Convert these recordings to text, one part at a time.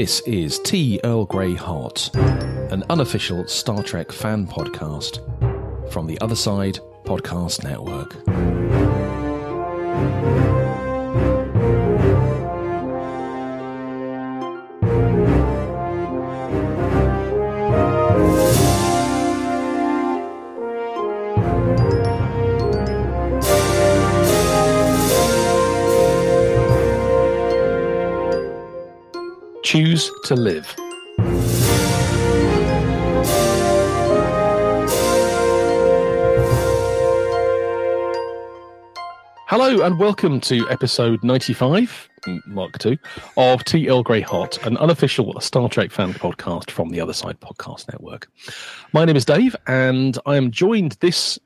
This is T. Earl Grey Hot, an unofficial Star Trek fan podcast from the Other Side Podcast Network. Welcome to episode 95, Mark 2, of T. Earl Grey Hot, an unofficial Star Trek fan podcast from the Other Side Podcast Network. My name is Dave, and I am joined this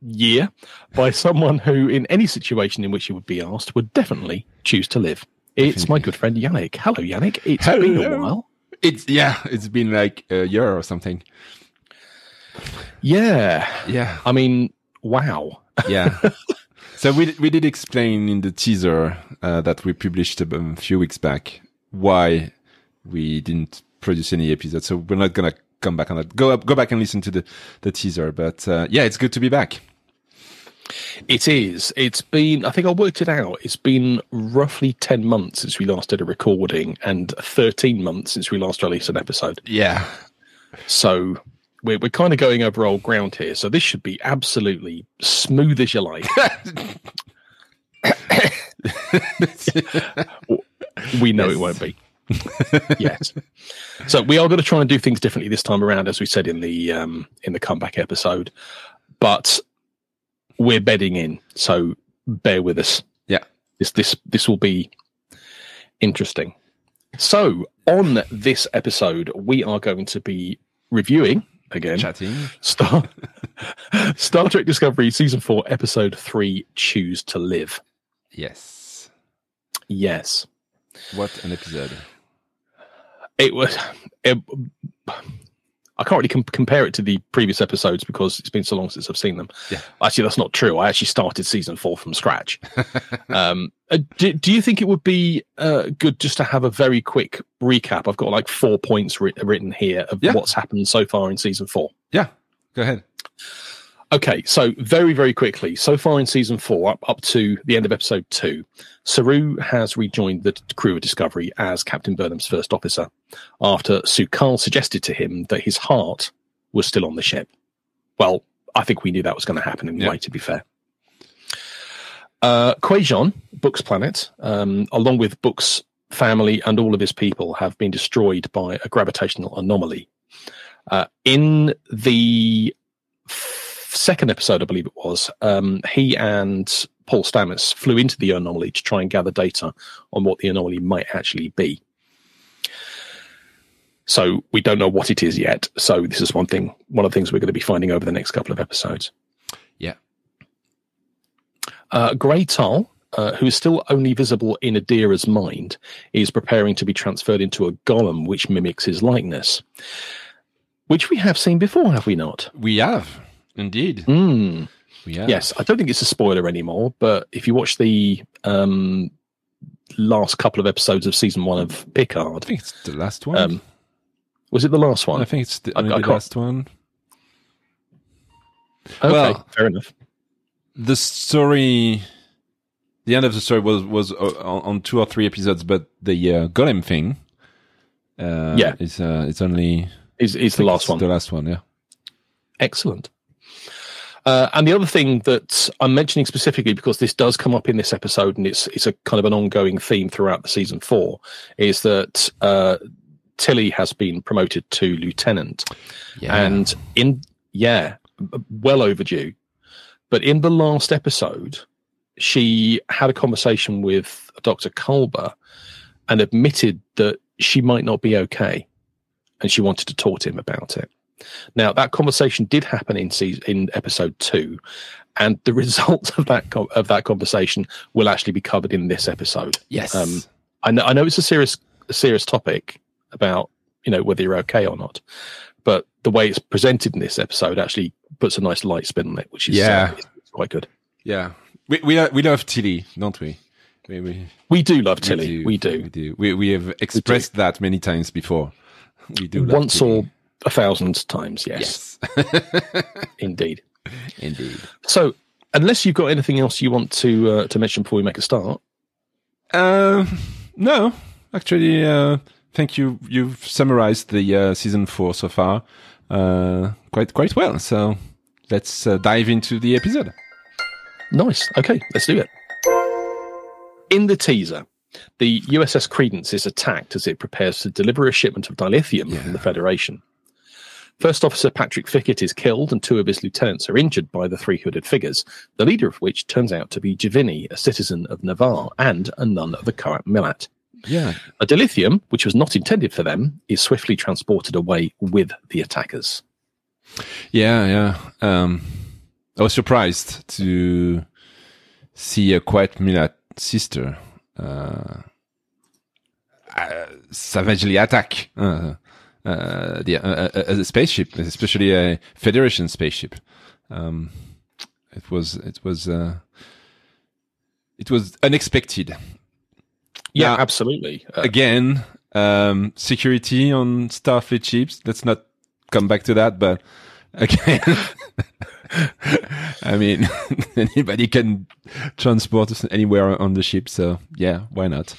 year by someone who, in any situation in which he would be asked, would definitely choose to live. It's my good friend Yannick. Hello, Yannick. It's Hello. been a while. It's yeah, it's been like a year or something. Yeah. Yeah, I mean, wow. yeah. so we we did explain in the teaser uh, that we published a, few weeks back why we didn't produce any episodes. So we're not gonna come back on that. Go up, go back and listen to the the teaser. But uh, yeah, it's good to be back. It is. It's been, I think I worked it out. It's been roughly 10 months since we last did a recording and 13 months since we last released an episode. Yeah, So we're, we're kind of going over old ground here. So this should be absolutely smooth as you like. we know Yes. it won't be. yes. So we are going to try and do things differently this time around, as we said in the um, in the comeback episode. But we're bedding in, so bear with us. Yeah. This this this will be interesting. So on this episode, we are going to be reviewing again chatting. Star Star Trek Discovery season four, episode three, Choose to Live. Yes. Yes. What an episode. it was it, I can't really com- compare it to the previous episodes because it's been so long since I've seen them. Yeah. Actually, that's not true. I actually started season four from scratch. um, uh, do, do you think it would be uh, good just to have a very quick recap? I've got like four points writ- written here of Yeah. what's happened so far in season four. Yeah, go ahead. Okay, so very, very quickly, so far in season four, up, up to the end of episode two, Saru has rejoined the crew of Discovery as Captain Burnham's first officer after Su'Kal suggested to him that his heart was still on the ship. Well, I think we knew that was going to happen anyway, Yeah. to be fair. Uh, Kwejian, Book's planet, um, along with Book's family and all of his people, have been destroyed by a gravitational anomaly. Uh, in the second episode, I believe it was, um, he and Paul Stamets flew into the anomaly to try and gather data on what the anomaly might actually be. So we don't know what it is yet. So this is one thing, one of the things we're going to be finding over the next couple of episodes. Yeah. Uh, Gray Tal, uh, who is still only visible in Adira's mind, is preparing to be transferred into a golem which mimics his likeness, which we have seen before, have we not? We have indeed. We have. Yes, I don't think it's a spoiler anymore, but if you watch the um, last couple of episodes of season one of Picard, I think it's the last one. um, was it the last one? I think it's the, I- I the last one. Okay, well- fair enough. the story the end of the story was was uh, on, two or three episodes but the uh, golem thing uh Yeah. is uh it's only Is is the last one? the last one yeah Excellent. Uh, and the other thing that I'm mentioning specifically because this does come up in this episode and it's it's a kind of an ongoing theme throughout the season four is that uh, Tilly has been promoted to lieutenant. yeah And in yeah, well overdue. But in the last episode, she had a conversation with Dr. Culber and admitted that she might not be okay, and she wanted to talk to him about it. Now that conversation did happen in season, in episode two, and the results of that co- of that conversation will actually be covered in this episode. yes um, I know, I know it's a serious, a serious topic about you know whether you're okay or not, but the way it's presented in this episode actually puts a nice light spin on it, which is uh, Yeah. it's quite good. yeah we we, we love tilly don't we We we, We do love Tilly. We do. We do. We we have expressed that many times before. We do love Once Tilly. or a thousand times, yes, yes, indeed. indeed. So, unless you've got anything else you want to uh, to mention before we make a start, Uh, no, actually, uh, think you you've summarized the uh, season four so far uh, quite quite well. So let's uh, dive into the episode. nice. Okay, let's do it. In the teaser, the USS Credence is attacked as it prepares to deliver a shipment of dilithium Yeah. from the Federation. First Officer Patrick Fickett is killed, and two of his lieutenants are injured by the three hooded figures, the leader of which turns out to be J'Vini, a citizen of Ni'Var and a nun of the Qowat Milat. Yeah, A dilithium, which was not intended for them, is swiftly transported away with the attackers. yeah, yeah. Um, I was surprised to see a Qowat Milat sister uh, uh, savagely attack uh, uh, the uh, uh, a spaceship, especially a Federation spaceship. Um, it was it was uh, it was unexpected. Yeah, Now- absolutely. Uh, Again, um, security on Starfleet ships. Let's not come back to that, but again. I mean, anybody can transport us anywhere on the ship, so yeah, why not?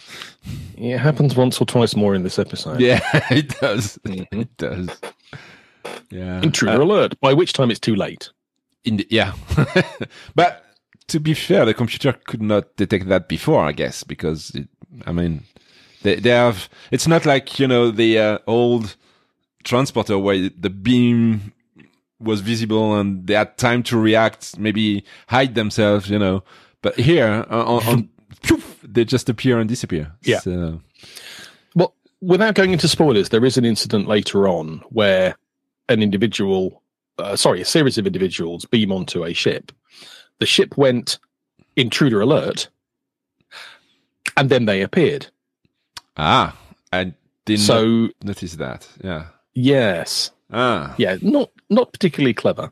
it happens once or twice more in this episode. Yeah, it does. Mhm. It does. Yeah. Intruder alert, by which time it's too late. In the, yeah. but to be fair, the computer could not detect that before, I guess, because it, I mean, they they have. It's not like you know the uh, old transporter where the beam was visible and they had time to react, maybe hide themselves, you know. But here, uh, on, on poof, they just appear and disappear. Yeah. So, Well, without going into spoilers, there is an incident later on where an individual, uh, sorry, a series of individuals beam onto a ship. The ship went intruder alert, and then they appeared. ah, I didn't So, notice that. Yeah. yes, Ah, yeah, not not particularly clever.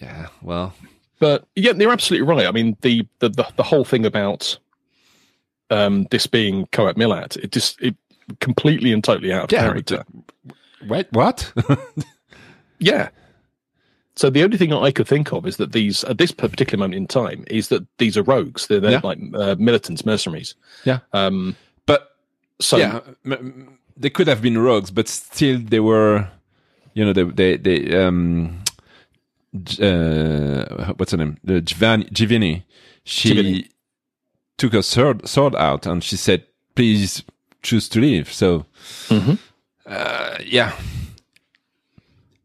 yeah. Well, But yeah, they're absolutely right. I mean, the the the, the whole thing about um, this being Qowat Milat, it just it completely and totally out of Yeah, character. wait, what? Yeah. So the only thing I could think of is that these, at this particular moment in time, is that these are rogues. They're, they're Yeah. like uh, militants, mercenaries. Yeah. Um. but So yeah, m- m- they could have been rogues, but still they were, you know, they they, they um, uh, what's her name? The J'Vini. She J'Vini. took her sword sword out and she said, "Please choose to leave." So, Mhm. uh, yeah,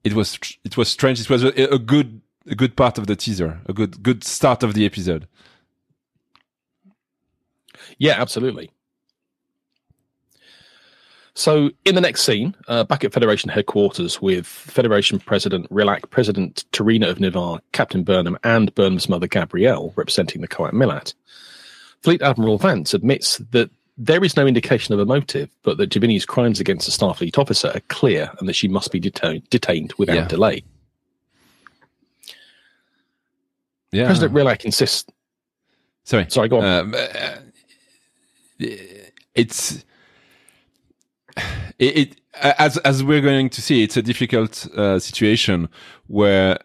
it was it was strange. It was a, a good a good part of the teaser, a good good start of the episode. yeah, absolutely. So in the next scene, uh, back at Federation headquarters with Federation President Rilak, President T'Rina of Ni'Var, Captain Burnham, and Burnham's mother Gabrielle representing the Qowat Milat, Fleet Admiral Vance admits that there is no indication of a motive, but that J'Vini's crimes against a Starfleet officer are clear and that she must be detained, detained without Yeah. delay. Yeah, President Rilak insists. sorry. Sorry, go on. Um, uh, it's it, it as as we're going to see, it's a difficult uh, situation where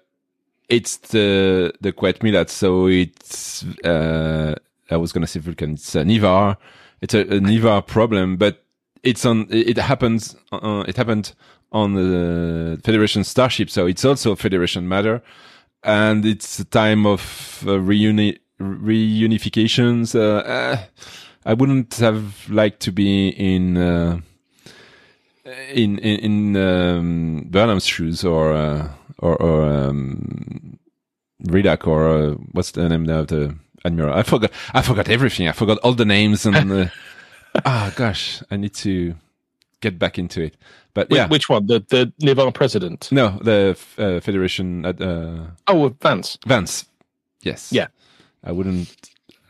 it's the the Qowat Milat, so it's uh, I was gonna say Vulcan, it's a Ni'Var, it's a, a Ni'Var problem, but it's on it it happens uh, it happened on the Federation starship, so it's also a Federation matter, and it's a time of uh, reuni reunifications. Uh, uh, I wouldn't have liked to be in uh, in in, in um, Burnham's shoes or uh, or, or um, or uh, what's the name now of the admiral? I forgot. I forgot everything. I forgot all the names and. Uh, ah, gosh, I need to get back into it. But yeah, Which one? The the Ni'Var president? no, the uh, Federation at uh, Oh, Vance. Vance. Yes. Yeah. I wouldn't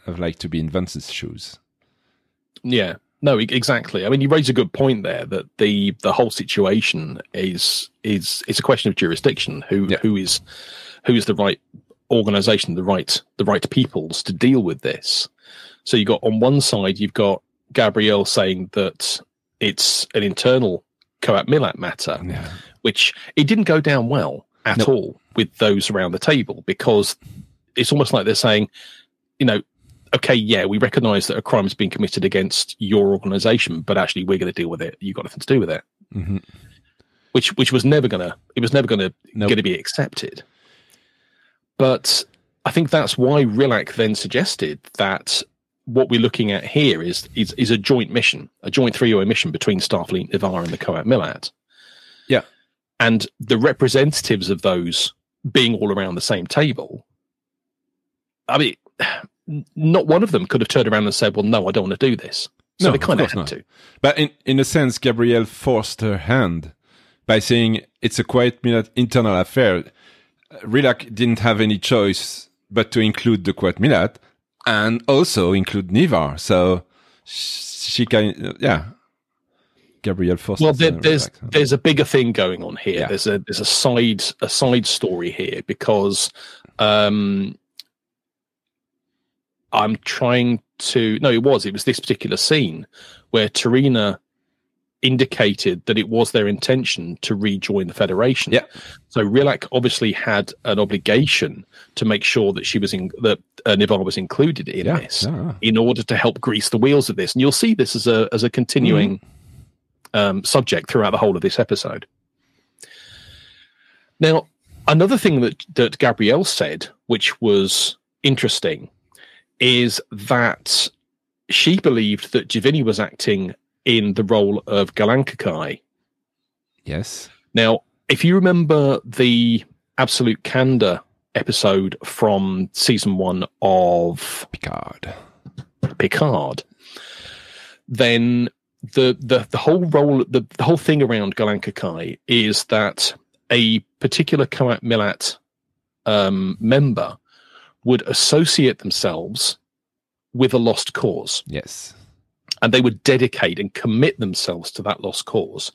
have liked to be in Vance's shoes. Yeah. No, exactly. I mean, you raise a good point there that the the whole situation is is it's a question of jurisdiction. Who Yeah. who is who is the right organization, the right the right peoples to deal with this. So you got on one side, you've got Gabrielle saying that it's an internal Qowat Milat matter, Yeah. which it didn't go down well at Nope. all with those around the table because it's almost like they're saying, you know, okay, yeah, we recognize that a crime has been committed against your organization, but actually we're going to deal with it. You've got nothing to do with it. Mhm. Which which was never gonna it was never gonna Nope. going to be accepted. But I think that's why Rilak then suggested that what we're looking at here is is, is a joint mission, a joint three-way mission between Starfleet Ni'Var and the Qowat Milat. Yeah. And the representatives of those being all around the same table, I mean, not one of them could have turned around and said, "Well, no, I don't want to do this." So No, they kind of course had not. to. But in, in a sense, Gabrielle forced her hand by saying it's a quiet minute internal affair. Rilak didn't have any choice but to include the quiet minute and also include Ni'Var. So she can, yeah. Gabrielle forced. Well, there, there's Rilak. there's a bigger thing going on here. Yeah. There's a there's a side a side story here because um, I'm trying to no, it was it was this particular scene where T'Rina indicated that it was their intention to rejoin the Federation. Yeah. So Rilak obviously had an obligation to make sure that she was in that uh, Ni'Var was included in yeah, this yeah. in order to help grease the wheels of this. And you'll see this as a as a continuing um, subject throughout the whole of this episode. Now, another thing that that Gabrielle said, which was interesting, is that she believed that Giovanni was acting in the role of Qalankhkai. Yes. Now, if you remember the Absolute Candor episode from season one of Picard. Picard, then the the the whole role the, the whole thing around Qalankhkai is that a particular Qowat Milat um, member would associate themselves with a lost cause Yes. and they would dedicate and commit themselves to that lost cause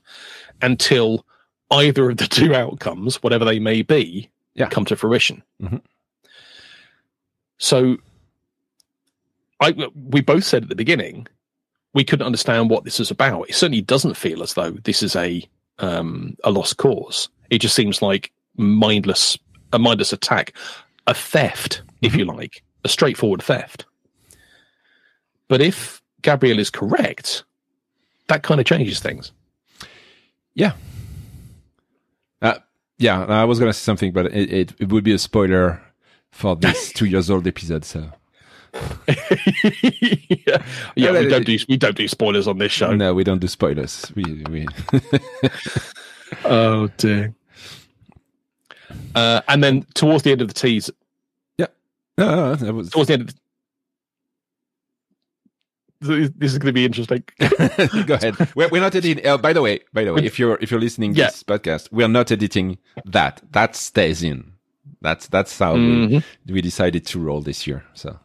until either of the two outcomes, whatever they may be, Yeah. come to fruition. Mhm. So, I we both said at the beginning we couldn't understand what this is about. It certainly doesn't feel as though this is a um, a lost cause. It just seems like mindless a mindless attack, a theft, if you like, a straightforward theft. But if Gabriel is correct, that kind of changes things. Yeah. Uh, yeah, I was gonna say something, but it, it, it would be a spoiler for this two years old episode. So yeah, yeah we don't do we don't do spoilers on this show. no, we don't do spoilers. We we Oh dear. Uh, and then towards the end of the tease, no, no, that was towards the end of the, this is going to be interesting. Go ahead. We're, we're not editing. Uh, by the way, by the way, if you're if you're listening Yeah. this podcast, we are not editing that. That stays in. That's that's how Mhm. we, we decided to roll this year. So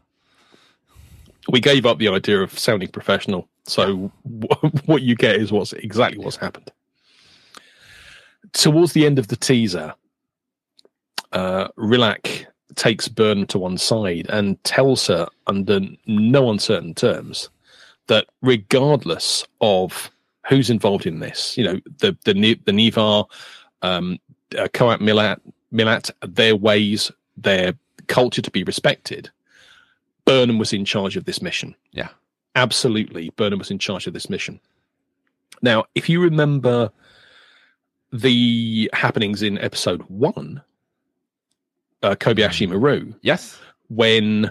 we gave up the idea of sounding professional. So what you get is what's exactly what's happened. Towards the end of the teaser, uh, Rilak takes Byrne to one side and tells her under no uncertain terms that regardless of who's involved in this, you know, the the the Ni'Var, um, uh, Qowat Milat, Milat, their ways, their culture to be respected. Burnham was in charge of this mission. Yeah. Absolutely. Burnham was in charge of this mission. Now, if you remember the happenings in episode one, uh, Kobayashi Maru, yes, when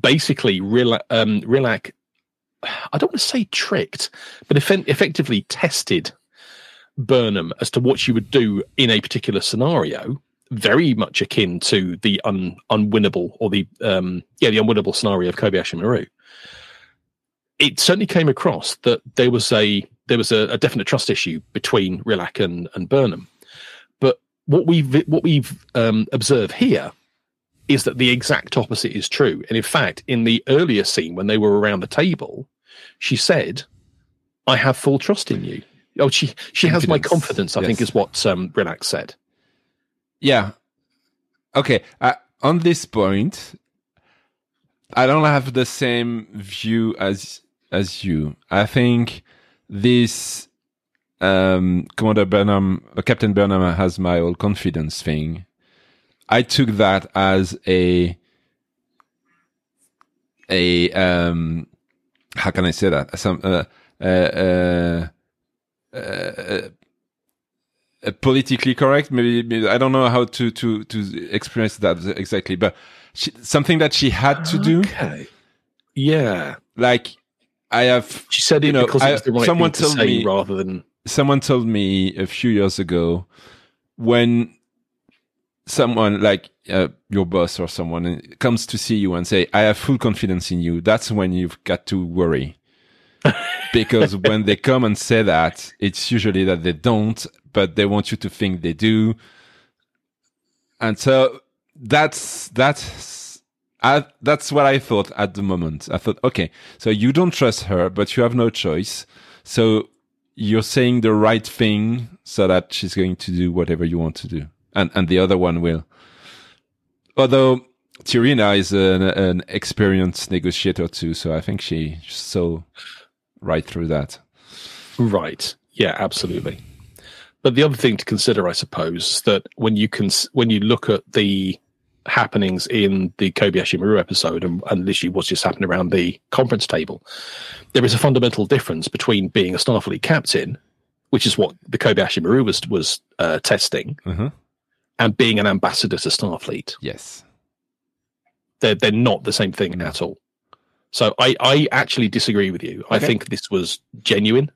basically Rila- um, Rilak, I don't want to say tricked, but eff- effectively tested Burnham as to what she would do in a particular scenario, very much akin to the un- unwinnable or the um, yeah the unwinnable scenario of Kobayashi Maru. It certainly came across that there was a there was a, a definite trust issue between Rilak and, and Burnham, what we've what we've um, observed here is that the exact opposite is true. And in fact, in the earlier scene when they were around the table, she said, "I have full trust in you." Oh, she she has my Confidence, confidence. I think is what um, said. yeah. Okay. Uh, on this point, I don't have the same view as as you. I think this um, Commander Burnham, uh, Captain Burnham has my all confidence thing. I took that as a a um, how can I say that? Some uh, uh, uh, uh, uh, politically correct. Maybe, maybe, I don't know how to to to express that exactly, but she, something that she had to do. Okay. Yeah. Like I have. She said You know, I- it's the right someone to told say me- rather than someone told me a few years ago when someone like uh, your boss or someone comes to see you and say i have full confidence in you that's when you've got to worry. Because when they come and say that it's usually that they don't but they want you to think they do. And so that's that's I, that's what i thought at the moment. I thought okay so you don't trust her but you have no choice. So you're saying the right thing so that she's going to do whatever you want to do and and the other one will although T'Rina is an, an experienced negotiator too so i think she saw right through that Right. Yeah, absolutely. But the other thing to consider, I suppose, that when you can, when you look at the happenings in the Kobayashi Maru episode and, and literally what's just happened around the conference table, there is a fundamental difference between being a Starfleet captain, which is what the Kobayashi Maru was was uh, testing, uh-huh. and being an ambassador to Starfleet. yes They're they're not the same thing at all. So I I actually disagree with you. I think this was genuine.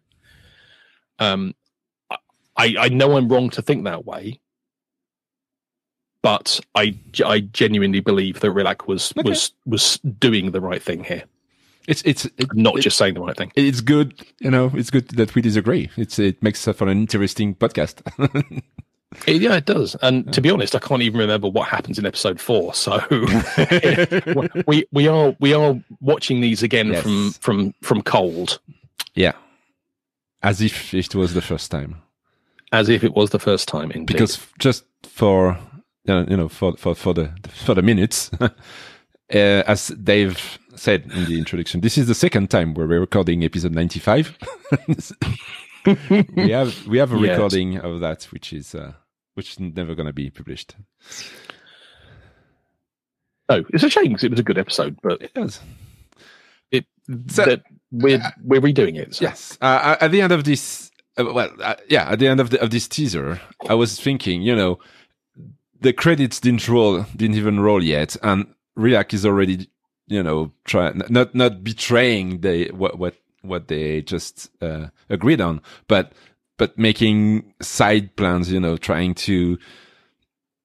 Um, I I know I'm wrong to think that way, but I I genuinely believe that Rilak was Okay. was was doing the right thing here, it's it's it, not it- just saying the right thing. it's good you know it's good that we disagree it's it makes for an interesting podcast It- yeah, it does. And to be honest, I can't even remember what happens in episode four. So we we are we are watching these again Yes. from from from cold. yeah as if it was the first time as if it was the first time indeed. because just for you know, you know for for for the for the minutes uh, as Dave said in the introduction this is the second time where we're recording episode 95 we have we have a Yes. recording of that which is uh, which is never going to be published no, it's a shame because it was a good episode, but yes it So- that we're we're redoing it. So. Yes. Uh, at the end of this, uh, well, uh, yeah, at the end of the, of this teaser, I was thinking, you know, the credits didn't roll, didn't even roll yet, and Rilak is already, you know, trying not not betraying the what what what they just uh, agreed on, but but making side plans, you know, trying to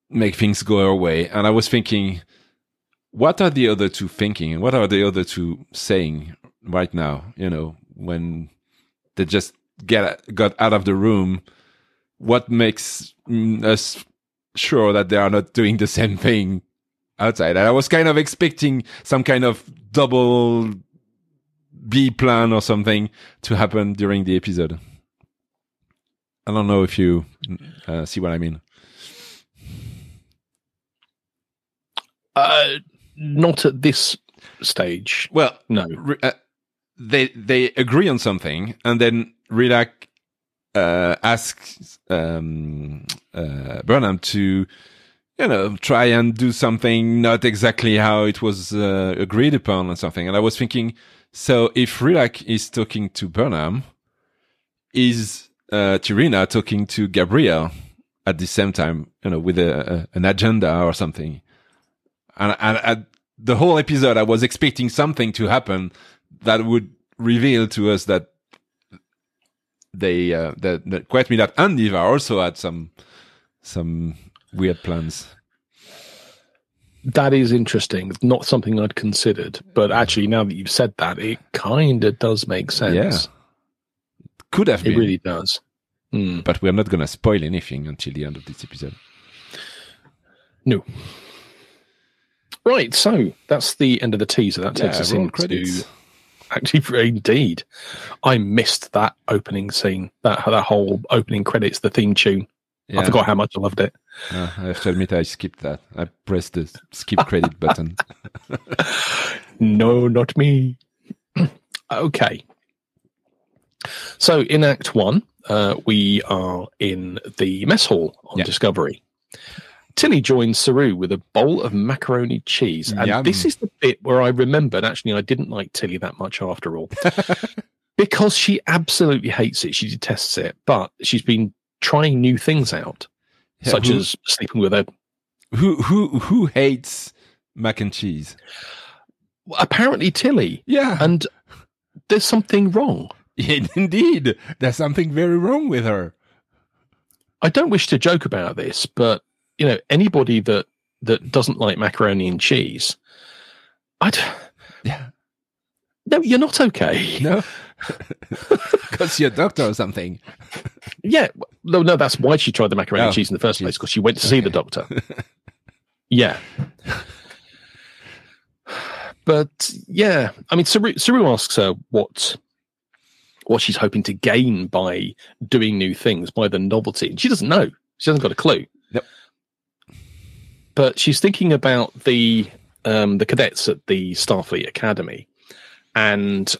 make things go our way. And I was thinking, what are the other two thinking, and what are the other two saying right now? You know, when they just get got out of the room, what makes mm, us sure that they are not doing the same thing outside? And I was kind of expecting some kind of double B plan or something to happen during the episode. I don't know if you uh, see what I mean. Uh, not at this stage. Well, No. uh, they they agree on something, and then Rilak uh, um, uh, Burnham to, you know, try and do something not exactly how it was uh, agreed upon or something. And I was thinking, so if Rilak is talking to Burnham, is uh, T'Rina talking to Gabriel at the same time, you know, with a, a an agenda or something? And, and, and the whole episode, I was expecting something to happen that would reveal to us that they uh, that quite me that and Eva also had some some weird plans. That is interesting. Not something I'd considered, but actually, now that you've said that, it kind of does make sense. Yeah. Could have It been, really does. Hmm. but we're not going to spoil anything until the end of this episode. No. Right, so that's the end of the teaser. That takes Yeah, us into credits. Actually indeed. I missed that opening scene, that that whole opening credits, the theme tune. Yeah. I forgot how much I loved it. Uh, I have to admit, I skipped that. I pressed the skip credit button. no, not me. okay. So in Act One, uh, we are in the mess hall on. Discovery. Tilly joins Saru with a bowl of macaroni cheese. And Yum. this is the bit where I remembered actually I didn't like Tilly that much after all. because she absolutely hates it. She detests it. But she's been trying new things out, Yeah, such who, as sleeping with her. who who who hates mac and cheese? Apparently, Tilly. Yeah, And there's something wrong. indeed, there's something very wrong with her. I don't wish to joke about this, but you know, anybody that that doesn't like macaroni and cheese, I Yeah, no, you're not okay. no, because you're a doctor or something. Yeah, no, no, that's why she tried the macaroni Oh, and cheese in the first place because she went to see the doctor. yeah, but yeah, I mean, Saru, Saru asks her what what she's hoping to gain by doing new things, by the novelty, and she doesn't know. She hasn't got a clue. Yep. But she's thinking about the um, the cadets at the Starfleet Academy, and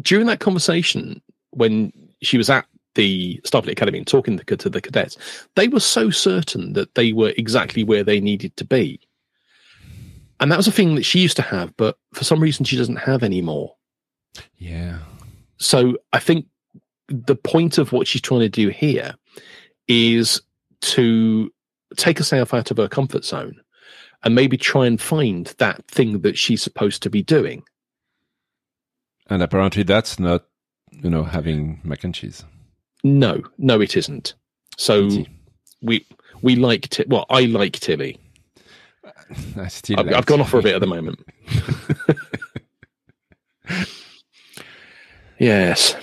during that conversation, when she was at the Starfleet Academy and talking to, to the cadets, they were so certain that they were exactly where they needed to be. And that was a thing that she used to have, but for some reason she doesn't have anymore. Yeah, So I think the point of what she's trying to do here is to take herself out of her comfort zone and maybe try and find that thing that she's supposed to be doing. and apparently that's not, you know, having mac and cheese. No, no, it isn't. So we we like it. well, I like Tilly. I still. I've, like I've gone off for a bit at the moment. yes.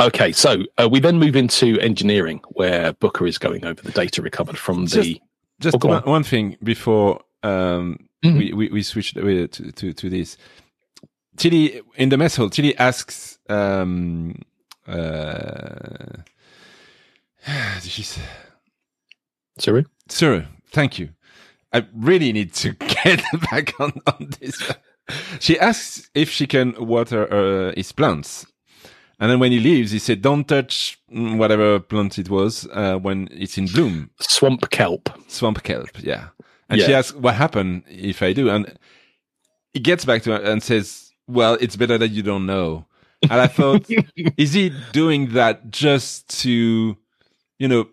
Okay, so uh, we then move into engineering, where Booker is going over the data recovered from the. Just Oh, one, on. one thing before um, Mhm. we, we we switched uh, to, to to this. Tilly in the mess hall. Tilly asks. Um, uh, she's Sorry. Sir, thank you. I really need to get back on, on this. She asks if she can water uh, his plants. And then when he leaves, he said, don't touch whatever plant it was uh, when it's in bloom. Swamp kelp. Swamp kelp, yeah. And she Yeah. asks, what happened if I do? And he gets back to her and says, well, it's better that you don't know. And I thought, is he doing that just to, you know,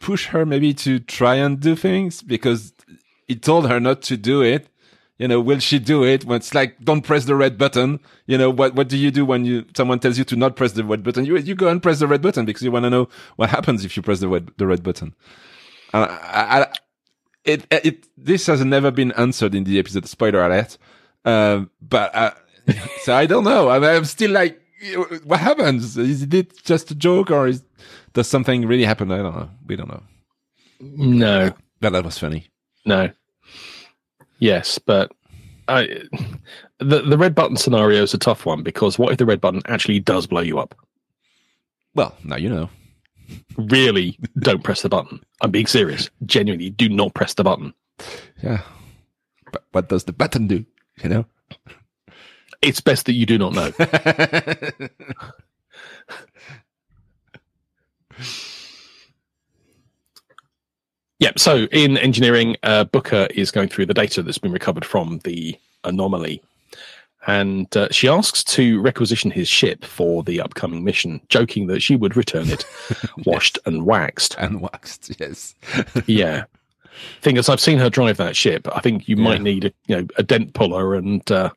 push her maybe to try and do things because he told her not to do it. You know, will she do it? When it's like, don't press the red button. You know, what, what do you do when you, someone tells you to not press the red button? You, you go and press the red button because you want to know what happens if you press the red, the red button. Uh, I, I, it, it, this has never been answered in the episode, spoiler alert. Um, but, uh, so I don't know. I I'm still like, what happens? Is it just a joke or is, does something really happen? I don't know. We don't know. No, But that was funny. no. Yes, but I, the the red button scenario is a tough one because what if the red button actually does blow you up? Well, now you know. Really, don't press the button. I'm being serious. Genuinely, do not press the button. Yeah. But what does the button do? You know? It's best that you do not know. Yep. So in engineering, uh, Booker is going through the data that's been recovered from the anomaly. And uh, she asks to requisition his ship for the upcoming mission, joking that she would return it washed and waxed. and waxed, yes. Yeah. Thing is, I've seen her drive that ship. I think you might Yeah. need a you know a dent puller and uh,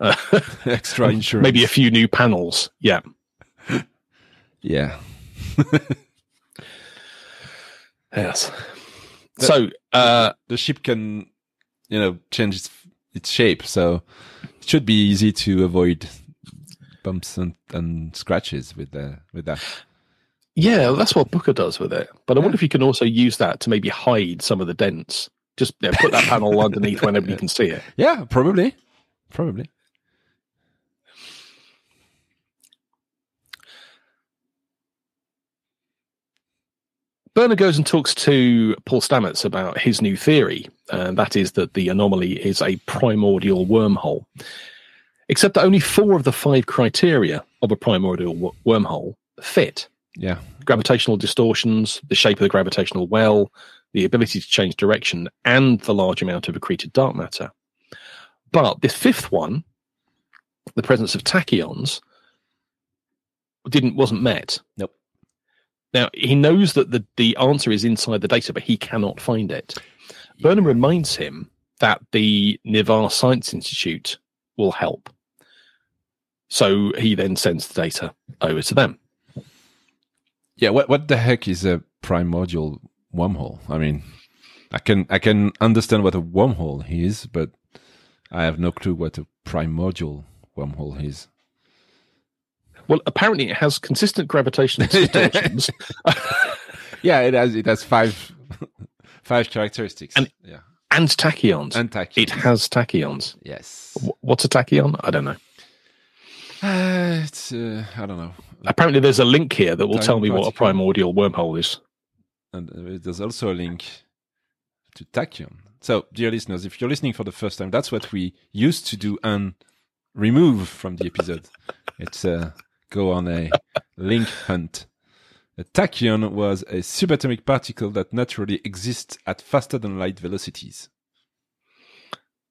uh, Extra insurance. maybe a few new panels. Yeah. Yeah. Yes. So uh, The ship can, you know, change its, its shape. So it should be easy to avoid bumps and, and scratches with the, with that. Yeah, that's what Booker does with it. But I wonder if you can also use that to maybe hide some of the dents. Just you know, put that panel underneath where nobody can see it. Yeah, probably. Probably. Bernard goes and talks to Paul Stamets about his new theory, and that is that the anomaly is a primordial wormhole. Except that only four of the five criteria of a primordial w- wormhole fit Yeah. gravitational distortions, the shape of the gravitational well, the ability to change direction, and the large amount of accreted dark matter. But this fifth one, the presence of tachyons, didn't wasn't met. Nope. Now he knows that the, the answer is inside the data, but he cannot find it. Burnham reminds him that the Ni'Var Science Institute will help. So he then sends the data over to them. Yeah. What what the heck is a primordial wormhole? I mean, I can I can understand what a wormhole is, but I have no clue what a primordial wormhole is. Well, apparently it has consistent gravitational distortions. Yeah, it has it has five five characteristics. And- yeah, and tachyons. and tachyons. it has tachyons. yes. What's a tachyon? I don't know. Uh, it's uh, I don't know. Apparently, there's a link here that will tell me what a primordial wormhole is. And uh, there's also a link to tachyon. So, dear listeners, if you're listening for the first time, that's what we used to do and remove from the episode. It's uh, go on a link hunt. A tachyon was a subatomic particle that naturally exists at faster than light velocities.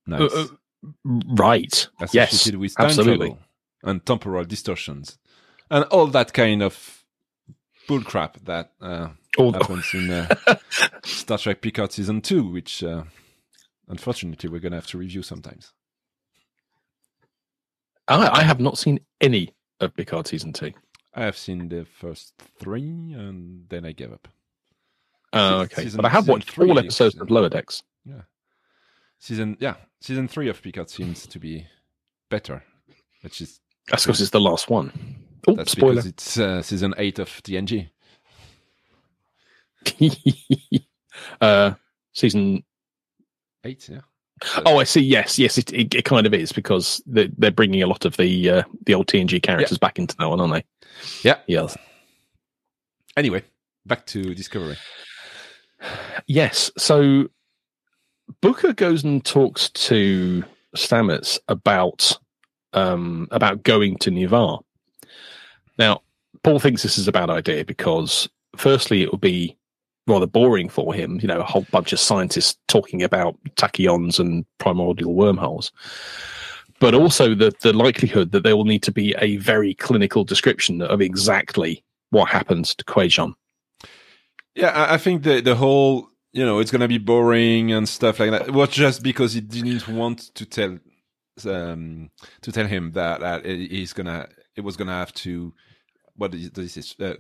Nice. Uh, uh, right. Yes. With time absolutely. travel and temporal distortions. And all that kind of bullcrap that uh, All- happens in uh, Star Trek Picard season two, which uh, unfortunately we're going to have to review sometimes. I, I have not seen any of Picard season two. I have seen the first three, and then I gave up. Oh, Se- okay. season- But I have watched three all is- episodes of Lower Decks. Yeah. Season, yeah, season three of Picard seems to be better, which is That's because it's the last one. Oh, that's spoiler. because it's uh, season eight of TNG. uh, season. Eight, yeah. Oh, I see. Yes, yes, it, it, it kind of is because they're, they're bringing a lot of the uh, the old TNG characters back into that one, aren't they? Yeah. Yes. Anyway, back to Discovery. Yes. So Booker goes and talks to Stamets about um, about going to Ni'Var. Now, Paul thinks this is a bad idea because, firstly, it will be rather boring for him. You know, a whole bunch of scientists talking about tachyons and primordial wormholes. But also the the likelihood that there will need to be a very clinical description of exactly what happens to Kwejian. Yeah, I, think the the whole you know it's gonna be boring and stuff like that. It was just because he didn't want to tell um to tell him that, that he's gonna it was gonna have to what is this uh,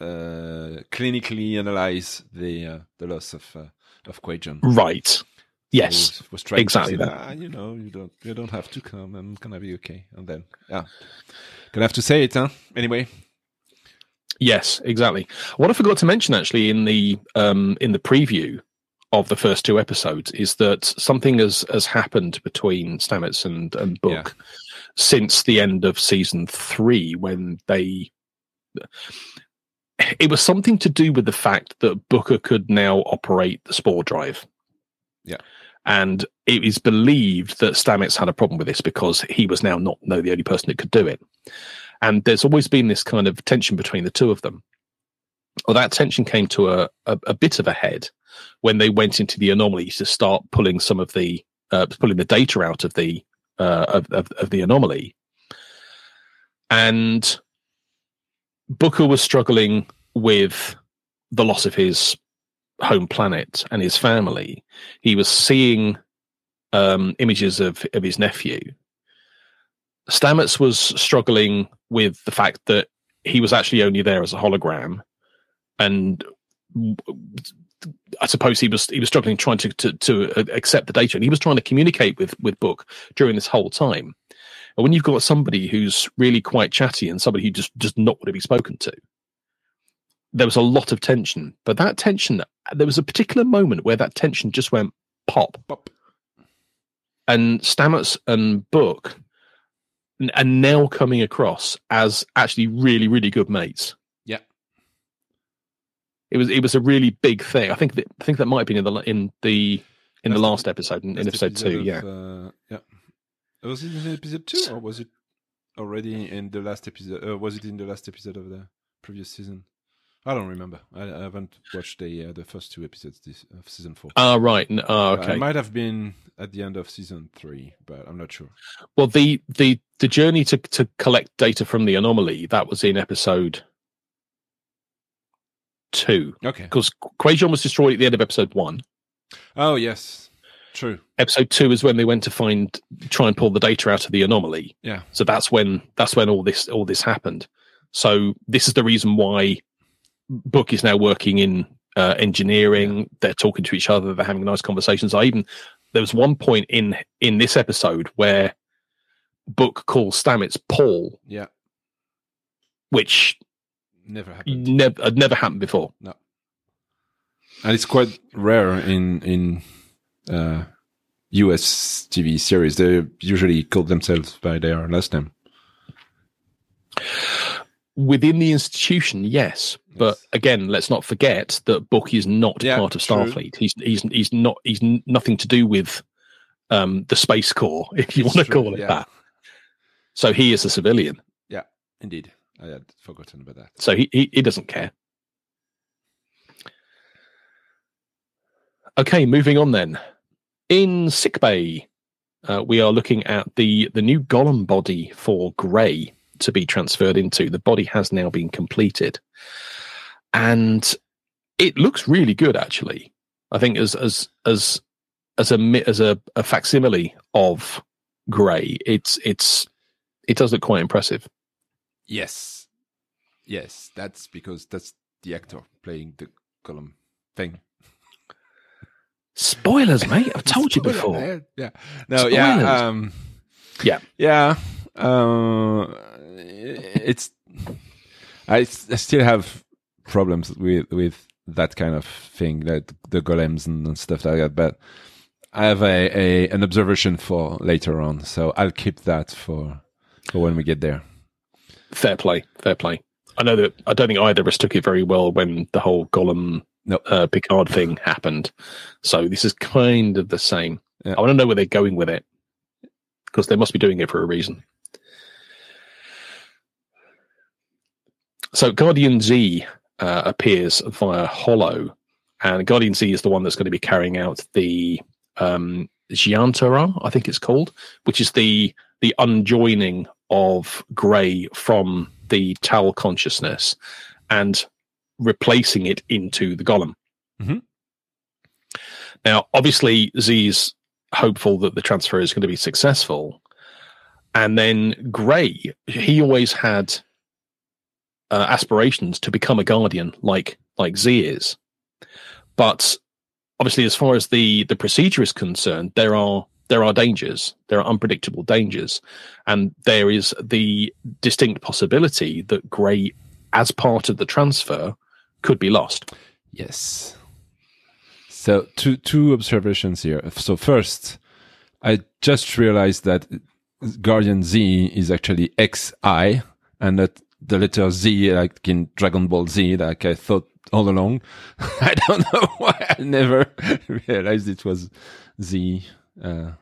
clinically analyze the uh, the loss of uh, of Kwejian. Right. Yes. So was exactly say, that. "Ah, you know, you don't you don't have to come. I'm gonna be okay. And then yeah, gonna have to say it, huh? Anyway, Yes, exactly. What I forgot to mention actually in the um, in the preview of the first two episodes is that something has has happened between Stamets and and Book since the end of season three when they. It was something to do with the fact that Booker could now operate the spore drive. Yeah. And it is believed that Stamets had a problem with this because he was now not no the only person that could do it. And there's always been this kind of tension between the two of them. Well, that tension came to a, a, a bit of a head when they went into the anomaly to start pulling some of the uh, pulling the data out of the uh, of, of, of the anomaly. And Booker was struggling with the loss of his home planet and his family. He was seeing um, images of, of his nephew. Stamets was struggling with the fact that he was actually only there as a hologram, and I suppose he was he was struggling trying to, to to accept the data, and he was trying to communicate with with Book during this whole time. And when you've got somebody who's really quite chatty and somebody who just does not want to be spoken to, there was a lot of tension. But that tension, there was a particular moment where that tension just went pop, pop. and Stamets and Book are now coming across as actually really, really good mates. Yeah. It was it was a really big thing. I think that I think that might have been in the in the in the last episode in, in episode two. of, yeah, uh, yeah. Was it in episode two, or was it already in the last episode? Uh, was it in the last episode of the previous season? I don't remember. I, I haven't watched the uh, the first two episodes this, of season four. Ah, right. n- Ah, Uh, okay. It might have been at the end of season three, but I'm not sure. Well, the the the journey to to collect data from the anomaly that was in episode two Okay. because Kwejian was destroyed at the end of episode one. Oh yes, true. Episode two is when they went to find try and pull the data out of the anomaly. Yeah. So that's when that's when all this all this happened. So this is the reason why Book is now working in uh, engineering. They're talking to each other. They're having nice conversations. I even there was one point in in this episode where Book calls Stamets Paul, Yeah. which Never happened. never had never happened before. No. And it's quite rare in in uh, U.S. TV series. They usually call themselves by their last name. Within the institution, yes, but again, let's not forget that Book is not Yeah, part of true. Starfleet. He's he's he's not he's n- nothing to do with um, the Space Corps, if you It's want to true, call it yeah. that. So he is a civilian. Yeah, indeed, I had forgotten about that. So he, he, he doesn't care. Okay, moving on then. In sickbay, uh, we are looking at the, the new golem body for Gray to be transferred into. The body has now been completed. And it looks really good, actually. I think as as as as a as a, a facsimile of Gray, it's it's it does look quite impressive. Yes, yes, that's because that's the actor playing the golem thing. Spoilers, mate. I've told you before. man. Yeah. No. Spoilers. Yeah. Um, Yeah. Yeah. Uh, it's. I still have problems with with that kind of thing, like the golems and, and stuff like that. But I have a, a an observation for later on, so I'll keep that for for when we get there. Fair play, fair play. I know that I don't think either of us took it very well when the whole golem No. uh, Picard thing happened. So this is kind of the same. Yeah. I want to know where they're going with it because they must be doing it for a reason. So Guardian Z uh, appears via holo, and Guardian Z is the one that's going to be carrying out the um, Giantara, I think it's called, which is the the unjoining of Gray from the Tal consciousness and replacing it into the Golem. Mhm. Now, obviously, Z's hopeful that the transfer is going to be successful. And then Gray, he always had uh, aspirations to become a guardian, like like Z is. But obviously, as far as the the procedure is concerned, there are there are dangers. There are unpredictable dangers, and there is the distinct possibility that Gray, as part of the transfer, could be lost. Yes. So two two observations here. So first, I just realized that Guardian Z is actually XI and that the letter Z like in Dragon Ball Z like I thought all along. I don't know why I never realized it was Z uh,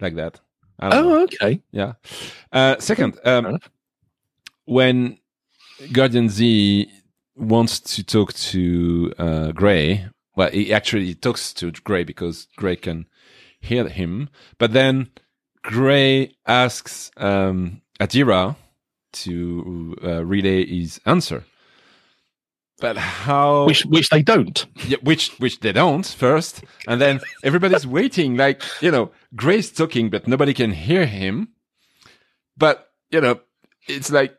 like that. I don't know. Oh, okay. Yeah. Uh, second, um, when Guardian Z wants to talk to uh, Gray, well, he actually talks to Gray because Gray can hear him. But then Gray asks um, Adira to uh, relay his answer. But how? Which which they don't. Yeah, which which they don't first, and then everybody's waiting. Like you know, Gray's talking, but nobody can hear him. But you know, it's like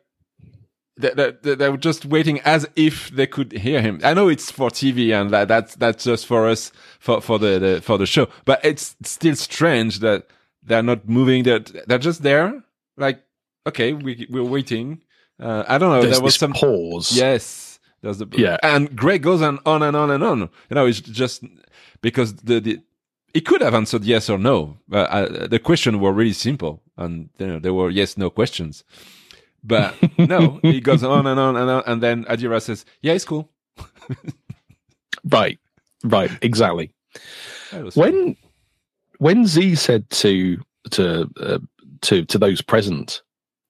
they, they, they were just waiting as if they could hear him. I know it's for TV, and that that's that's just for us for for the, the for the show. But it's still strange that they're not moving. They're they're just there. Like okay, we we're waiting. Uh, I don't know. There's there was some pause. Yes, there's the Yeah. and Greg goes on on and on and on. You know, it's just because the the he could have answered yes or no. But uh, the question were really simple, and you know there were yes no questions. But no, he goes on and on and on, and then Adira says, "Yeah, it's cool." Right, right, exactly. That was fun. When when Z said to to uh, to to those present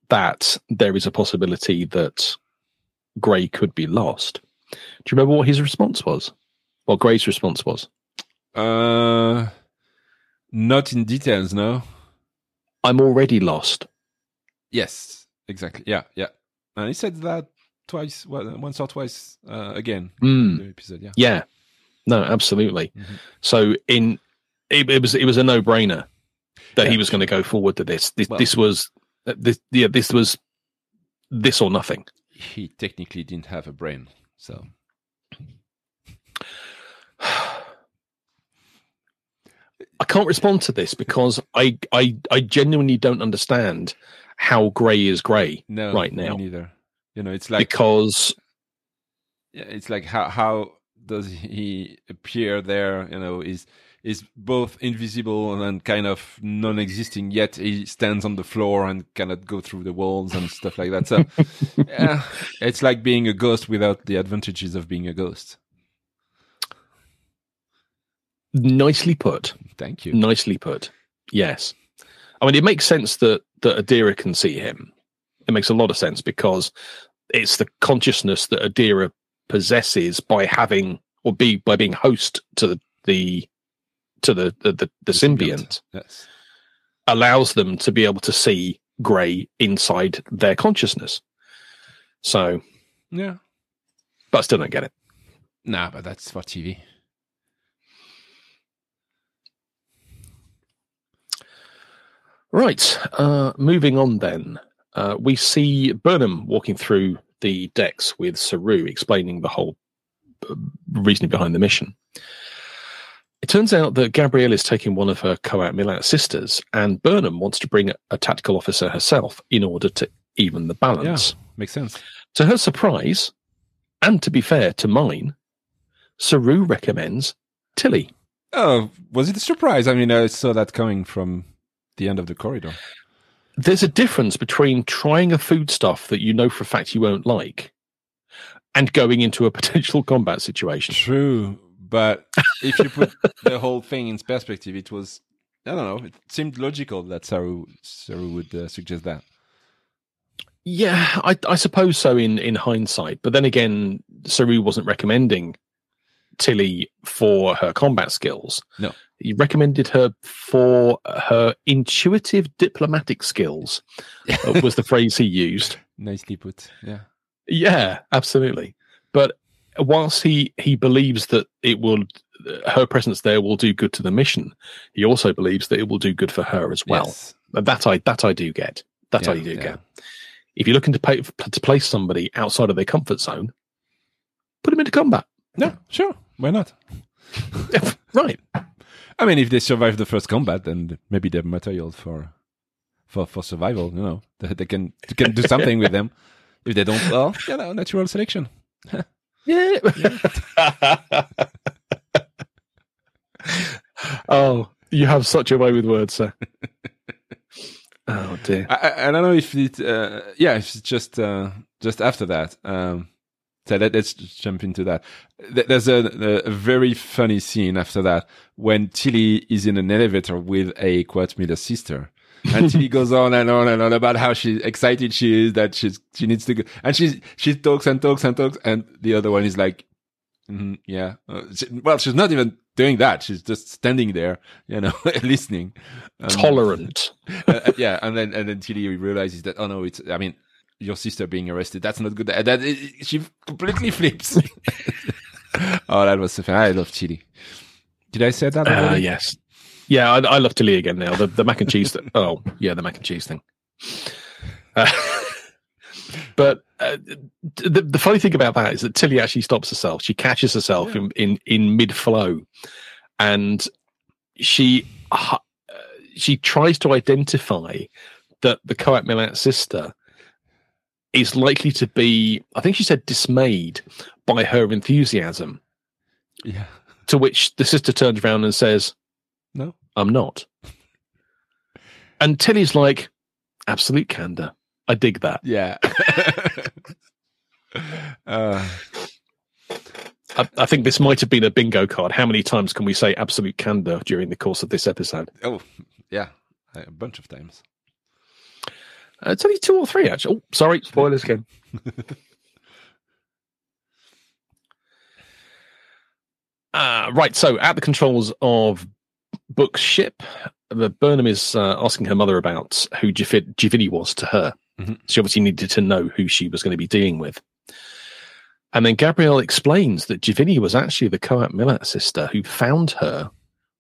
that there is a possibility that Gray could be lost, do you remember what his response was? What Gray's response was? Uh, not in details, no. I'm already lost. Yes, exactly. Yeah, yeah. And he said that twice, well, once or twice uh, again Mm. in the episode. Yeah. Yeah, no, absolutely. Mhm. So in it, it was it was a no brainer that he was going to go forward to this. This, Well- this was uh, this yeah this was this or nothing. He technically didn't have a brain, so I can't respond to this because I I I genuinely don't understand how Gray is Gray no, Right now. neither. You know, it's like because yeah, it's like how how does he appear there? You know, is is both invisible and kind of non-existing. Yet he stands on the floor and cannot go through the walls and stuff like that. So yeah, it's like being a ghost without the advantages of being a ghost. nicely put, Thank you. nicely put. Yes, I mean it makes sense that that Adira can see him. It makes a lot of sense because it's the consciousness that Adira possesses by having or be by being host to the the to the the, the, the symbiont Yes. allows them to be able to see Gray inside their consciousness. So, Yeah. but I still don't get it. Nah, but that's for TV. Right. Uh, moving on then. Uh, we see Burnham walking through the decks with Saru explaining the whole uh, reasoning behind the mission. It turns out that Gabrielle is taking one of her co-admiral sisters, and Burnham wants to bring a tactical officer herself in order to even the balance. Yeah, Makes sense. To her surprise, and to be fair to mine, Saru recommends Tilly. Oh, was it a surprise? I mean, I saw that coming from the end of the corridor. there's a difference between trying a foodstuff that you know for a fact you won't like and going into a potential combat situation. True, but if you put the whole thing in perspective, it was I don't know. It seemed logical that Saru Saru would uh, suggest that. Yeah, I, I suppose so in, in hindsight. But then again, Saru wasn't recommending Tilly for her combat skills. No. He recommended her for her intuitive diplomatic skills, uh, was the phrase he used. Nicely put. Yeah. Yeah, absolutely. But whilst he he believes that it will her presence there will do good to the mission, he also believes that it will do good for her as well. Yes. And That I that I do get. That I do yeah. get. If you're looking to pay, to place somebody outside of their comfort zone, put them into combat. Yeah, sure. Why not? right. I mean, if they survive the first combat, then maybe they're material for for for survival. You know, they, they can they can do something with them. If they don't, well, you know, natural selection. Yeah. oh, you have such a way with words, sir. oh dear. I, I, I don't know if it. Uh, yeah, if it's just uh, just after that. Um, so let, let's jump into that. There's a, a, very funny scene after that when Tilly is in an elevator with a Qowat Milat sister. and Tilly goes on and on and on about how she's excited she is that she's she needs to go and she she talks and talks and talks and the other one is like "Mhm, yeah Uh, she- well she's not even doing that she's just standing there you know listening Um, Tolerant. uh, yeah, and then and then Tilly realizes that oh no, it's I mean your sister being arrested. That's not good. Then it, she completely flips. oh, that was so fun. I love Tilly. Did I say that? Uh, yes. Yeah, I, I love Tilly again now. The the mac and cheese. Th- oh, yeah, the mac and cheese thing. Uh, but uh, the the funny thing about that is that Tilly actually stops herself. She catches herself Yeah. in in in mid flow, and she uh, she tries to identify that the Qowat Milat sister is likely to be. I think she said dismayed by her enthusiasm. Yeah. To which the sister turns around and says, No. I'm not. And Tilly's like, absolute candor. I dig that. Yeah. uh, I, I think this might have been a bingo card. How many times can we say absolute candor during the course of this episode? Oh, yeah, a bunch of times. Uh, it's only two or three, actually. Oh, sorry, spoilers again. uh, right, so at the controls of Book's ship, Burnham is uh, asking her mother about who J'Vini was to her. Mhm. She obviously needed to know who she was going to be dealing with. And then Gabrielle explains that J'Vini was actually the Qowat Milat sister who found her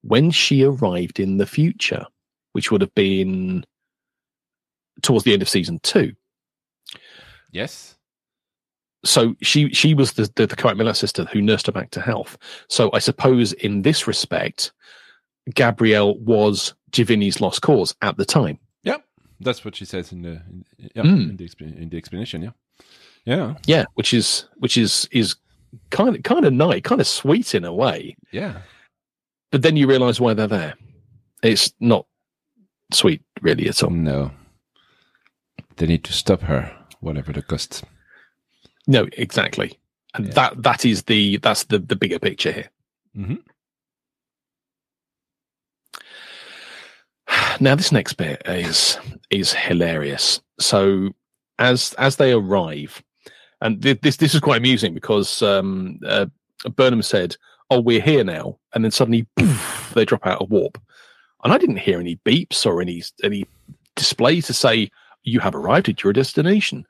when she arrived in the future, which would have been towards the end of season two. Yes. So she she was the the, the Qowat Milat sister who nursed her back to health. So I suppose in this respect, Gabrielle was J'Vini's lost cause at the time. Yep. That's what she says in the in, yeah, Mm. in the in the explanation. Yeah. Yeah. Yeah, which is which is is kind of kind of nice, kind of sweet in a way. Yeah. But then you realise why they're there. It's not sweet really at all. No. They need to stop her, whatever the cost. No, exactly. And Yeah. that that is the that's the the bigger picture here. hmm Now this next bit is is hilarious. So as as they arrive, and th- this this is quite amusing because um, uh, Burnham said, "Oh, we're here now," and then suddenly poof, they drop out of warp, and I didn't hear any beeps or any any display to say you have arrived at your destination,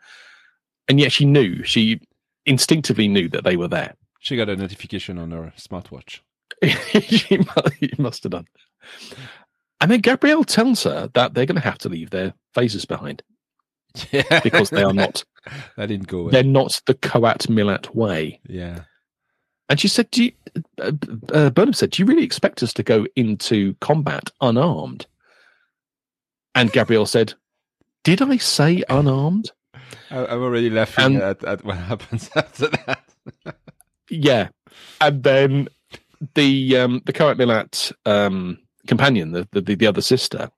and yet she knew she instinctively knew that they were there. She got a notification on her smartwatch. she mu- he must have done. And then Gabrielle tells her that they're going to have to leave their phasers behind Yeah. because they are not that didn't go well. they're not the Qowat Milat way. yeah. And she said, "Do you, uh, uh, Burnham said, do you really expect us to go into combat unarmed?" And Gabrielle said, "Did I say unarmed?" I, I'm already laughing And- at, at what happens after that. Yeah. And then the um the Qowat Milat um companion, the, the the other sister,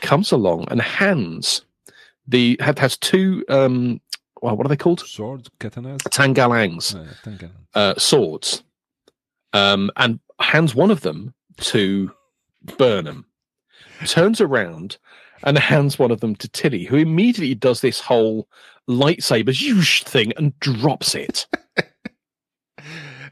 comes along and hands the has two um well, what are they called? Swords, katanas. Tangalangs Uh, thank you. uh, swords, um, and hands one of them to Burnham, turns around and hands one of them to Tilly, who immediately does this whole lightsaber thing and drops it.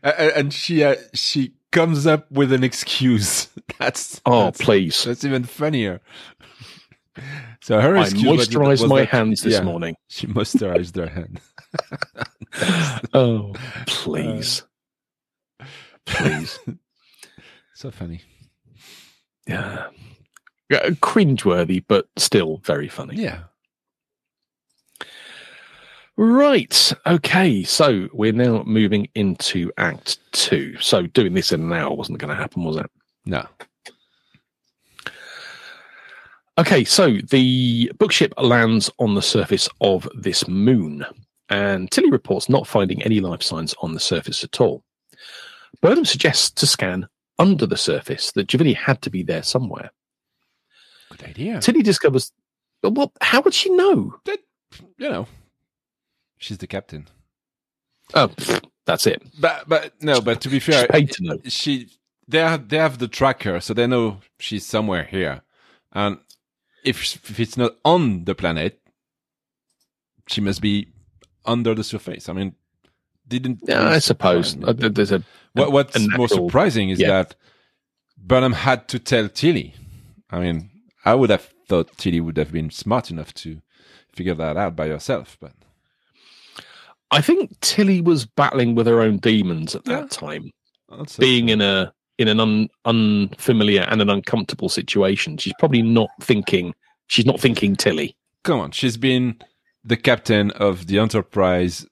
Uh, and she uh, she comes up with an excuse. That's Oh, that's, please. that's even funnier. So her I excuse moisturized my that- hands this yeah, morning. She moisturized her hand. Oh, please. please. So funny. Yeah. Yeah. Cringeworthy, but still very funny. Yeah. Right. Okay. So we're now moving into Act Two. So doing this in an hour wasn't going to happen, was it? No. Okay. So the bookship lands on the surface of this moon, and Tilly reports not finding any life signs on the surface at all. Burnham suggests to scan under the surface that J'Vini had to be there somewhere. Good idea. Tilly discovers. Well, how would she know? You know, she's the captain. Oh, that's it. But but no. But to be fair, paid to know. she they have they have the tracker, so they know she's somewhere here. And if if it's not on the planet, she must be under the surface. I mean, didn't Yeah, I suppose Uh, there's a What what's a more surprising is yeah. that Burnham had to tell Tilly. I mean, I would have thought Tilly would have been smart enough to figure that out by herself, but I think Tilly was battling with her own demons at that Yeah. time, also being in a in an un, unfamiliar and an uncomfortable situation. She's probably not thinking. She's not thinking Tilly. come on, she's been the captain of the Enterprise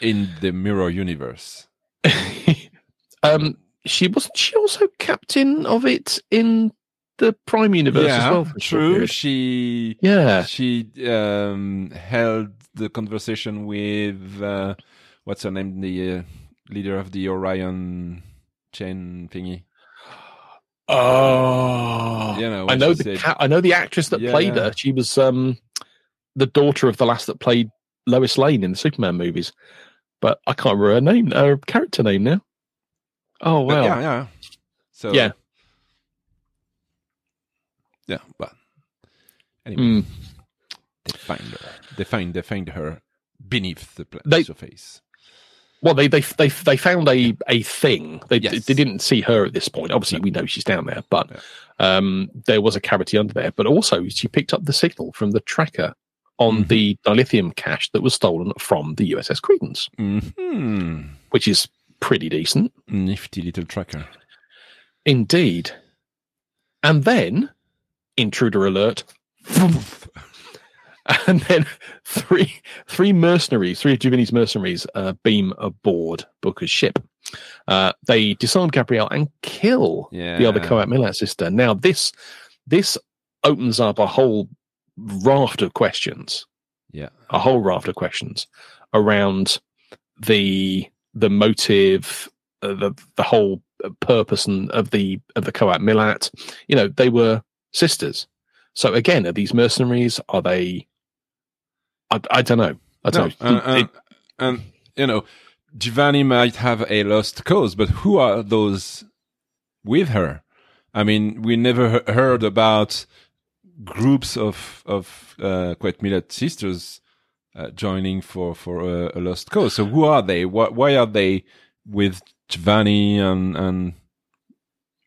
in the Mirror Universe. um, she wasn't. She also captain of it in the Prime Universe yeah, as well. For true. She Yeah. she um, held the conversation with uh, what's her name, the uh, leader of the Orion chain thingy. Oh, You know, I know the said- ca- I know the actress that played Yeah. her. She was um the daughter of the last that played Lois Lane in the Superman movies. but I can't remember her name, her character name now. Oh well, yeah, yeah. So Yeah. Yeah. But anyway, Mm. they find her. They find they find her beneath the They- surface. Well, they they they they found a a thing. They Yes. they didn't see her at this point. Obviously, we know she's down there, but um, there was a cavity under there. But also, she picked up the signal from the tracker on Mhm. the dilithium cache that was stolen from the USS Credence, hmm which is pretty decent Nifty little tracker. indeed. And then, intruder alert. And then three three mercenaries, three of J'Vini's mercenaries, uh, beam aboard Booker's ship. Uh, they disarm Gabrielle and kill Yeah. the other Qowat Milat sister. Now this this opens up a whole raft of questions, Yeah. a whole raft of questions around the the motive, uh, the the whole purpose and of the of the Qowat Milat. You know, they were sisters. So again, are these mercenaries? Are they? I, I don't know. I No, don't know. and, and, and you know, J'Vini might have a lost cause, but who are those with her? I mean, we never heard about groups of of uh, Qowat Milat sisters uh, joining for for a, a lost cause. So who are they? Why, why are they with J'Vini? And and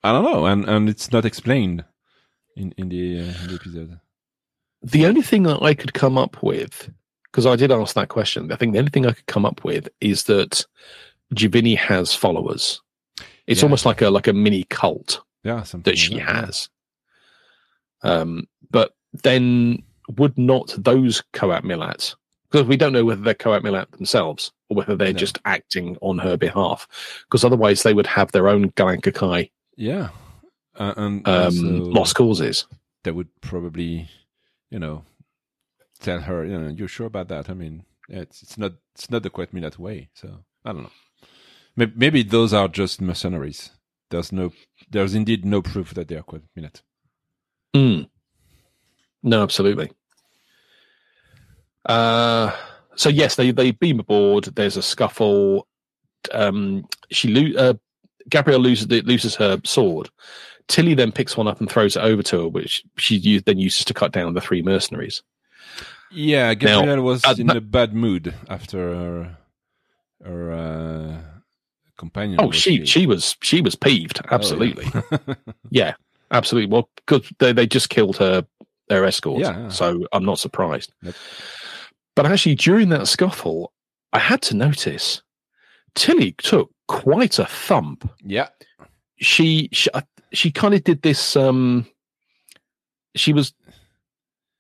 I don't know. And and it's not explained in in the, uh, in the episode. the only thing that I could come up with, because I did ask that question, I think the only thing I could come up with is that J'Vini has followers. It's Yeah. almost like a like a mini cult Yeah, something that she like that, has. Um, but then would not those Qowat Milat, because we don't know whether they're Qowat Milat themselves or whether they're No. just acting on her behalf, because otherwise they would have their own Qalankhkai Yeah. Uh, and um, also- lost causes. they would probably, you know, tell her, you know, you're sure about that. I mean, it's it's not it's not the quite me that way. So I don't know. Maybe, maybe those are just mercenaries. There's no, there's indeed no proof that they are Qowat Milat. Mm. No, absolutely. Uh, so yes, they they beam aboard. There's a scuffle. Um, she lo- uh, Gabrielle loses loses her sword. Tilly then picks one up and throws it over to her, which she then uses to cut down the three mercenaries. Yeah, Gabrielle was uh, in a bad mood after her her uh, companion. Oh, she killed. she was she was peeved. Oh, yeah. Absolutely, yeah, absolutely. Well, because they they just killed her their escort, Yeah, so I'm not surprised. Nope. But actually, during that scuffle, I had to notice Tilly took quite a thump. yeah, She she, she kind of did this. Um, she was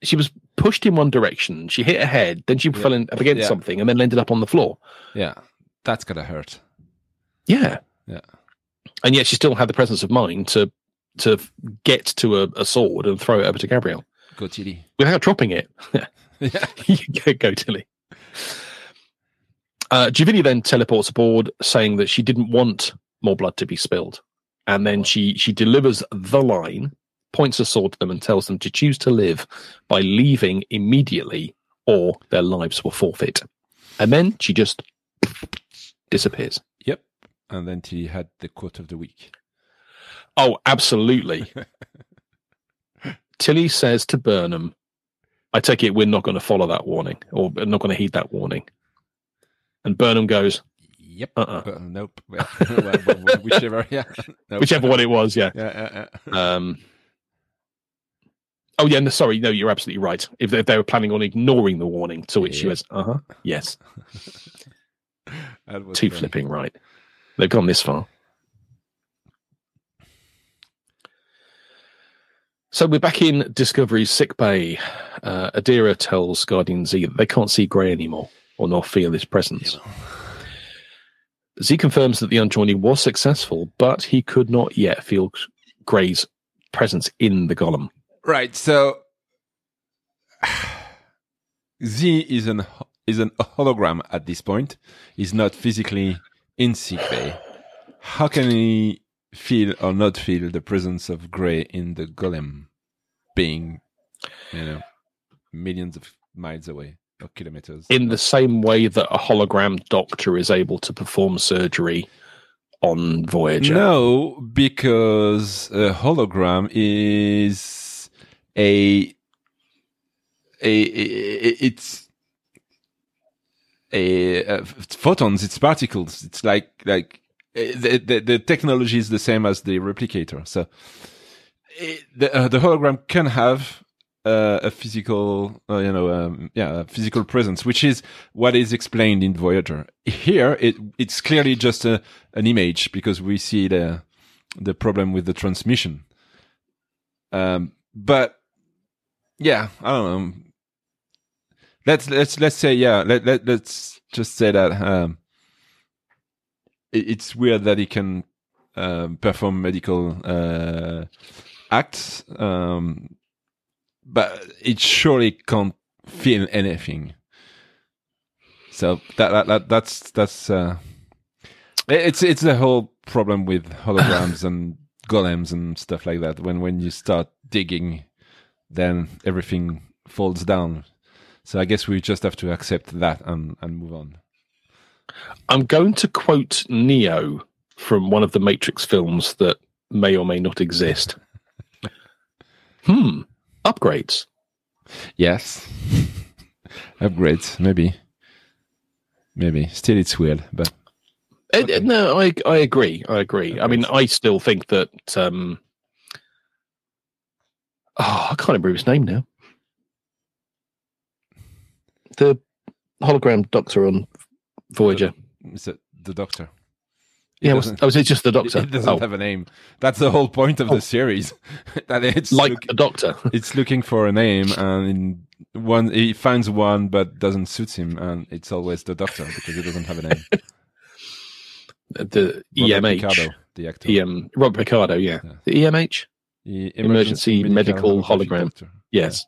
she was pushed in one direction. She hit her head, then she Yeah. fell in, up against Yeah. something, and then ended up on the floor. yeah. That's gotta hurt. Yeah. Yeah. And yet she still had the presence of mind to to get to a, a sword and throw it over to Gabrielle Go Tilly. without dropping it. yeah. go, Tilly. Uh, J'Vini then teleports aboard, saying that she didn't want more blood to be spilled, and then she she delivers the line, points a sword to them, and tells them to choose to live by leaving immediately, or their lives will forfeit. And then she just disappears. Yep. And then Tilly had the quote of the week. Oh, absolutely. Tilly says to Burnham, I take it we're not going to follow that warning or not going to heed that warning. And Burnham goes, Yep. uh-uh. Uh, nope. Whichever. Yeah. Nope. whichever one it was, yeah. Yeah. yeah, yeah. Um, oh, yeah, no, sorry. No, you're absolutely right. If they, if they were planning on ignoring the warning, to which she Yeah. was, uh huh, yes, too funny. flipping right. They've gone this far. So we're back in Discovery's sick bay. Uh, Adira tells Guardian Z that they can't see Gray anymore or nor feel his presence. Z confirms that the unjoining was successful, but he could not yet feel Gray's presence in the golem. Right. So Z is an is an hologram at this point. He's not physically in sick. How can he feel or not feel the presence of Gray in the golem, being, you know, millions of miles away? Or kilometers. in the same way that a hologram doctor is able to perform surgery on Voyager. No, because a hologram is a a, a it's a, uh photons. It's particles. It's like like the, the the technology is the same as the replicator. So it, the uh, the hologram can have uh, a physical, uh, you know, um, yeah, physical presence, which is what is explained in Voyager. Here, it it's clearly just a an image because we see the the problem with the transmission. Um, but yeah, I don't know. Let's let's let's say yeah. Let let let's just say that um, it, it's weird that he can um, perform medical uh, acts. Um, but it surely can't feel anything. So that, that, that that's that's uh, it's it's the whole problem with holograms and golems and stuff like that. When when you start digging, then everything falls down. So I guess we just have to accept that and and move on. I'm going to quote Neo from one of the Matrix films that may or may not exist. hmm. Upgrades. Yes, upgrades maybe, maybe. Still, it's weird, but Uh, uh, no, I I agree. I agree. I mean, I still think that. Um, oh, I can't remember his name now. The hologram doctor on Voyager. is it the Doctor? Yeah, was, doesn't- oh, was it just the doctor? It doesn't Oh, have a name. That's the whole point of Oh. the series. that it's like look- the doctor. it's looking for a name, and in one he finds one, but doesn't suit him, and it's always the Doctor because he doesn't have a name. the Robert EMH. Picardo, the actor. EM, Rob Ricardo, yeah. Yeah. The EMH? The Emergency medical holographic hologram. doctor. Yes.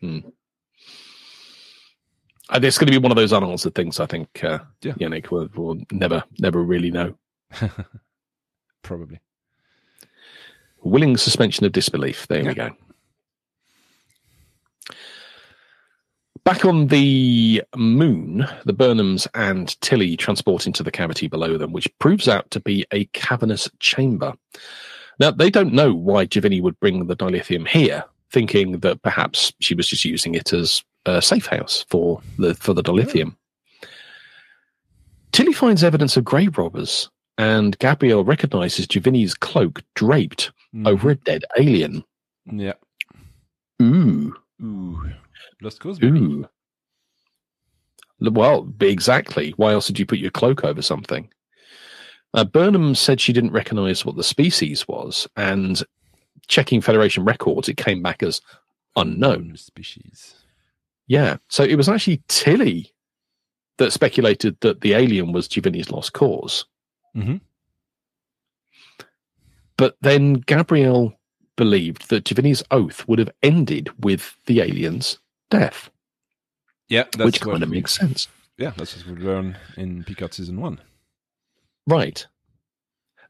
Hmm. And it's going to be one of those unanswered things, I think, uh, Yeah. Yannick will, will never, never really know. Probably. Willing suspension of disbelief. There we go. Back on the moon, the Burnhams and Tilly transport into the cavity below them, which proves out to be a cavernous chamber. Now, they don't know why J'Vini would bring the dilithium here, thinking that perhaps she was just using it as a safe house for the for the dilithium. Tilly finds evidence of grave robbers, and Gabrielle recognizes J'Vini's cloak draped over a dead alien. Yeah. Ooh, Ooh. Lost cause. ooh. Well, exactly. Why else did you put your cloak over something? Uh, Burnham said she didn't recognize what the species was, and checking Federation records, it came back as unknown. species. Yeah. So it was actually Tilly that speculated that the alien was J'Vini's lost cause. Mhm. But then Gabrielle believed that J'Vini's oath would have ended with the alien's death, Yeah, that's which kind of makes sense. Yeah, that's what we learn in Picard season one. Right.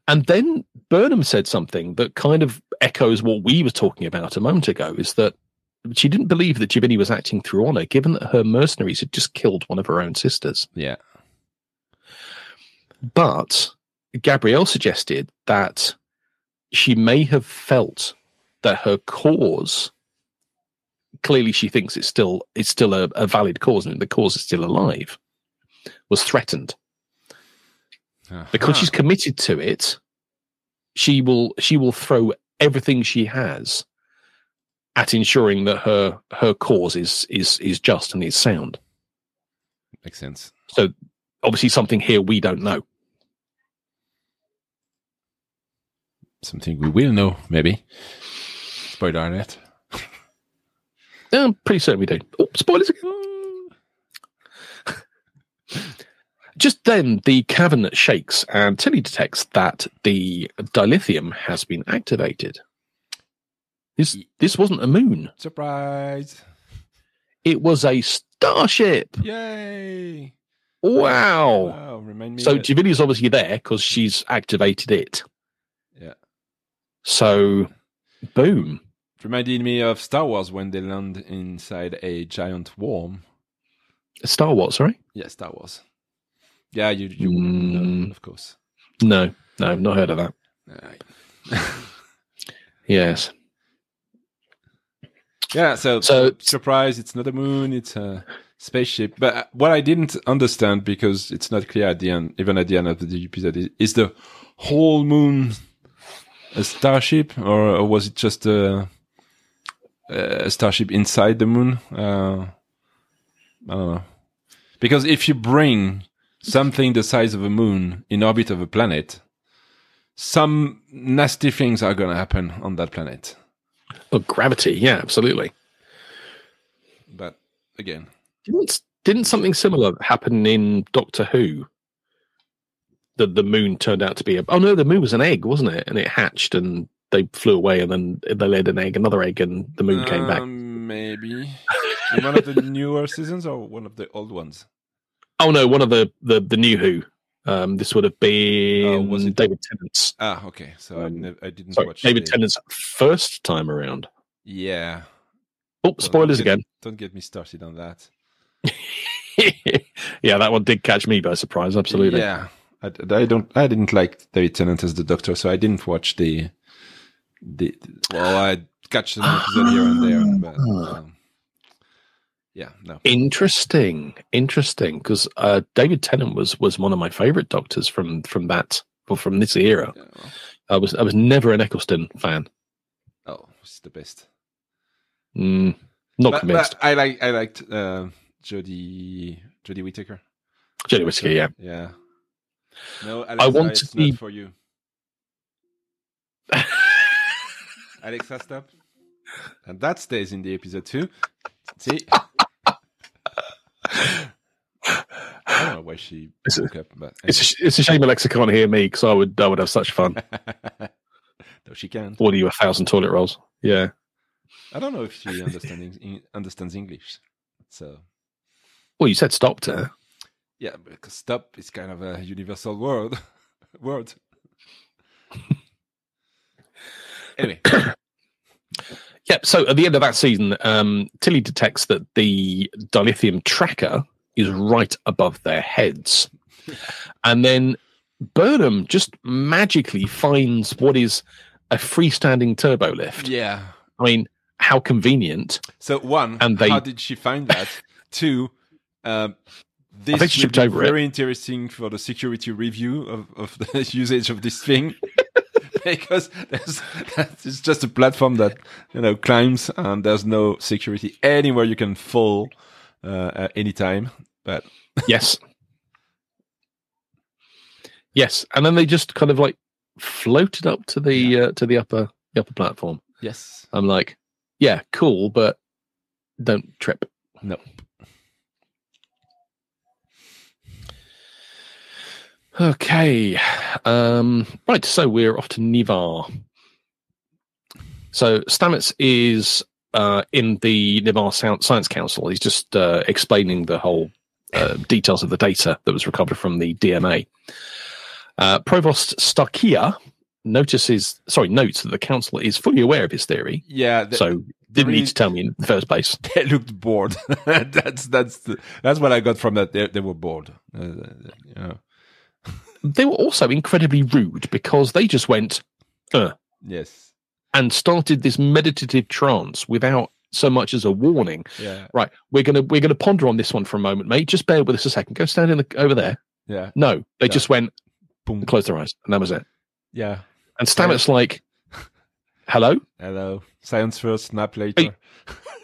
And then Burnham said something that kind of echoes what we were talking about a moment ago is that she didn't believe that J'Vini was acting through honor, given that her mercenaries had just killed one of her own sisters. Yeah. But Gabrielle suggested that she may have felt that her cause clearly she thinks it's still it's still a, a valid cause and the cause is still alive was threatened. Uh-huh. Because she's committed to it she will she will throw everything she has at ensuring that her her cause is is is just and is sound. Makes sense. so obviously something here we don't know Something we will know, maybe. Spoiler alert. Yeah, I'm pretty certain we do. Oh, spoilers again. Just then, the cavern shakes, and Tilly detects that the dilithium has been activated. This this wasn't a moon; Surprise! it was a starship. Yay! Wow! Wow. So J'Vini's obviously there because she's activated it. Yeah. So, boom. reminded me of Star Wars when they land inside a giant worm. Star Wars, sorry? Yeah, Star Wars. Yeah, you you wouldn't know, Mm. of course. No, no, I've not heard of that. Alright. Yes. Yeah, so, So- surprise, it's not a moon, it's a spaceship. But uh, what I didn't understand because it's not clear at the end, even at the end of the episode, is, is the whole moon a starship, or, or was it just a, a starship inside the moon? Uh, I don't know. Because if you bring something the size of a moon in orbit of a planet, some nasty things are going to happen on that planet. Oh, gravity. Yeah, absolutely. But again, Didn't didn't something similar happen in Doctor Who? That the moon turned out to be a oh no, the moon was an egg, wasn't it? And it hatched and they flew away and then they laid an egg, another egg, and the moon came back. Um, Maybe in one of the newer seasons or one of the old ones. Oh no, one of the the, the new Who. Um, this would have been Oh, it- David Tennant's. Ah, okay. So I, Um, nev- I didn't Sorry, watch David the- Tennant's first time around. Yeah. Oh, spoilers don't get- again. Don't get me started on that. yeah, that one did catch me by surprise. Absolutely. Yeah. I, I don't. I didn't like David Tennant as the Doctor, so I didn't watch the. The well, I catch an episode here and there, but um, yeah, no. Interesting, interesting. Because uh, David Tennant was was one of my favorite Doctors from from that from this era. Yeah, well, I was I was never an Eccleston fan. oh, it's the best. Mm, not But, convinced. but I like. I liked uh, Jodie Jodie Whittaker. Jodie Whittaker, yeah. Yeah. No, I Alexa, want to not for you. Alexa, stop. And that stays in the episode too. See? I don't know why she It's a- woke up, but It's a, it's a shame Alexa can't hear me because I would I would have such fun. no, she can. Order you a thousand toilet rolls. Yeah. I don't know if she understands understands English. So Well, you said stop to her. Yeah, because stop is kind of a universal word. word. anyway, Yeah. So at the end of that season, um, Tilly detects that the dilithium tracker is right above their heads, and then Burnham just magically finds what is a freestanding turbo lift. yeah. I mean, how convenient. So one, And they- how did she find that? Two, um, this think will tripped be over it. very interesting for the security review of, of the usage of this thing. because there's, it's just a platform that you know climbs and there's no security anywhere you can fall uh, at any time. But Yes. yes, and then they just kind of like floated up to the uh, to the upper the upper platform. yes, I'm like, yeah, cool, but don't trip. no, Okay. Um, right. So we're off to Ni'Var. So Stamets is uh, in the Ni'Var Science Council. He's just uh, explaining the whole uh, details of the data that was recovered from the DMA. Uh, Provost Starkia notices, sorry, notes that the council is fully aware of his theory. yeah. The, so didn't really- need to tell me in the first place. they looked bored. that's that's the, that's what I got from that. They, they were bored. Uh, you know. They were also incredibly rude because they just went uh, Yes. and started this meditative trance without so much as a warning. Yeah. Right, we're gonna we're gonna ponder on this one for a moment, mate. Just bear with us a second. Go stand in the, over there. Yeah. No, they No. just went Boom. closed their eyes, and that was it. Yeah. And Stamets like, "Hello." Hello. Science first, nap later.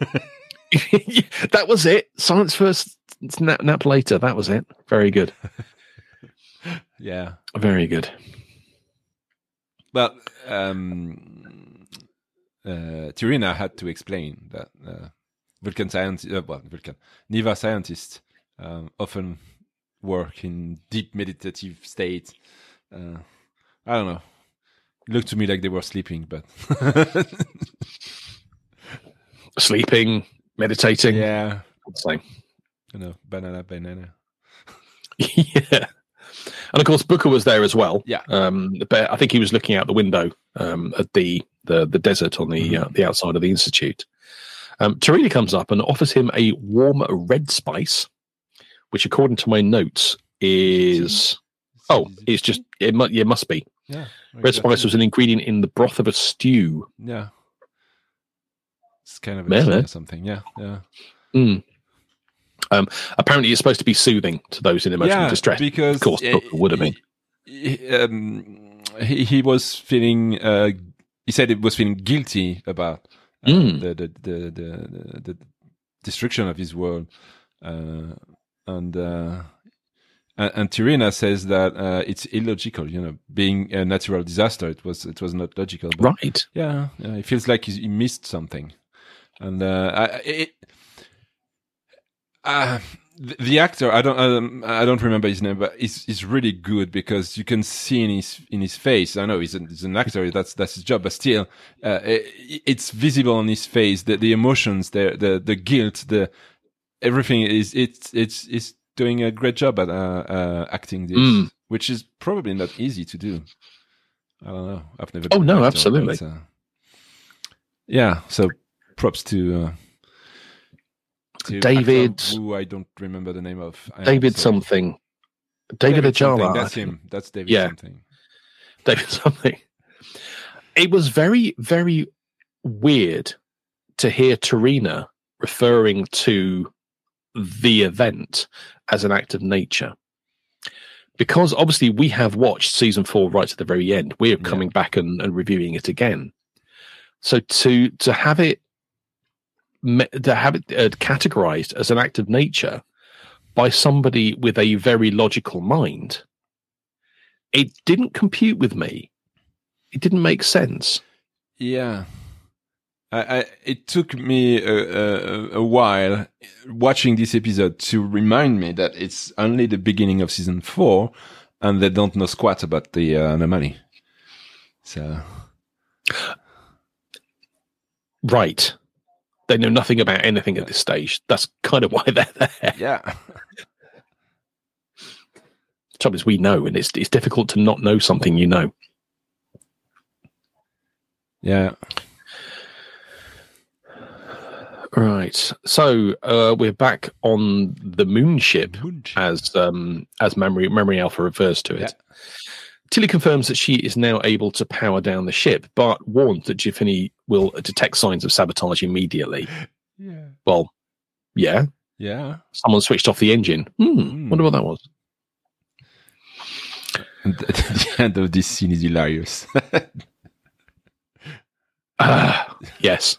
that was it. Science first, nap, nap later. That was it. Very good. Yeah. Very good. Well, um, uh, T'Rina had to explain that uh, Vulcan scientists, uh, well, Vulcan Ni'Var scientists um, often work in deep meditative state. Uh, I don't know. It looked to me like they were sleeping, but Sleeping, meditating. yeah, Same. you know, banana, banana. yeah. And of course, Booker was there as well. Yeah. Um, but I think he was looking out the window um, at the, the the desert on the uh, the outside of the institute. Um, T'Rina comes up and offers him a warm red spice, which according to my notes is oh, it's just it must it must be yeah. red spice was an ingredient in the broth of a stew. Yeah. It's kind of a or something. Yeah, yeah. Mm. Um, apparently, it's supposed to be soothing to those in emotional yeah, distress. because Of course, uh, Doctor would have been. he, um, he, he was feeling. Uh, he said he was feeling guilty about uh, Mm. the, the, the the the destruction of his world, uh, and uh, and, T'Rina says that uh, it's illogical. You know, being a natural disaster, it was it was not logical. But Right. yeah, yeah, it feels like he he missed something, and uh, I, it. Uh, the, the actor, I don't, um, I don't remember his name, but he's, he's really good because you can see in his in his face. I know he's, an he's an actor, that's that's his job, but still, uh, it, it's visible on his face. The the emotions, the the the guilt, the everything is it's it's it's doing a great job at uh, uh, acting this, Mm. which is probably not easy to do. I don't know. I've never. Oh, no, absolutely. but, uh, yeah. So props to. To David- who I don't remember the name of. I am David something. David, something, Ajala. That's him. That's David Yeah. something. David something. It was very, very weird to hear T'Rina referring to the event as an act of nature. Because obviously we have watched season four right to the very end. We're Yeah. coming back and, and reviewing it again. So to to have it to have it uh, categorized as an act of nature by somebody with a very logical mind, it didn't compute with me. It didn't make sense. Yeah. I, I, it took me a, a, a while watching this episode to remind me that it's only the beginning of season four and they don't know squat about the uh, anomaly. So, Right. They know nothing about anything at this stage. That's kind of why they're there. yeah. The trouble is, we know, and it's it's difficult to not know something you know. Yeah. Right. So uh, we're back on the moon ship, as um, as memory memory alpha refers to it. Yeah. Tilly confirms that she is now able to power down the ship, but warns that J'Vini will detect signs of sabotage immediately. Yeah. Well, yeah, Yeah. someone switched off the engine. Hmm, Hmm. Wonder what that was. And the, the end of this scene is hilarious. Ah, yes.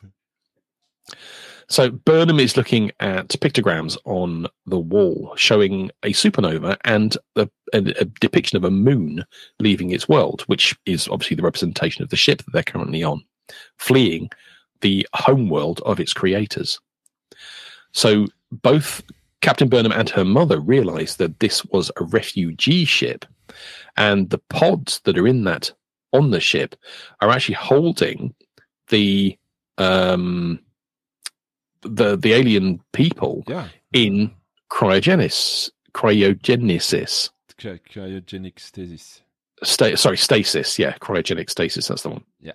So Burnham is looking at pictograms on the wall showing a supernova and a, a, a depiction of a moon leaving its world, which is obviously the representation of the ship that they're currently on, fleeing the homeworld of its creators. So both Captain Burnham and her mother realize that this was a refugee ship, and the pods that are in that on the ship are actually holding the um the the alien people yeah. in cryogenis cryogenesis Cry- Cryogenic stasis. sta- sorry stasis yeah cryogenic stasis that's the one Yeah.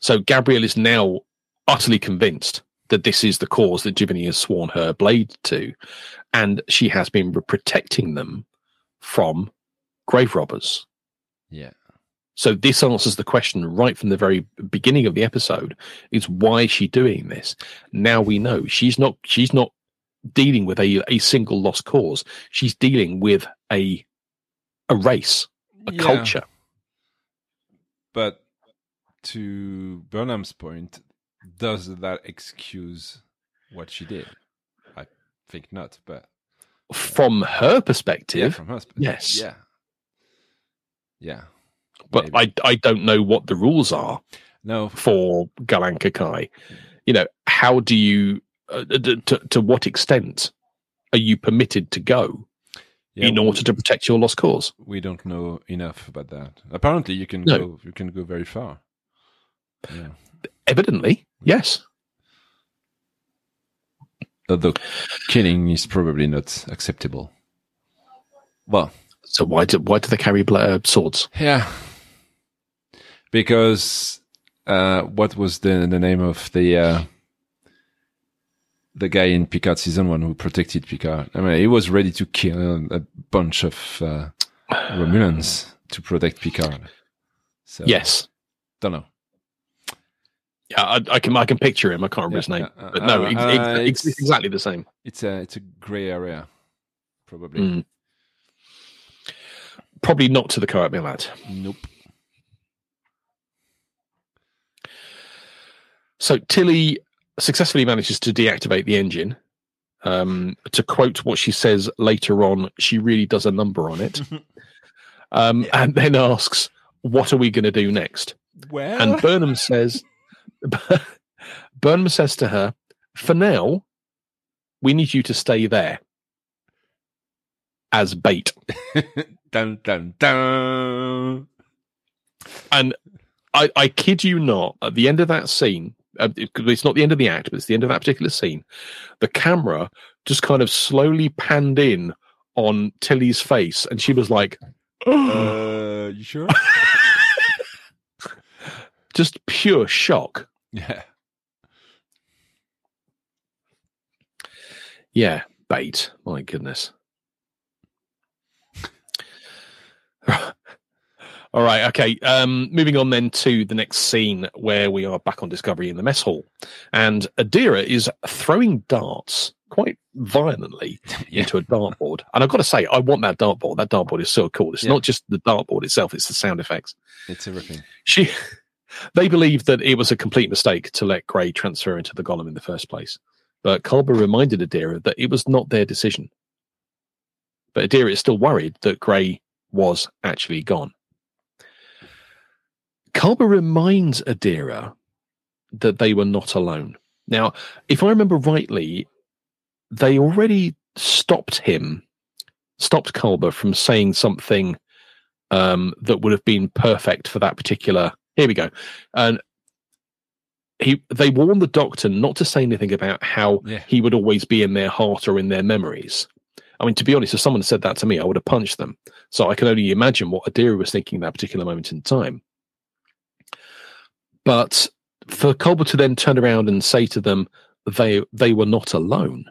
so gabrielle is now utterly convinced that this is the cause that J'Vini has sworn her blade to and she has been protecting them from grave robbers Yeah. So this answers the question right from the very beginning of the episode: is why is she doing this? Now we know she's not. She's not dealing with a a single lost cause. She's dealing with a a race, a Yeah. culture. But to Burnham's point, does that excuse what she did? I think not, but From her yeah, perspective, from her sp- yes. Yeah. Yeah. But maybe. I I don't know what the rules are no, for Qalankhkai. You know, how do you uh, to, to to what extent are you permitted to go yeah, in order to protect your lost cause? we don't know enough about that. Apparently, you can No. go. You can go very far. Yeah. Evidently, yes. Although killing is probably not acceptable. Well, So why do why do they carry uh, swords? yeah, because uh, what was the the name of the uh, the guy in Picard season one who protected Picard. I mean, he was ready to kill a bunch of uh, Romulans to protect Picard. So, Yes. don't know. Yeah, I, I can I can picture him. I can't remember Yeah, his name, uh, but no, ex- uh, it's- it's exactly the same. It's a it's a gray area, probably. Mm. Probably not to the Qowat Milat. Nope. So Tilly successfully manages to deactivate the engine. Um, to quote what she says later on, she really does a number on it, um, and then asks, "What are we going to do next?" Well, And Burnham says, Burnham says to her, "For now, we need you to stay there as bait." Dun dun dun. And I, I kid you not, at the end of that scene, uh, it- it's not the end of the act, but it's the end of that particular scene. The camera just kind of slowly panned in on Tilly's face, and she was like, Uh, you sure? just pure shock. yeah. Yeah, bait. My goodness. All right, okay. Um, moving on then to the next scene where we are back on Discovery in the mess hall, and Adira is throwing darts quite violently Yeah. into a dartboard. And I've got to say, I want that dartboard. That dartboard is so cool. It's Yeah. not just the dartboard itself; it's the sound effects. It's everything. She, they believe that it was a complete mistake to let Gray transfer into the Golem in the first place. But Culber reminded Adira that it was not their decision. But Adira is still worried that Gray was actually gone. Culber reminds Adira that they were not alone. Now, if I remember rightly, they already stopped him, stopped Culber from saying something um, that would have been perfect for that particular. Here we go. And he, they warned the doctor not to say anything about how Yeah. he would always be in their heart or in their memories. I mean, to be honest, if someone said that to me, I would have punched them. So I can only imagine what Adira was thinking at that particular moment in time. But for Culber to then turn around and say to them they they were not alone,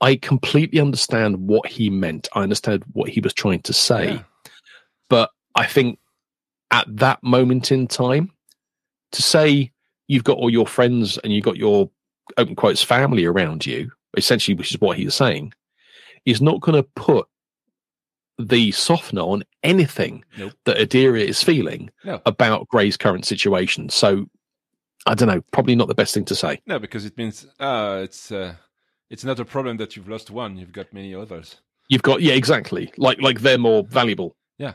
I completely understand what he meant. I understand what he was trying to say. Yeah. But I think at that moment in time, to say you've got all your friends and you've got your open quotes family around you, essentially, which is what he was saying, is not going to put the softener on anything Nope. that Adira is feeling No. about Gray's current situation. So I don't know, probably not the best thing to say. No, because it means uh, it's uh, it's not a problem that you've lost one; you've got many others. You've got yeah, exactly. Like like they're more valuable. Yeah.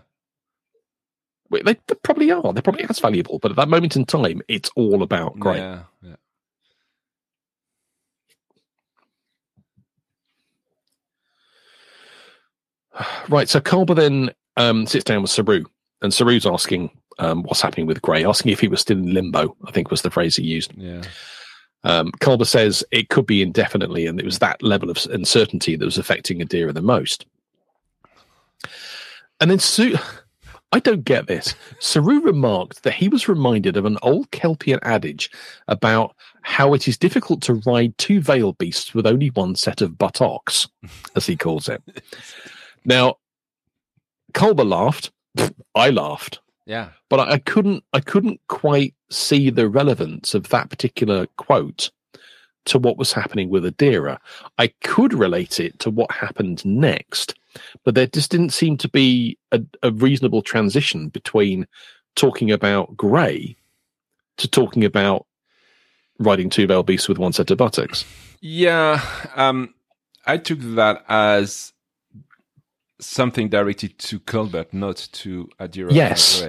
Wait, they, they probably are. They're probably as valuable, but at that moment in time, it's all about Gray. Yeah, yeah. Right. So Culber then um, sits down with Saru, and Saru's asking um, what's happening with Gray, asking if he was still in limbo. I think was the phrase he used. yeah. Um, Culber says it could be indefinitely, and it was that level of uncertainty that was affecting Adira the most. And then I don't get this. Saru remarked that he was reminded of an old Kelpian adage about how it is difficult to ride two veil beasts with only one set of buttocks, as he calls it. Now, Culber laughed. I laughed Yeah. but I, I couldn't I couldn't quite see the relevance of that particular quote to what was happening with Adira. I could relate it to what happened next, but there just didn't seem to be a, a reasonable transition between talking about Grey to talking about riding two veil beasts with one set of buttocks. Yeah, um, I took that as something directed to Culber, not to Adira. Yes.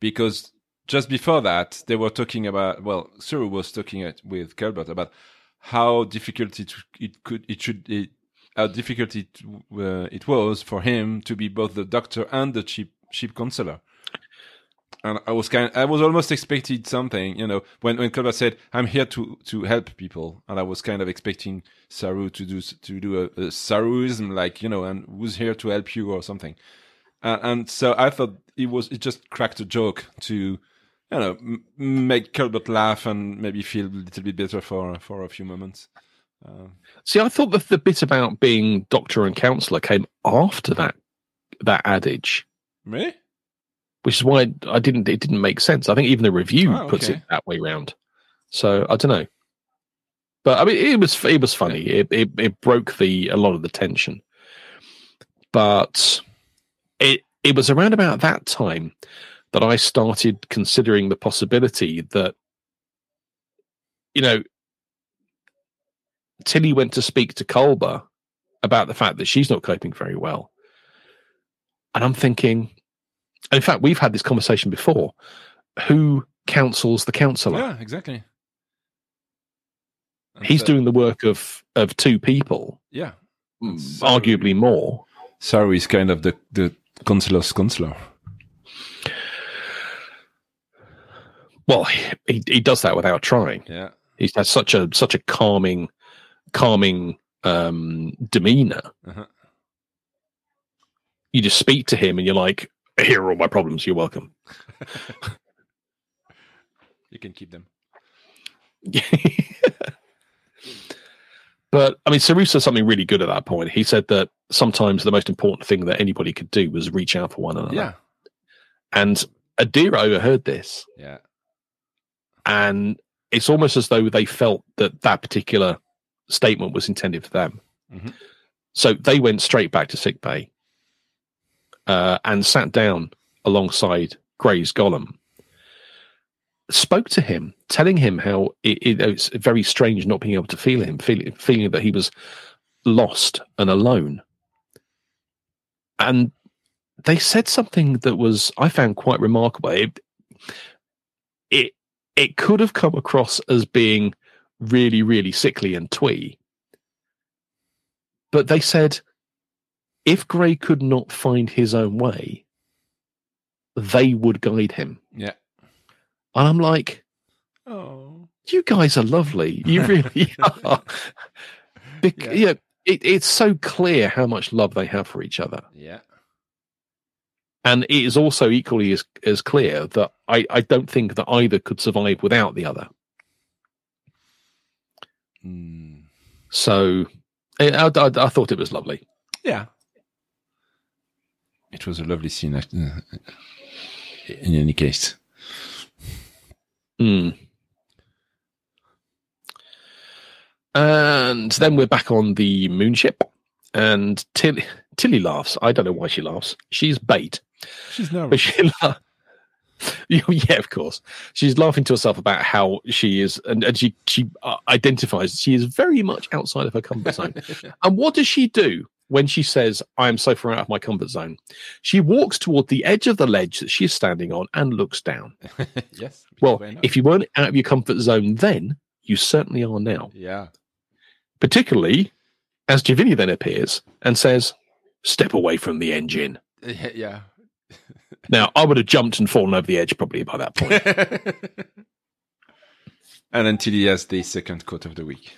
Because just before that, they were talking about. Well, Saru was talking at, with Culber about how difficult it, it could, it should, it, how difficult it, uh, it was for him to be both the doctor and the ship ship counselor. And I was kind, of, I was almost expecting something, you know, when when Culber said, "I'm here to to help people," and I was kind of expecting Saru to do to do a, a Saruism, like you know, and who's here to help you or something. Uh, and so I thought it was it just cracked a joke to, you know, m- make Culber laugh and maybe feel a little bit better for for a few moments. Um, See, I thought that the bit about being doctor and counselor came after that that adage, really? Which is why I didn't. It didn't make sense. I think even the review Oh, puts it that way round. So I don't know, but I mean, it was it was funny. It, it it broke the a lot of the tension, but it it was around about that time that I started considering the possibility that you know Tilly went to speak to Culber about the fact that she's not coping very well. And I'm thinking, and in fact, we've had this conversation before. Who counsels the counselor? Yeah, exactly. And He's so- doing the work of of two people, Yeah. mm, So- arguably more. Saru, is kind of the the counselor's counselor. Well, he he does that without trying. Yeah. He has such a such a calming, calming um, demeanor. Uh-huh. You just speak to him, and you're like, "Here are all my problems. You're welcome." You can keep them. but I mean, Saru said something really good at that point. He said that sometimes the most important thing that anybody could do was reach out for one another. Yeah. And Adira overheard this, Yeah. and it's almost as though they felt that that particular statement was intended for them. Mhm. So they went straight back to sick bay uh, and sat down alongside Gray's golem, spoke to him, telling him how it, it, it's very strange not being able to feel him, feeling, feeling that he was lost and alone. And they said something that was I found quite remarkable. It, it it could have come across as being really, really sickly and twee. But they said if Gray could not find his own way, they would guide him. Yeah. And I'm like, Oh. you guys are lovely. You really are. Bec- Yeah. yeah. it, it's so clear how much love they have for each other. Yeah. And it is also equally as, as clear that I, I don't think that either could survive without the other. Mm. So I, I, I thought it was lovely. Yeah. It was a lovely scene. uh, In any case. Mm. And then we're back on the moonship, and Tilly, Tilly laughs. I don't know why she laughs. She's bait, She's but she la- yeah, of course. She's laughing to herself about how she is, and, and she she uh, identifies she is very much outside of her comfort zone. and what does she do when she says, "I am so far out of my comfort zone"? She walks toward the edge of the ledge that she is standing on and looks down. yes. Well, if you weren't out of your comfort zone then, you certainly are now. yeah. Particularly as J'Vini then appears and says, Step away from the engine. Yeah. Now, I would have jumped and fallen over the edge probably by that point. and until he has the second quote of the week.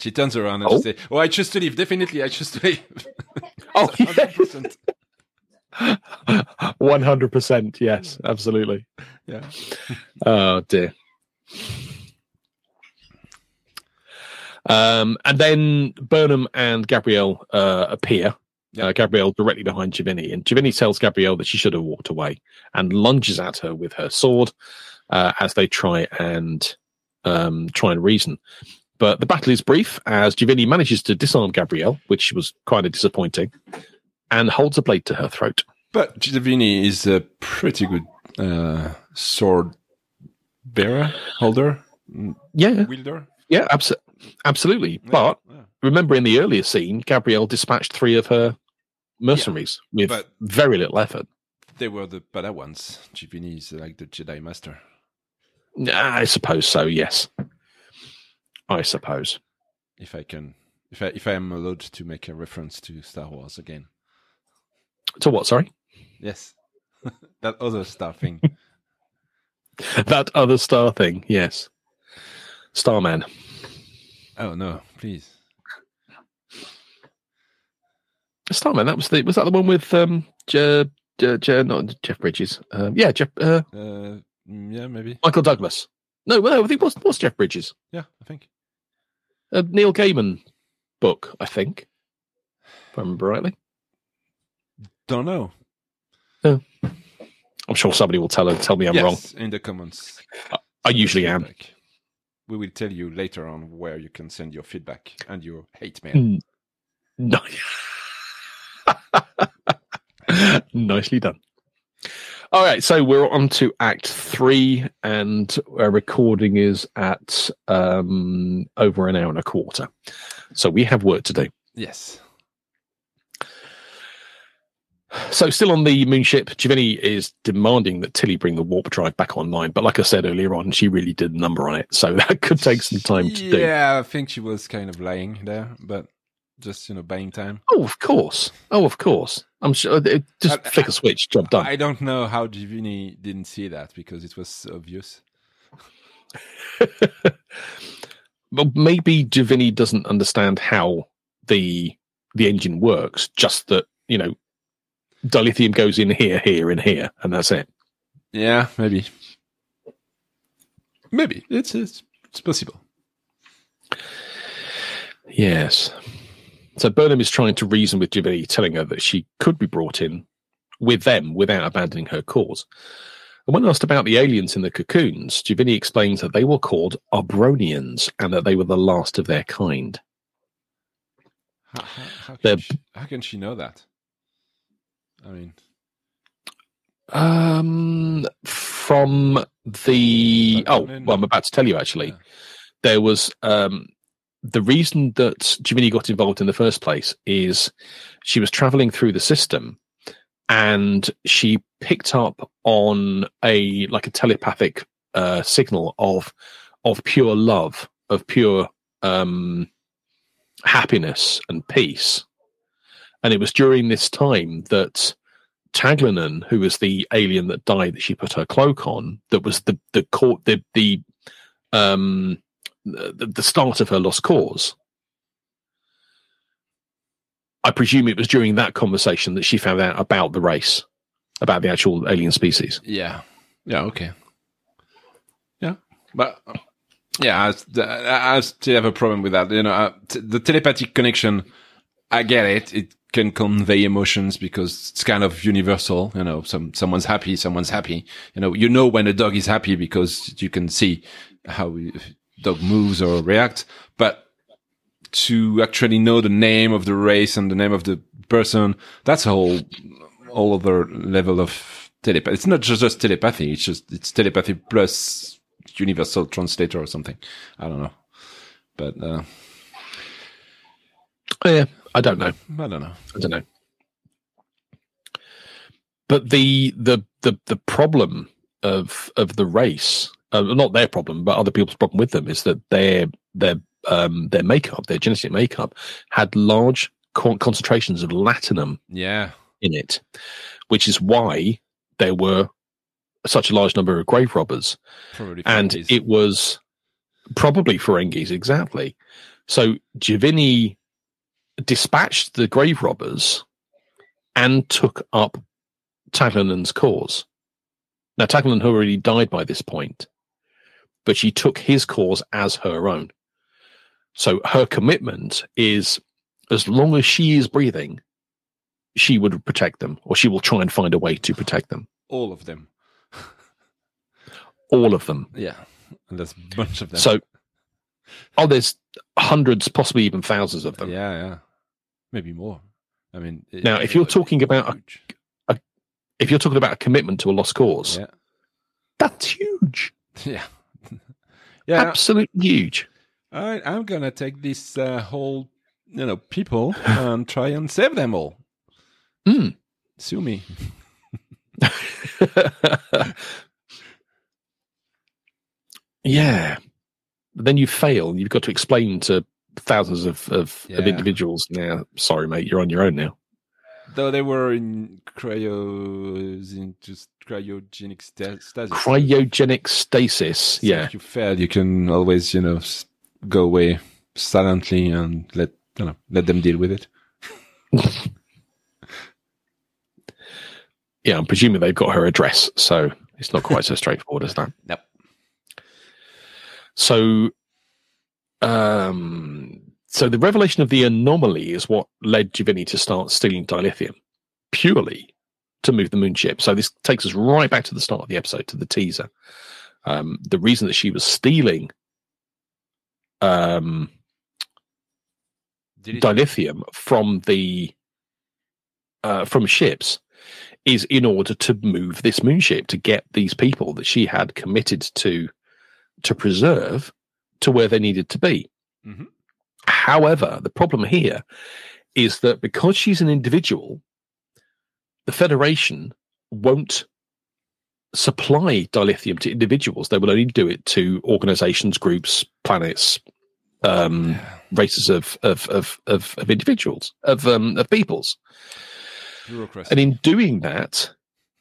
She turns around and Oh. says, Oh, I choose to leave. Definitely, I choose to leave. oh, 100%. 100%. Yes, absolutely. Yeah. Oh, dear. Um, and then Burnham and Gabrielle uh, appear. Yeah. Uh, Gabrielle directly behind J'Vini, and J'Vini tells Gabrielle that she should have walked away and lunges at her with her sword uh, as they try and um, try and reason. But the battle is brief as J'Vini manages to disarm Gabrielle, which was kind of disappointing, and holds a blade to her throat. But J'Vini is a pretty good uh, sword bearer, holder, Yeah, wielder. yeah, abso- absolutely. Yeah, But yeah. remember in the earlier scene, Gabrielle dispatched three of her mercenaries with but- very little effort. they were the Padawans. J'Vini is like the Jedi Master. I suppose so. Yes, I suppose. If I can, if I if I am allowed to make a reference to Star Wars again. To what? Sorry, Yes, that other Star thing. that other star thing. Yes, Starman. oh no, please. Starman. That was the. Was that the one with um, Je, Je, Je, not Jeff Bridges? Um, yeah, Jeff, uh, Uh, mm, yeah, maybe. Michael Douglas. No, well, I think what's was Jeff Bridges? Yeah, I think. A Neil Gaiman book, I think. If I remember rightly. Don't know. I'm sure somebody will tell tell me I'm wrong. in the comments. I usually am. We will tell you later on where you can send your feedback and your hate mail. Mm. No. Nicely done. All right, so we're on to Act Three, and our recording is at um, over an hour and a quarter. So we have work to do. Yes. So, still on the moonship, J'Vini is demanding that Tilly bring the warp drive back online. But like I said earlier on, she really did a number on it, so that could take some time to do. Yeah, I think she was kind of lying there, but just you know, buying time. Oh, of course. Oh, of course. I'm sure. Uh, it, just I- flick a switch, job done. I don't know how J'Vini didn't see that because it was obvious. but maybe J'Vini doesn't understand how the the engine works. Just that you know, dilithium goes in here, here, and here, and that's it. Yeah, maybe. Maybe it's it's, it's possible. Yes. So Burnham is trying to reason with J'Vini, telling her that she could be brought in with them without abandoning her cause. And when asked about the aliens in the cocoons, J'Vini explains that they were called Abronians and that they were the last of their kind. How, how, how, can, she, how can she know that? I mean, Um, from the oh, well, I'm about to tell you actually. Yeah. There was um the reason that J'Vini got involved in the first place is she was traveling through the system and she picked up on a like a telepathic uh signal of of pure love, of pure um happiness and peace. And it was during this time that Taglanen, who was the alien that died that she put her cloak on, that was the the court the the um the, the start of her lost cause. I presume it was during that conversation that she found out about the race, about the actual alien species. yeah, yeah, okay, yeah, but uh, yeah, I, s- I I still have a problem with that. You know, uh, t- the telepathic connection. I get it. It can convey emotions because it's kind of universal. You know, some someone's happy, someone's happy. You know, you know when a dog is happy because you can see how a dog moves or reacts. But to actually know the name of the race and the name of the person, that's a whole whole other level of telepathy. It's not just, just telepathy. It's just it's telepathy plus universal translator or something. I don't know, but uh, yeah, I don't know. I don't know. I don't know. But the the the the problem of of the race, uh, not their problem, but other people's problem with them is that their their um their makeup, their genetic makeup, had large con- concentrations of latinum Yeah, in it, which is why there were such a large number of grave robbers probably. and Ferengis. it was probably Ferengis exactly. So J'Vini dispatched the grave robbers and took up Taglanen's cause. Now Taglanen had already died by this point, but she took his cause as her own. So her commitment is as long as she is breathing, she would protect them, or she will try and find a way to protect them. all of them. All of them. Yeah, and there's a bunch of them. So, oh, there's hundreds, possibly even thousands of them. yeah, yeah, maybe more. I mean, it- Now, if you're talking about a- huge. If you're talking about a commitment to a lost cause, yeah, that's huge. yeah, yeah. Absolutely huge. All right, I'm gonna take this uh, whole, you know, people and try and save them all. Mm. Sue me. yeah. But then you fail. You've got to explain to thousands of, of, of individuals. Now, sorry, mate, you're on your own now. Though they were in cryo, in just cryogenic sta- stasis. Cryogenic stasis. So Yeah. If you fail, you can always, you know, go away silently and let you know let them deal with it. Yeah. I'm presuming they've got her address. So it's not quite so straightforward as that. Nope. So, um, so the revelation of the anomaly is what led J'Vini to start stealing dilithium purely to move the moon ship. So this takes us right back to the start of the episode, to the teaser. Um, the reason that she was stealing um, dilithium from the uh, from ships is in order to move this moonship to get these people that she had committed to to preserve to where they needed to be. Mhm. However, the problem here is that because she's an individual, the Federation won't supply dilithium to individuals. They will only do it to organizations, groups, planets, um, races of of of of, of individuals of um, of peoples. And in doing that,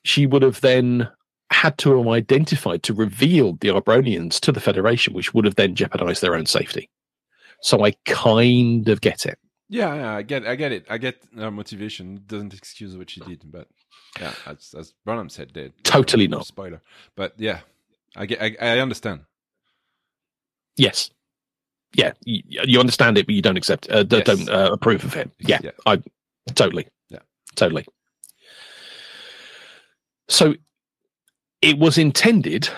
she would have then had to have identified to reveal the Abronians to the Federation, which would have then jeopardized their own safety. So I kind of get it. Yeah, yeah, I get, I get it. I get her motivation. Doesn't excuse what she did, but yeah, as as Burnham said, they, Totally no not. spoiler. But yeah, I get, I, I understand. Yes. Yeah, you, you understand it, but you don't accept, uh, Yes. don't uh, approve of it. Yeah, Yeah. I totally. Yeah. totally. So it was intended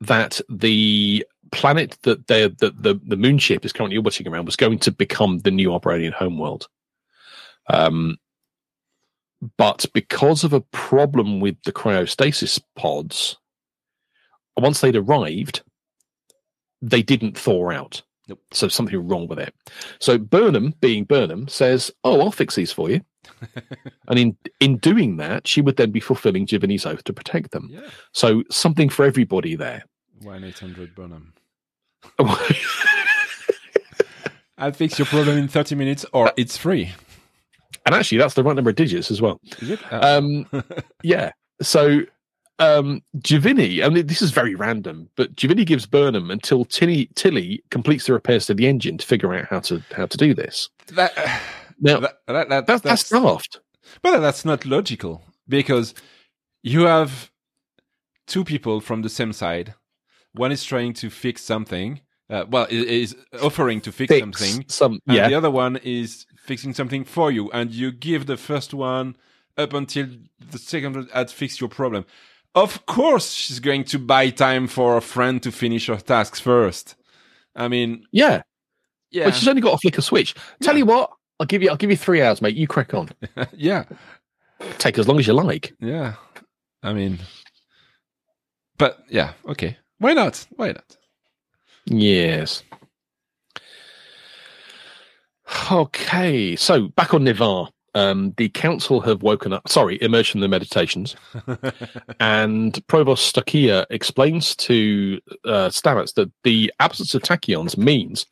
that the planet that the the the, the moon ship is currently orbiting around was going to become the new Abronian homeworld. Um, but because of a problem with the cryostasis pods, once they'd arrived, they didn't thaw out. Nope. So something was wrong with it. So Burnham, being Burnham, says, "Oh, I'll fix these for you." and in in doing that, she would then be fulfilling J'Vini's oath to protect them. Yeah, So something for everybody there. One eight hundred Burnham. I'll fix your problem in thirty minutes, or it's free. And actually, that's the right number of digits as well. Is it? Uh, Um, yeah. So um, J'Vini, I mean, this is very random, but J'Vini gives Burnham until Tilly, Tilly completes the repairs to the engine to figure out how to how to do this. that, Now, that, that, that- that's, that's daft. But that's not logical because you have two people from the same side. One is trying to fix something. Uh, well, is offering to fix, Fix something, some, and the other one is fixing something for you, and you give the first one up until the second one had fixed your problem. Of course, she's going to buy time for a friend to finish her tasks first. I mean, yeah. yeah, But she's only got to flick a switch. Tell Yeah. you what, I'll give you I'll give you three hours, mate. You crack on. yeah. Take as long as you like. Yeah. I mean, but yeah, okay. Why not? Why not? Yes. Okay, so back on Ni'Var. Um, the council have woken up, sorry, emerged from the meditations, and Provost Stakia explains to uh, Stamets that the absence of tachyons means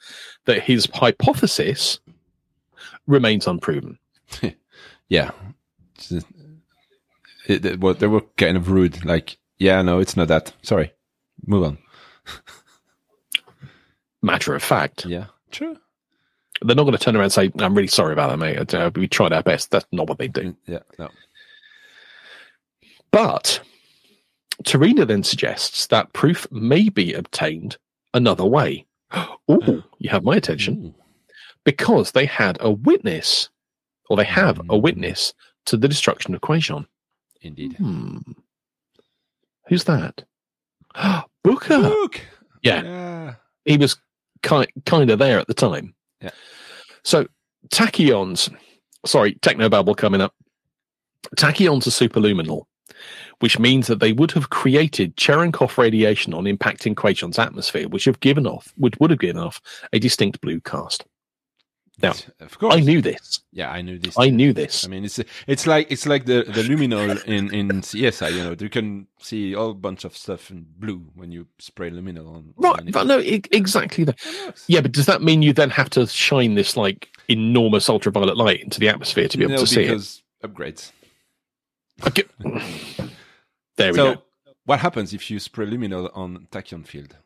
that his hypothesis remains unproven. yeah. It, it, well, they were kind of rude. Like, yeah, no, it's not that. Sorry. Move on. Matter of fact, Yeah. True. they're not going to turn around and say, I'm really sorry about that, mate. Uh, we tried our best. That's not what they do. Yeah. No. But T'Rina then suggests that proof may be obtained another way. Ooh, you have my attention. Because they had a witness, or they have a Mm. witness to the destruction of Kwejian. Indeed. Hmm. Who's that? Booker. Look. Yeah. Yeah. He was ki- kind of there at the time. Yeah. So tachyons, sorry, technobabble coming up. Tachyons are superluminal, which means that they would have created Cherenkov radiation on impacting Kwejian's atmosphere, which have given off, would would have given off a distinct blue cast. Now, of course. I knew this. Yeah, I knew this. I knew this. I mean, it's it's like it's like the the luminol in in CSI. You know, you can see a whole bunch of stuff in blue when you spray luminol on. Right, but no, exactly that. Yeah, but does that mean you then have to shine this like enormous ultraviolet light into the atmosphere to be able no, to see it? because upgrades. Okay. There we so, go. what happens if you spray luminol on tachyon field?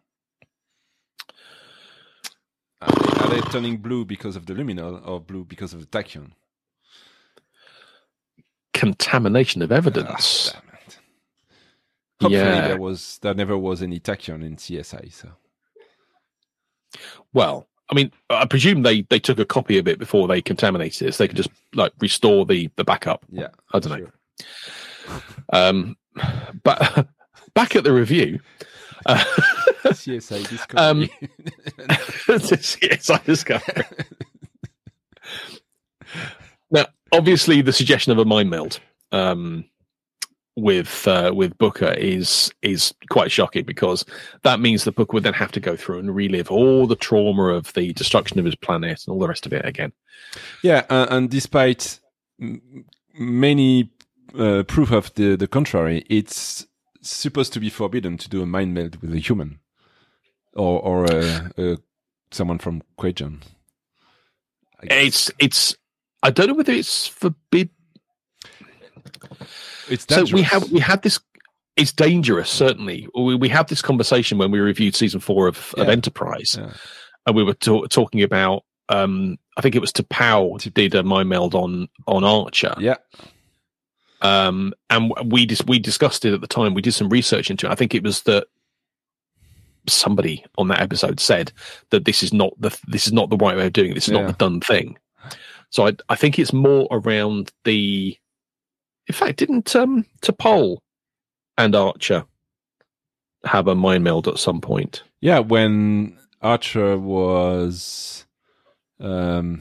Are they, are they turning blue because of the luminol or blue because of the tachyon? Contamination of evidence. Ah. Hopefully, Yeah. there was there never was any tachyon in CSI. So Well, I mean, I presume they they took a copy of it before they contaminated it, so they could just like restore the the backup. Yeah. I don't know. Um, but back at the review, uh, CSI Discovery. Um, yes, I discovered. now, obviously, the suggestion of a mind meld um, with uh, with Booker is is quite shocking because that means the Booker would then have to go through and relive all the trauma of the destruction of his planet and all the rest of it again. yeah, uh, and despite m- many uh, proof of the, the contrary, it's supposed to be forbidden to do a mind meld with a human or or uh, uh, someone from Kwejian. It's it's. I don't know whether it's forbid. It's So we have we had this. It's dangerous, certainly. We we had this conversation when we reviewed season four of, of Enterprise, Yeah. and we were ta- talking about. Um, I think it was T'Pau did a mind meld on on Archer, Yeah, um, and we dis- we discussed it at the time. We did some research into it. I think it was that somebody on that episode said that this is not the this is not the right way of doing it. This is Yeah. not the done thing. So I I think it's more around the. In fact, didn't um T'Pol and Archer have a mind meld at some point? yeah. When Archer was, um,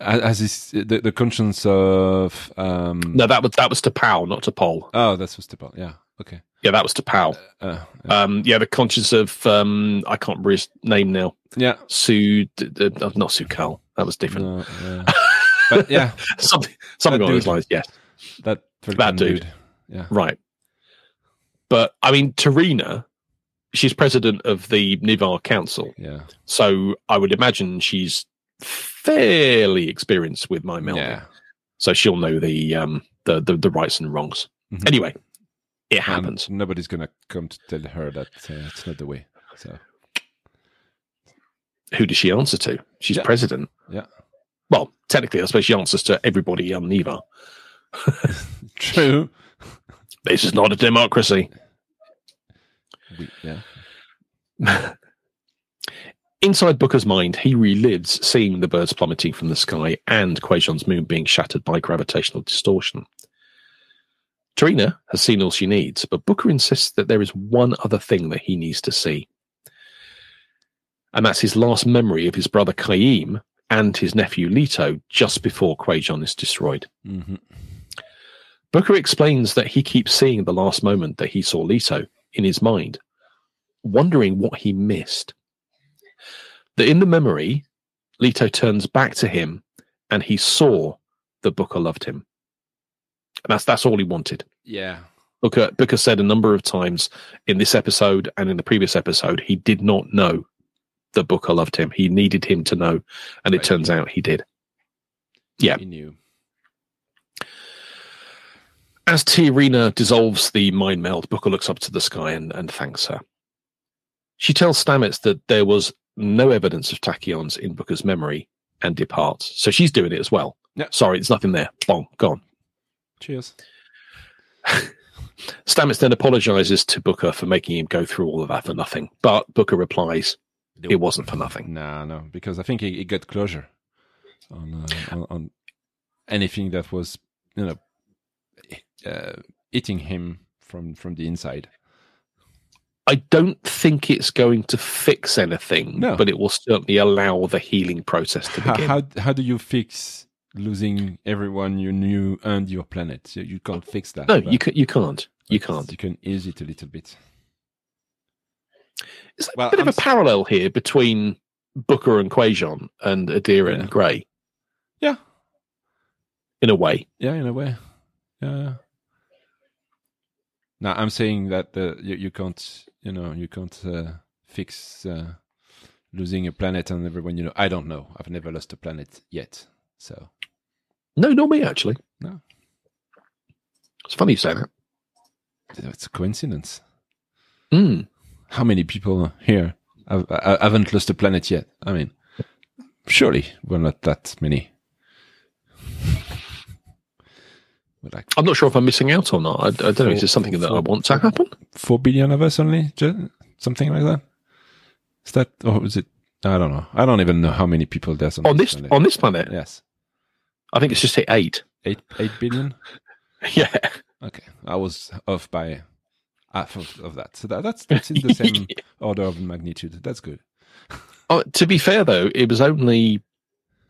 as is the, the conscience of um. No, that was that was T'Pau, not T'Pol. Oh, that's what's the Yeah. Okay. Yeah, that was T'Pau. Uh, yeah. Um, yeah, the conscience of um, I can't remember his name now. yeah. Sue, uh, not Su'Kal. That was different. No, yeah. but yeah, something something along those lines. Yes, that That dude. Yeah. right. But I mean, T'Rina, she's president of the Ni'Var Council, Yeah. so I would imagine she's fairly experienced with my melding. Yeah. So she'll know the um the the, the rights and wrongs. Mhm. Anyway, it And happens. nobody's gonna come to tell her that uh, it's not the way. So Who does she answer to? She's Yeah. president. Yeah. Well, technically, I suppose she answers to everybody on Ni'Var. true. This is not a democracy. We, yeah. Inside Booker's mind, he relives seeing the birds plummeting from the sky and Kwejian's moon being shattered by gravitational distortion. T'Rina has seen all she needs, but Booker insists that there is one other thing that he needs to see. And that's his last memory of his brother Kyheem and his nephew Leto just before Kwejian is destroyed. hmm Booker explains that he keeps seeing the last moment that he saw Leto in his mind, wondering what he missed. That in the memory, Leto turns back to him and he saw that Booker loved him. And that's that's all he wanted. Yeah. Booker Booker said a number of times in this episode and in the previous episode he did not know that Booker loved him. He needed him to know, and it Right. turns out he did. Yeah. He knew. As T'Rina dissolves the mind meld, Booker looks up to the sky and, and thanks her. She tells Stamets that there was no evidence of tachyons in Booker's memory and departs. So she's doing it as well. Sorry, there's nothing there. Bong, gone. Cheers. Stamets then apologizes to Booker for making him go through all of that for nothing. But Booker replies, it wasn't for nothing. No, no, because I think he, he got closure on, uh, on on anything that was you know uh, eating him from from the inside. I don't think it's going to fix anything, No. but it will certainly allow the healing process to How, begin. how how do you fix losing everyone you knew and your planet? You, you can't fix that. no, you, can, you can't. You can't. You can ease it a little bit. Is there Well, a bit I'm of a parallel here between Booker and Kwejian and Adira Yeah. and Gray? Yeah. In a way. Yeah, in a way. Yeah. yeah. Now I'm saying that the you, you can't you know you can't uh, fix uh, losing a planet and everyone you know. I don't know. I've never lost a planet yet. So No, not me, actually. No. It's funny you say that. it's a coincidence. Mm. How many people here have, haven't lost a planet yet? I mean, surely we're not that many. Like I'm not sure if I'm missing out or not. I, I don't know. Is this something that I want to happen? four billion of us only, something like that. Is that or is it? I don't know. I don't even know how many people there's on, On this planet. on this planet, yes, I think it's just hit eight. eight eight billion. Yeah. Okay, I was off by half of, of that. So that, that's that's in the same order of magnitude. That's good. Oh, to be fair though, it was only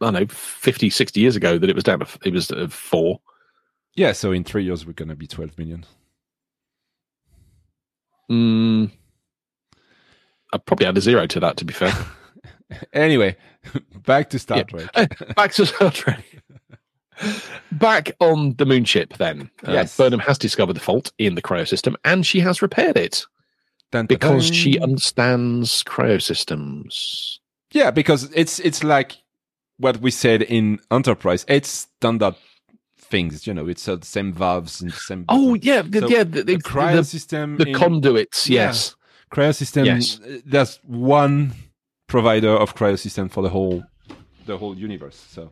I don't know 50, 60 years ago that it was down to it was uh, four. Yeah. So in three years we're gonna be twelve million. Mm, I probably add a zero to that. To be fair, Anyway, back to Star Yeah. Trek. Eh, back to Star Trek. Back on the moonship, then. Uh, Yes. Burnham has discovered the fault in the cryo system and she has repaired it Dun, dun, because dun. she understands cryo systems. Yeah, because it's it's like what we said in Enterprise. It's standard things, you know. It's uh, the same valves and the same. Oh, yeah. The, So yeah. The, the cryo the, system. the in- conduits, Yeah. yes. cryo system. Yes. uh, There's one provider of cryo system for the whole the whole universe. So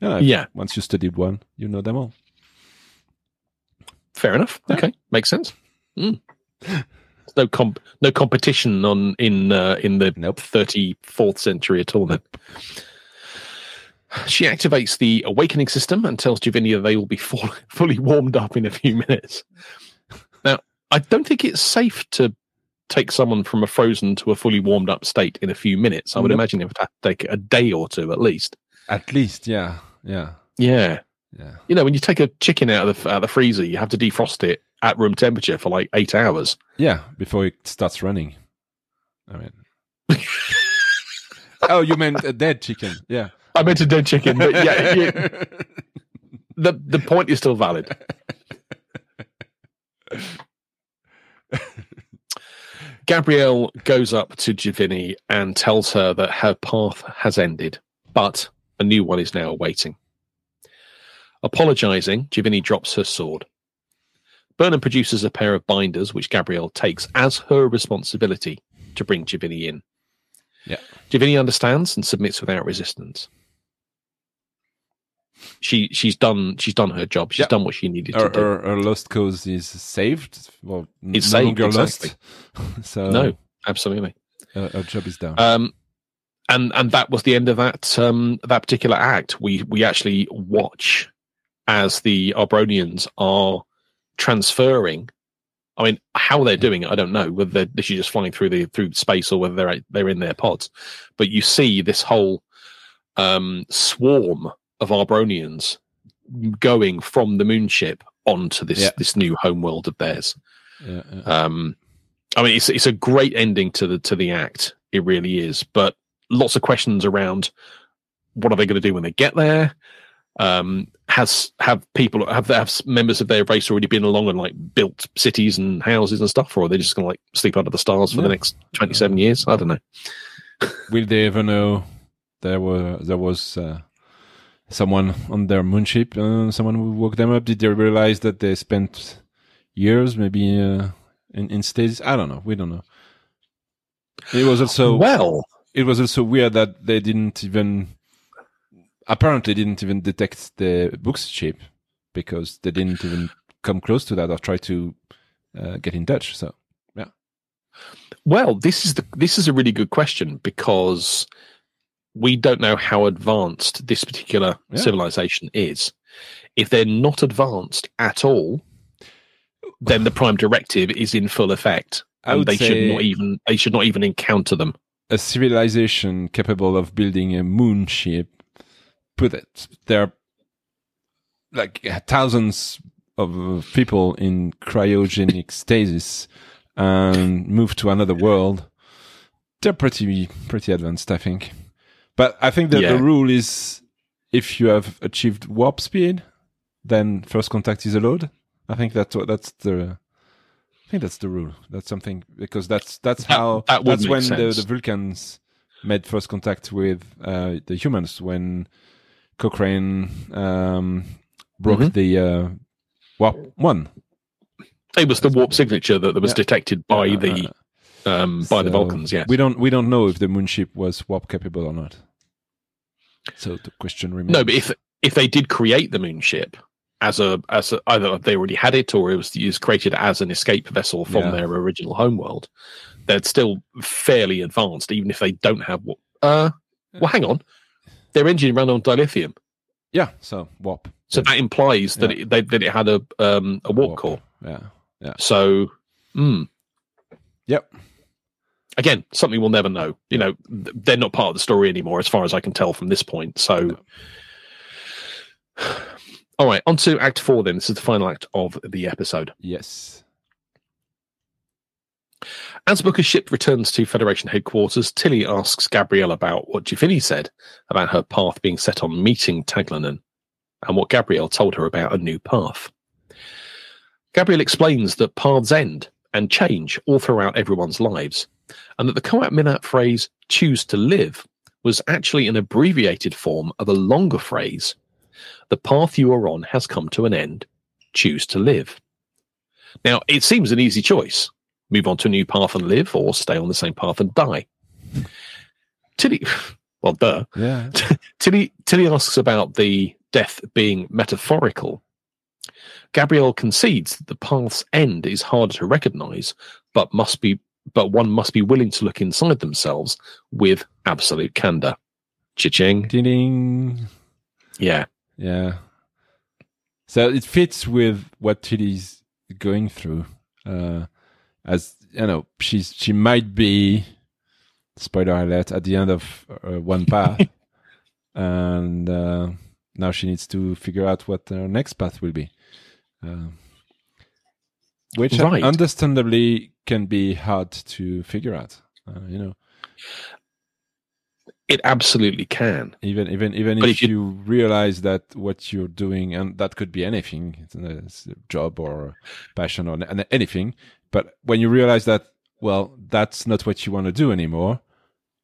know, Yeah. once you studied one, you know them all. Fair enough. Okay. Makes sense. Mm. No comp- no competition on in uh, in the Nope. 34th century at all then. She activates the awakening system and tells J'Vini they will be full, fully warmed up in a few minutes. Now, I don't think it's safe to take someone from a frozen to a fully warmed up state in a few minutes. I would Nope. imagine it would have to take a day or two at least. At least, yeah, yeah, Yeah. yeah. You know, when you take a chicken out of the, out of the freezer, you have to defrost it at room temperature for like eight hours. Yeah, before it starts running. I mean. oh, you meant a dead chicken? Yeah. I meant a dead chicken, but yeah, you, the the point is still valid. Gabrielle goes up to J'Vini and tells her that her path has ended, but a new one is now awaiting. Apologizing, J'Vini drops her sword. Burnham produces a pair of binders, which Gabrielle takes as her responsibility to bring J'Vini in. Yeah. J'Vini understands and submits without resistance. She she's done she's done her job. She's Yeah. done what she needed her, to do. her, her lost cause is saved. Well, It's no saved, longer exactly. lost. so No, absolutely. her, her job is done. Um, and and that was the end of that um, that particular act. We we actually watch as the Abronians are transferring. I mean, how they're doing it, I don't know. Whether they're literally just flying through the through space or whether they're they're in their pods. But you see this whole um, swarm of Abronians going from the moonship onto this Yeah. this new homeworld of theirs. yeah, yeah. Um, I mean, it's it's a great ending to the to the act. It really is. But lots of questions around what are they going to do when they get there? Um, has have people have have members of their race already been along and like built cities and houses and stuff, or are they just going to like sleep under the stars for the next twenty seven years? I don't know. Will they ever know there were there was uh, someone on their moonship? Uh, someone who woke them up? Did they realize that they spent years, maybe uh, in in stages? I don't know. We don't know. It was also well, it was also weird that they didn't even apparently didn't even detect the book's ship because they didn't even come close to that or try to uh, get in touch. So yeah. Well, this is the this is a really good question because we don't know how advanced this particular Yeah. civilization is. If they're not advanced at all, then the prime directive is in full effect, and they should not even they should not even encounter them. a civilization capable of building a moon ship, put it there, like thousands of people in cryogenic stasis and move to another world. They're pretty pretty advanced, I think. But I think that Yeah. the rule is if you have achieved warp speed, then first contact is allowed. I think that's what that's the. I think that's the rule. That's something because that's that's That- how that that's when the, the Vulcans made first contact with uh, the humans when Cochrane um, broke Mhm. the uh, warp one It was the warp signature that, that was Yeah. detected by Uh, the um, by the Vulcans. Yes. we don't we don't know if the moonship was warp capable or not. So the question remains. No, but if if they did create the moon ship, as a as a, either they already had it or it was used created as an escape vessel from Yeah. their original homeworld. They're still fairly advanced, even if they don't have what. Uh, well, hang on, their engine ran on dilithium, Yeah. So warp. so that implies that Yeah. it they, that it had a um a warp Warp. core. Yeah. Yeah. So, mm, Yep. Again, something we'll never know. You know, they're not part of the story anymore, as far as I can tell from this point. So, all right, on to Act Four. Then this is the final act of the episode. Yes. As Booker's ship returns to Federation headquarters, Tilly asks Gabrielle about what J'Vini said about her path being set on meeting Taglanen, and what Gabrielle told her about a new path. Gabrielle explains that paths end and change all throughout everyone's lives, and that the Qowat Milat phrase choose to live was actually an abbreviated form of a longer phrase. The path you are on has come to an end. Choose to live. Now, it seems an easy choice move on to a new path and live, or stay on the same path and die. Tilly, well, duh. Yeah. Tilly, Tilly asks about the death being metaphorical. Gabrielle concedes that the path's end is harder to recognize, but must be, but one must be willing to look inside themselves with absolute candor. Cha-ching. Ding. Yeah. Yeah. So it fits with what Tilly's going through. Uh, as you know, she's she might be spoiler alert at the end of uh, one path, and uh, now she needs to figure out what her next path will be, uh, which Right. understandably can be hard to figure out. Uh, you know, It absolutely can. even even even But if you- you realize that what you're doing and that could be anything it's a, it's a job or passion or an- anything but when you realize that well that's not what you want to do anymore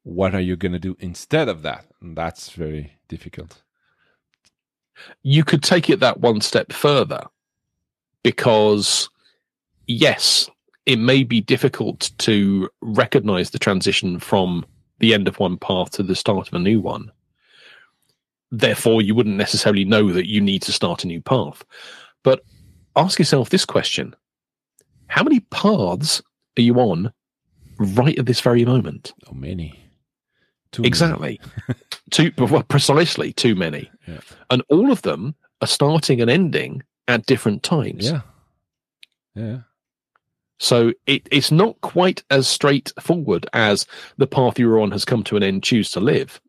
what are you going to do instead of that and that's very difficult you could take it that one step further because yes it may be difficult to recognize the transition from the end of one path to the start of a new one therefore you wouldn't necessarily know that you need to start a new path but ask yourself this question how many paths are you on right at this very moment oh many Too many. Exactly. too well, precisely too many. Yeah. And all of them are starting and ending at different times. yeah yeah So it, it's not quite as straightforward as the path you're on has come to an end, choose to live.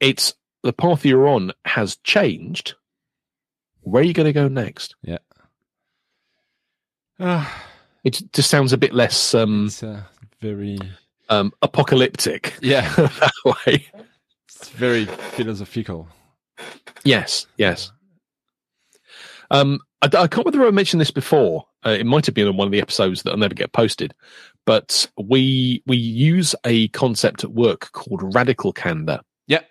It's the path you're on has changed. Where are you going to go next? Ah, It just sounds a bit less um, uh, very um, apocalyptic yeah that way. it's very philosophical Yes, yes. Um, I, I can't remember whether I mentioned this before. Uh, it might have been on one of the episodes that'll never get posted. But we we use a concept at work called radical candor. Yeah.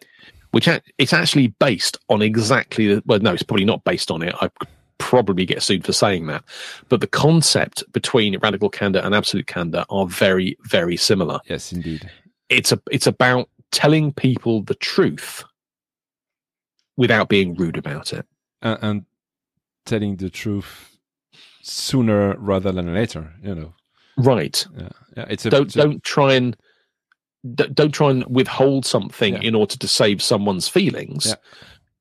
Which a- it's actually based on exactly the well, no, it's probably not based on it. I probably get sued for saying that. But the concept between radical candor and absolute candor are very, very similar yes indeed it's a it's about telling people the truth without being rude about it. and, and telling the truth sooner rather than later you know Right. yeah yeah it's a, Don't it's a- don't try and don't try and withhold something Yeah. in order to save someone's feelings. Yeah.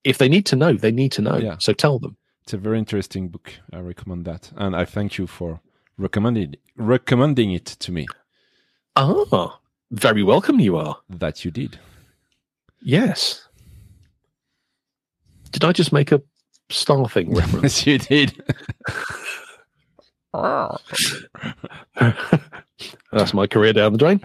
If they need to know, they need to know. Yeah. So tell them. It's a very interesting book. I recommend that, and I thank you for recommending recommending it to me. Ah, very welcome you are. That you did. Yes. Did I just make a star thing reference? yes, you did. That's my career down the drain.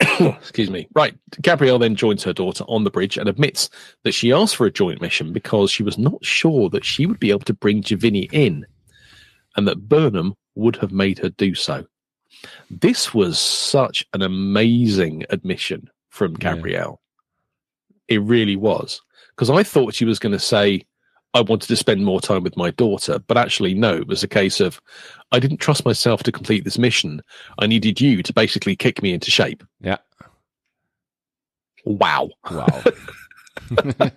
Excuse me. Right. Gabrielle then joins her daughter on the bridge and admits that she asked for a joint mission because she was not sure that she would be able to bring J'Vini in and that Burnham would have made her do so. This was such an amazing admission from Yeah. Gabrielle. It really was. Because I thought she was going to say, I wanted to spend more time with my daughter. But actually, no, it was a case of I didn't trust myself to complete this mission. I needed you to basically kick me into shape. yeah. Wow. Wow.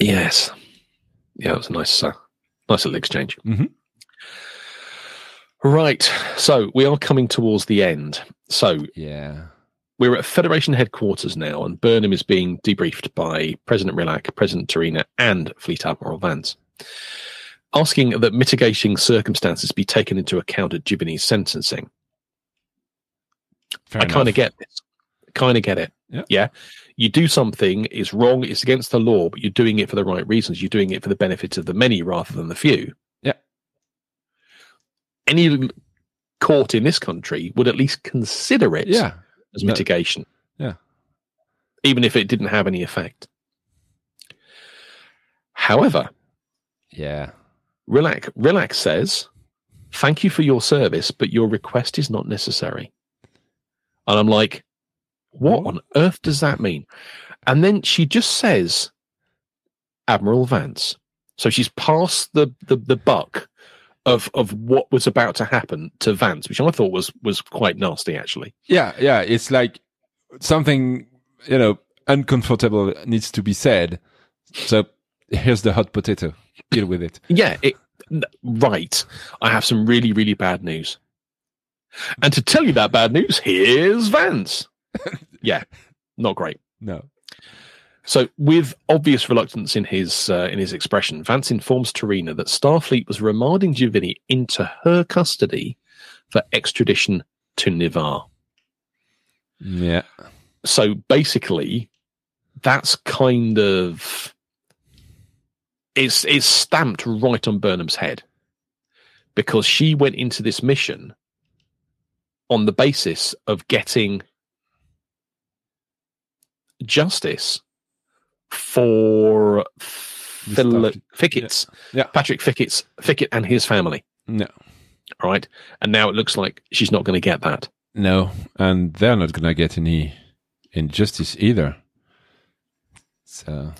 Yes. Yeah, it was a nice, uh, nice little exchange. Mhm. Right. So we are coming towards the end. So yeah. We're at Federation headquarters now, and Burnham is being debriefed by President Rilak, President T'Rina, and Fleet Admiral Vance, asking that mitigating circumstances be taken into account at J'Vini's sentencing. Fair I kind of get this. Kind of get it. Yeah. You do something, it's wrong, it's against the law, but you're doing it for the right reasons. You're doing it for the benefit of the many rather than the few. Yeah. Any court in this country would at least consider it Yeah. As No. mitigation. Yeah. Even if it didn't have any effect. However, Yeah. Rilak, Rilak says, Thank you for your service, but your request is not necessary. And I'm like, What What? on earth does that mean? And then she just says, Admiral Vance. So she's passed the, the, the buck of of what was about to happen to Vance, which I thought was was quite nasty actually. Yeah. Yeah. It's like something, you know, uncomfortable needs to be said. So here's the hot potato. Deal with it. Yeah, it, right. I have some really, really bad news. And to tell you that bad news, here's Vance. yeah, not great. No. So, with obvious reluctance in his uh, in his expression, Vance informs T'Rina that Starfleet was remanding J'Vini into her custody for extradition to Ni'Var. Yeah. So basically, that's kind of it's it's stamped right on Burnham's head because she went into this mission on the basis of getting justice for The Phil- Starfleet- Fickett's Yeah. Patrick Fickett's Fickett and his family. No. All right, and now it looks like she's not going to get that. No. And they're not going to get any injustice either. So,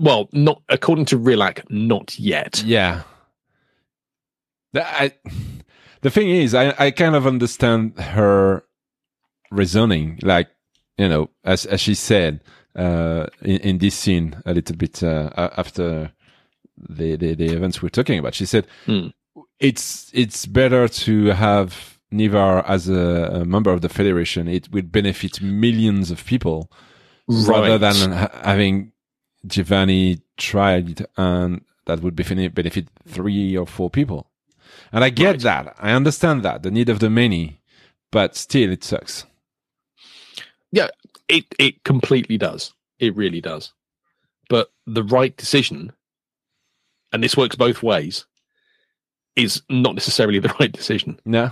Well, not according to Rilak, not yet. yeah. The, I, the thing is, I, I kind of understand her reasoning. Like, you know, as, as she said, in, in this scene a little bit, uh, after the, the, the events we're talking about, she said, Hmm. it's, it's better to have Ni'Var as a, a member of the Federation. It would benefit millions of people rather than ha- having J'Vini tried and that would benefit three or four people. And I get Right. that. I understand that the need of the many, but still it sucks. It it completely does. It really does. But the right decision, and this works both ways, is not necessarily the right decision. No.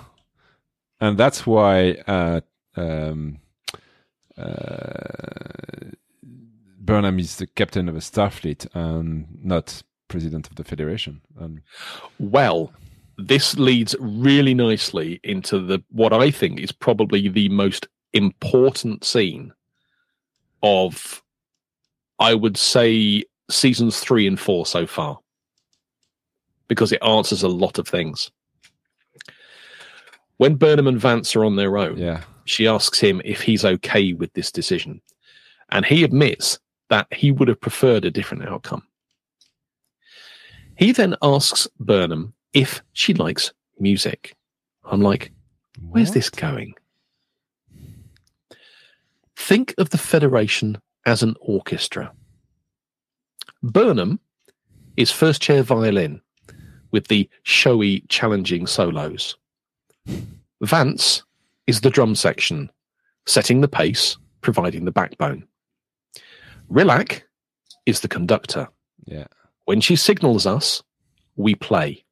And that's why, uh, um, uh, Burnham is the captain of a Starfleet and not president of the Federation. Um, Well, this leads really nicely into the what I think is probably the most important scene of I would say seasons three and four so far. Because it answers a lot of things. When Burnham and Vance are on their own, yeah. she asks him if he's okay with this decision. And he admits that he would have preferred a different outcome. He then asks Burnham if she likes music. I'm like, where's What? this going? Think of the Federation as an orchestra. Burnham is first chair violin with the showy, challenging solos. Vance is the drum section, setting the pace, providing the backbone. Rilak is the conductor. Yeah. When she signals us, we play.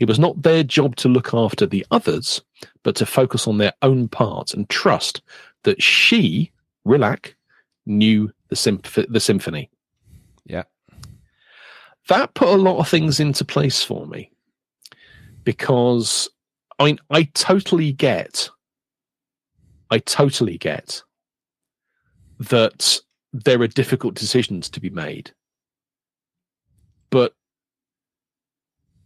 It was not their job to look after the others, but to focus on their own parts and trust that she, Rilak, knew the, symph- the symphony. Yeah. That put a lot of things into place for me because I mean, I totally get, I totally get that there are difficult decisions to be made, but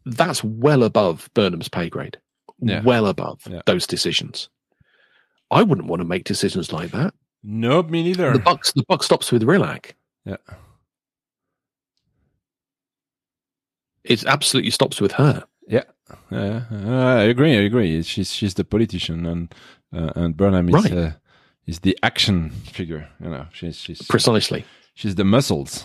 that's well above Burnham's pay grade, Yeah. well above Yeah. those decisions. I wouldn't want to make decisions like that. No, me neither. The buck, the buck stops with Rilak. Yeah. It absolutely stops with her. Yeah, uh, I agree. I agree. She's she's the politician, and uh, and Burnham is Right. uh, is the action figure. You know, she's she's Precisely. she's the muscles.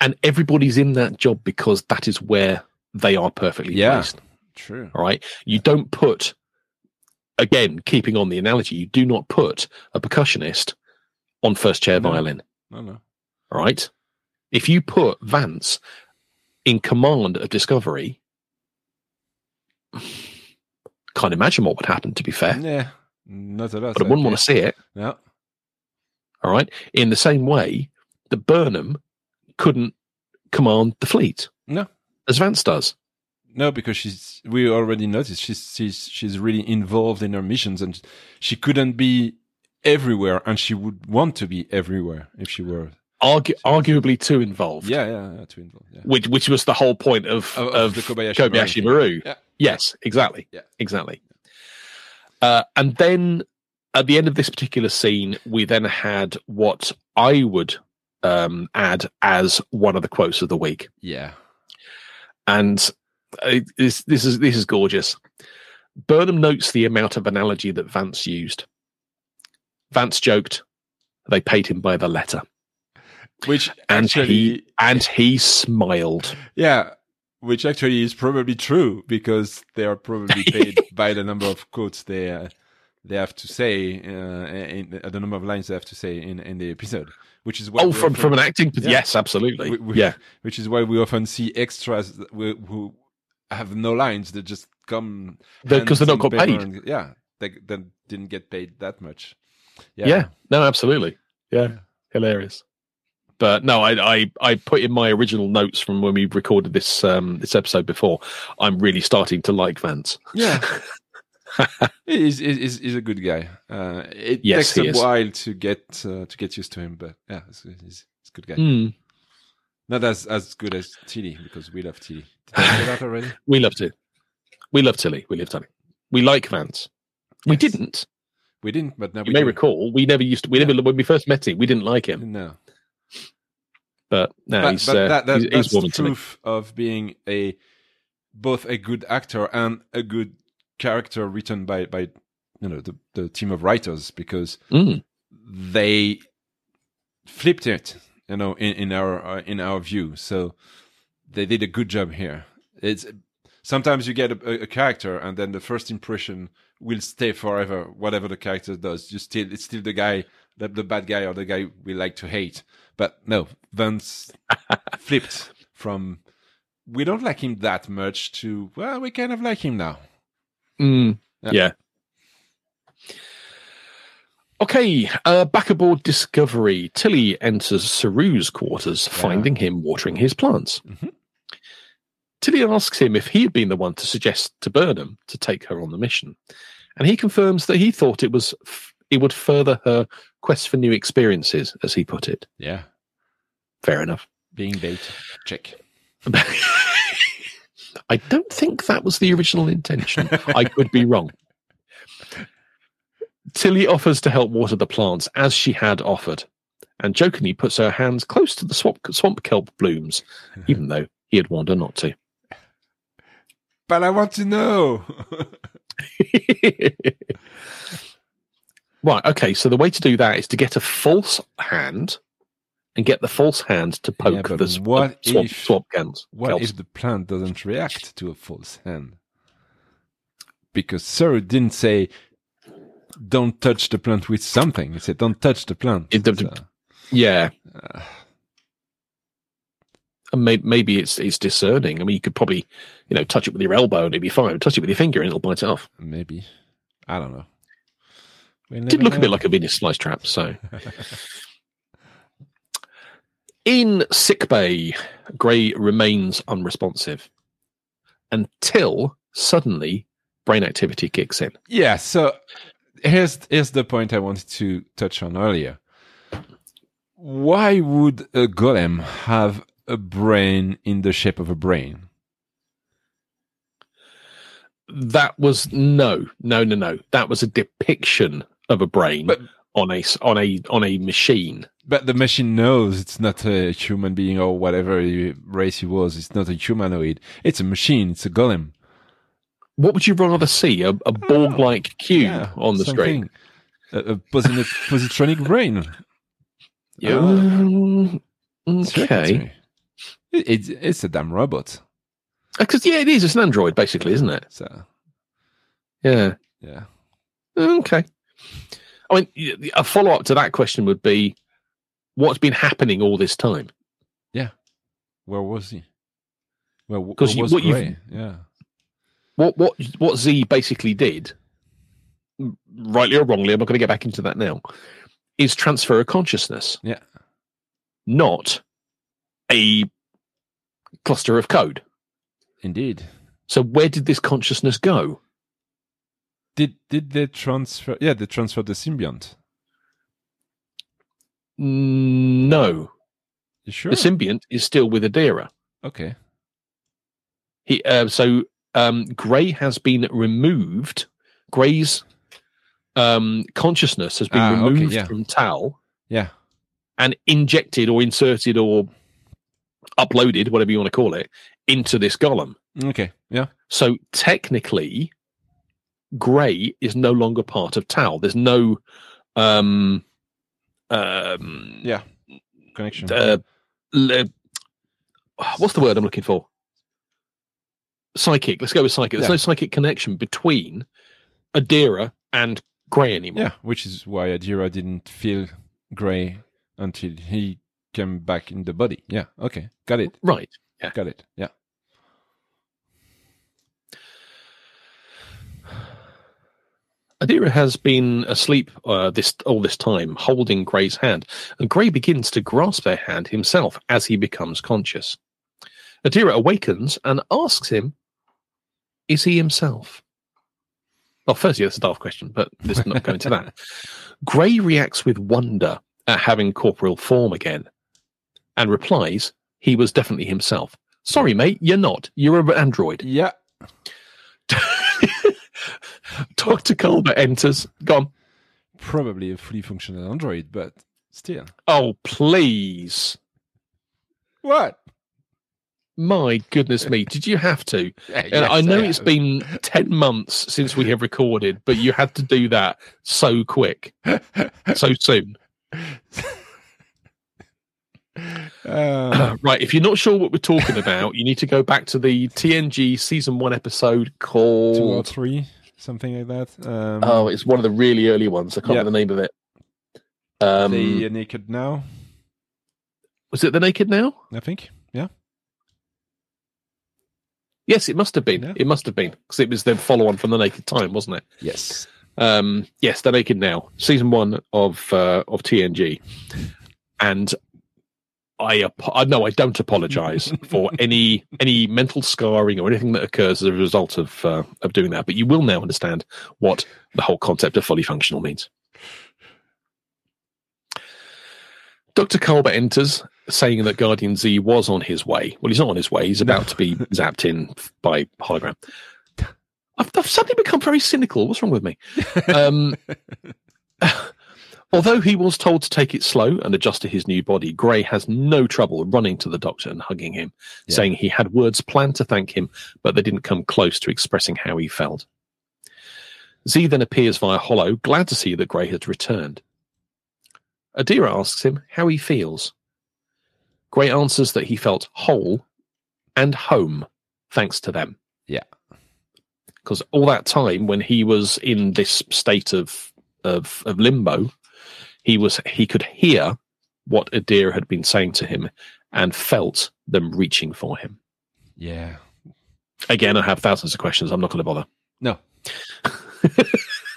And everybody's in that job because that is where they are perfectly Yeah. placed. True. All right. You don't put, again, keeping on the analogy, you do not put a percussionist on first chair No. violin. No, no. All right. If you put Vance in command of Discovery, can't imagine what would happen, to be fair, Yeah, not a lot. but I wouldn't want to see it. No. All right. In the same way that Burnham couldn't command the fleet No. as Vance does. No, because she's. We already noticed she's she's she's really involved in her missions, and she couldn't be everywhere, and she would want to be everywhere if she were. Argu- arguably too involved. Yeah, yeah, yeah, to involve. Yeah. Which, which was the whole point of, Of- of, the Kobayashi Kobayashi Maru. Maru. Yeah. Yes, exactly. Yeah. Exactly. Uh, and then at the end of this particular scene, we then had what I would um, add as one of the quotes of the week. Yeah. and uh, this this is this is gorgeous. Burnham notes the amount of analogy that Vance used. Vance joked, "They paid him by the letter," Which and actually, he and he smiled. yeah, which actually is probably true because they are probably paid by the number of quotes they uh, they have to say, uh, in, uh, the number of lines they have to say in in the episode. Which is what Oh, from often- from an acting, Yeah. yes, absolutely, we- we- yeah, which is why we often see extras who have no lines They just come because they don't got paid. and- yeah, they then didn't get paid that much. Yeah, Yeah. no, absolutely, yeah, Yeah. hilarious. But no, I, I I put in my original notes from when we recorded this um this episode before. I'm really starting to like Vance. yeah. he's, he's, he's a good guy. Uh, it Yes, takes a while to get uh, to get used to him, but yeah, he's, he's, he's a good guy. Hmm. Not as as good as Tilly because we love Tilly. Did I say that already? We love it. We love Tilly. We love Tilly. We like Vance. We didn't. We didn't, but now You we may do. recall we never used to. We never when we first met him. We didn't like him, No, but now but, he's, but uh, that, that, he's, that's he's me. proof of being a both a good actor and a good character written by by you know the, the team of writers because Mm. they flipped it you know in, in our uh, in our view so they did a good job here it's sometimes you get a, a character and then the first impression will stay forever whatever the character does you still it's still the guy the, the bad guy or the guy we like to hate but no vance flipped from we don't like him that much to well we kind of like him now Mm. Yeah. Yeah. Okay, uh, back aboard Discovery, Tilly enters Saru's quarters, Yeah. finding him watering his plants. Mhm. Tilly asks him if he had been the one to suggest to Burnham to take her on the mission, and he confirms that he thought it was f- it would further her quest for new experiences, as he put it. yeah Fair enough. being bait check I don't think that was the original intention. I could be wrong. Tilly offers to help water the plants as she had offered, and jokingly puts her hands close to the swamp, swamp kelp blooms, even though he had warned her not to. but i want to know right, okay, so the way to do that is to get a false hand and get the false hand to poke Yeah, the, sw- what swamp, if- swamp. What kelps. if the plant doesn't react to a false hand? Because Saru didn't say, don't touch the plant with something. Said, don't touch the plant. It- the- So, Yeah, uh, and may, maybe it's it's discerning. I mean, you could probably, you know, touch it with your elbow and it'd be fine. Touch it with your finger and it'll bite it off. maybe. I don't know. We'll Did look a bit like a Venus slice trap. So, in sickbay, Gray remains unresponsive until suddenly brain activity kicks in. Yeah, so here's here's the point I wanted to touch on earlier. Why would a golem have a brain in the shape of a brain? That was no, no, no, no. That was a depiction of a brain But- on a on a on a machine. But the machine knows it's not a human being or whatever race he was. It's not a humanoid. It's a machine. It's a golem. What would you rather see? A, a Borg-like cube Yeah, on the screen? A, a posi- positronic brain. Yeah. Ah, Um, okay. it's it's a damn robot. Because yeah, it is. It's an android, basically, isn't it? So Yeah. yeah. Okay. I mean, a follow up to that question would be, what's been happening all this time? Yeah. Where was he? Where, where 'Cause you- was what you've- Yeah. What what what Z basically did, rightly or wrongly, I'm not going to get back into that now, is transfer a consciousness, Yeah. not a cluster of code. Indeed. So where did this consciousness go? Did did they transfer? Yeah, they transferred the symbiont. Mm, No, You sure? the symbiont is still with Adira. okay. He uh, so um, Gray has been removed. Gray's um, consciousness has been Ah, okay, removed yeah. from Tal Yeah. and injected or inserted or uploaded, whatever you want to call it, into this golem. Okay. Yeah. So technically, Gray is no longer part of Tal. There's no um um Yeah. Connection. uh, what's the word I'm looking for? Psychic. Let's go with psychic. There's Yeah. no psychic connection between Adira and Gray anymore. yeah. Which is why Adira didn't feel Gray until he came back in the body. Yeah. Okay. Got it. Right. Yeah. Got it. Yeah. Adira has been asleep uh, this all this time, holding Gray's hand, and Gray begins to grasp her hand himself as he becomes conscious. Adira awakens and asks him, "Is he himself?" Well, firstly, that's a daft question, but let's not go into that. Gray reacts with wonder at having corporeal form again, and replies, "He was definitely himself." Sorry, mate, you're not. You're an android. Yeah. Dr. Culber enters. Gone. Probably a fully functional android, but still. Oh, please. What? My goodness me. Did you have to? And I know it's been 10 months since we have recorded, but you had to do that so quick, so soon. Uh, right. If you're not sure what we're talking about, you need to go back to the TNG season one episode called two or three, something like that. Um, Oh, it's one of the really early ones. I can't Yeah. remember the name of it. Um, are naked now. was it The Naked Now? I think. Yes, it must have been. Yeah. It must have been because it was the follow on from The Naked Time, wasn't it? Yes. Um, yes, they're naked now. Season one of uh, of TNG, and I I no, I don't apologise for any any mental scarring or anything that occurs as a result of uh, of doing that. But you will now understand what the whole concept of fully functional means. Dr. Culber enters, saying that Guardian Z was on his way. Well, he's not on his way. He's about to be zapped in by hologram. I've, I've suddenly become very cynical. What's wrong with me? Um, although he was told to take it slow and adjust to his new body, Gray has no trouble running to the doctor and hugging him, Yeah. saying he had words planned to thank him, but they didn't come close to expressing how he felt. Z then appears via holo, glad to see that Gray has returned. Adira asks him how he feels. Gray answers that he felt whole and home thanks to them. Yeah. Because all that time when he was in this state of of, of limbo, he was he could hear what Adira had been saying to him and felt them reaching for him. Yeah. Again, I have thousands of questions. I'm not going to bother. No.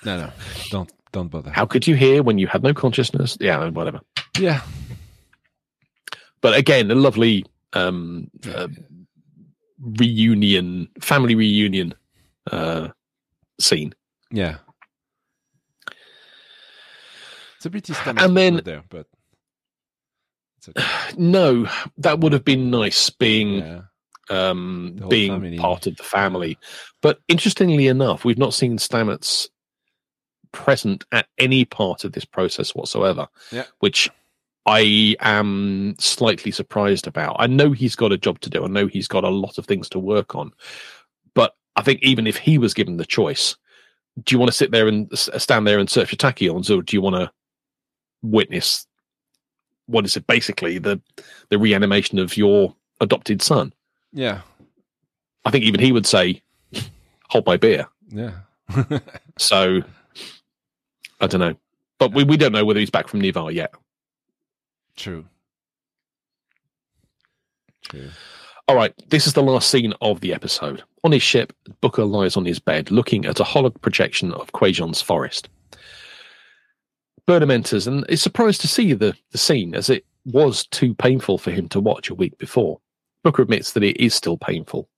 no, no. Don't don't bother. How could you hear when you had no consciousness? Yeah, whatever. Yeah. But again, a lovely um, uh, reunion, family reunion uh, scene. Yeah. It's a bit Islamic And then- there, but it's okay. No, that would have been nice being Yeah. um, being family. part of the family. But interestingly enough, we've not seen Stamets present at any part of this process whatsoever. Yeah. Which I am slightly surprised about. I know he's got a job to do. I know he's got a lot of things to work on. But I think even if he was given the choice, do you want to sit there and stand there and search for tachyons, or do you want to witness what is it basically the the reanimation of your adopted son? Yeah. I think even he would say, "Hold my beer." Yeah. So I don't know, but we, we don't know whether he's back from Ni'Var yet. True. True. All right, this is the last scene of the episode. On his ship, Booker lies on his bed looking at a holo projection of Kwejian's forest. Burnham enters and is surprised to see the, the scene as it was too painful for him to watch a week before. Booker admits that it is still painful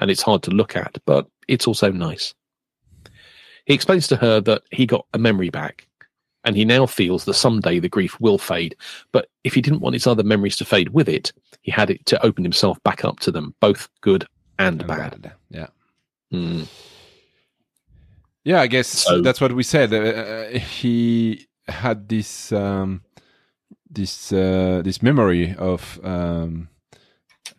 and it's hard to look at, but it's also nice. He explains to her that he got a memory back and he now feels that someday the grief will fade. But if he didn't want his other memories to fade with it, he had it to open himself back up to them, both good and, And bad. bad. Yeah. Mm. Yeah, I guess So- that's what we said. Uh, he had this um, this uh, this memory of um,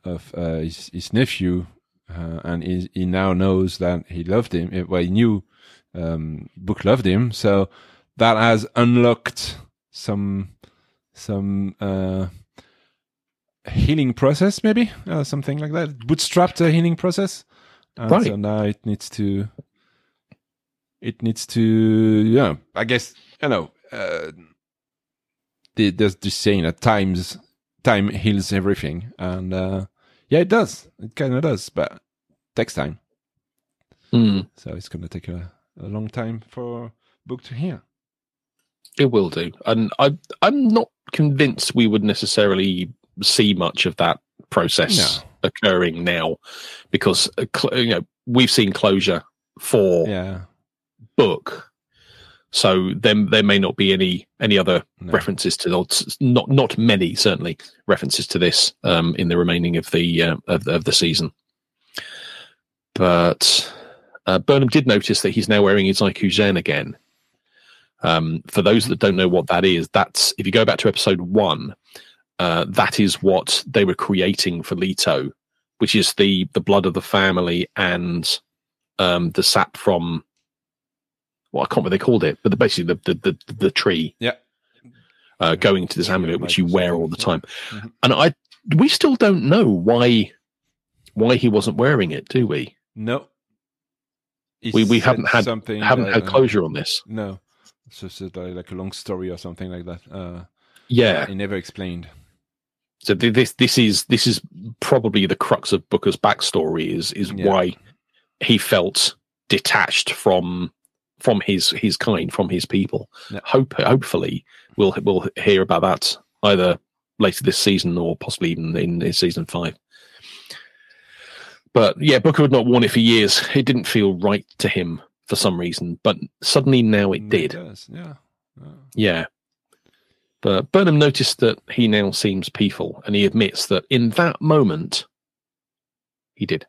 of uh, his, his nephew, uh, and he, he now knows that he loved him. Well, he knew um, Book loved him, so that has unlocked some some uh, healing process, maybe uh, something like that. Bootstrapped a healing process, and Right. so now it needs to it needs to yeah i guess you know uh the, there's this saying that times time heals everything and uh yeah it does it kind of does but takes time Mm. so it's gonna take a, a long time for book to hear It will do, and I I'm not convinced we would necessarily see much of that process occurring now, because uh, you know we've seen closure for yeah book, so then there may not be any any other no. references to or not not many certainly references to this um, in the remaining of the uh, of, of the season. But uh, Burnham did notice that he's now wearing his IQ Zen again. Um, for those that don't know what that is, that's if you go back to episode one, uh, that is what they were creating for Leto, which is the the blood of the family and um, the sap from well, I can't remember what they called it, but the, basically the, the the the tree. Yeah. Uh, going to this amulet, which you wear all the yeah. time, Mhm. and I we still don't know why why he wasn't wearing it, do we? no He We- we haven't had- something Haven't had uh, closure on this. no it's just uh, like a long story or something like that uh Yeah, he never explained so th- this this is this is probably the crux of Booker's backstory is is Yeah. why he felt detached from from his his kind from his people. Yeah. Hope hopefully we'll we'll hear about that either later this season or possibly even in, in season five. But yeah, Booker had not worn it for years. It didn't feel right to him for some reason, but suddenly now it did. does yeah Yeah. But Burnham noticed that he now seems peaceful, and he admits that in that moment, he did.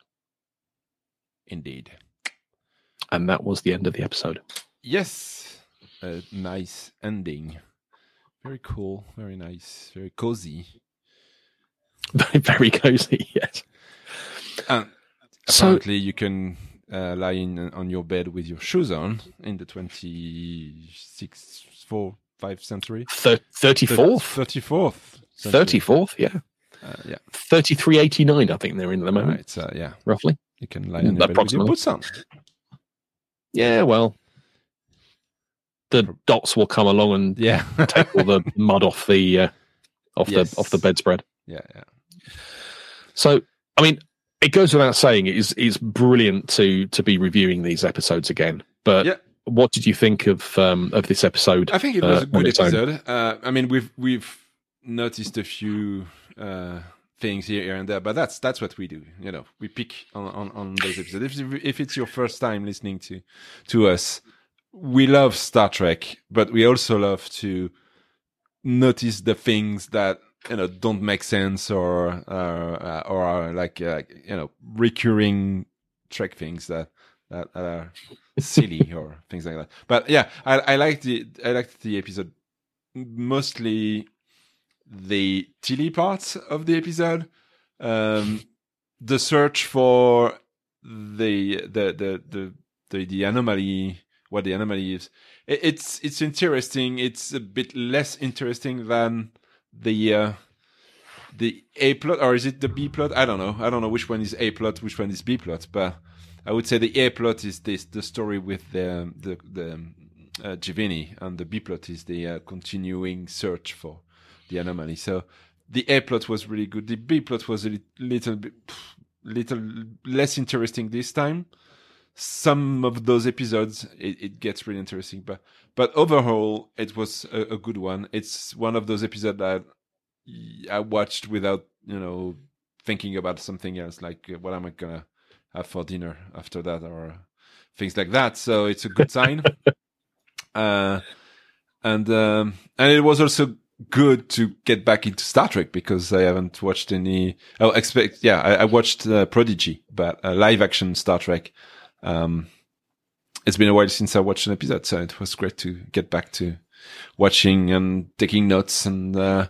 indeed And that was the end of the episode. Yes, a nice ending. Very cool, very nice, very cozy. Very, very cozy, yes. And So- apparently, you can uh, in on your bed with your shoes on in the 26th, 4th, 5th century. Thir- 34th? 34th. 34th, yeah. Uh, yeah, 3389, I think they're in at the moment, right. So, yeah, roughly. you can lie on your bed with your boots on. Yeah, well, the dots will come along and Yeah. take all the mud off the uh, off Yes. the off the bedspread. yeah, yeah. So, I mean, it goes without saying it is is brilliant to to be reviewing these episodes again. But Yeah. what did you think of um, of this episode? I think it was uh, a good its episode. Uh, I mean, we've we've noticed a few uh, things here, here and there, but that's that's what we do. You know, we pick on on, on those episodes. If if it's your first time listening to to us, we love Star Trek, but we also love to notice the things that you know don't make sense or uh, or are like uh, you know recurring Trek things that that, are silly or things like that. But yeah, I, I liked the I liked the episode mostly the Tilly part of the episode, um, the search for the the the the the, the anomaly, what the anomaly is. It, it's it's interesting. It's a bit less interesting than the uh, the A plot, or is it the B plot? I don't know. I don't know which one is A plot, which one is B plot. But I would say the A plot is this the story with the the the uh, J'Vini, and the B plot is the uh, continuing search for the anomaly. So the A plot was really good. The B plot was a little bit little less interesting this time. Some of those episodes it, it gets really interesting, but but overall it was a, a good one. It's one of those episodes that I watched without you know thinking about something else, like uh, what am I gonna have for dinner after that, or things like that. So it's a good sign. uh, and um, and it was also good to get back into Star Trek because I haven't watched any. Oh, expect yeah, I, I watched uh, Prodigy, but uh, live action Star Trek. Um, it's been a while since I watched an episode, so it was great to get back to watching and taking notes and uh,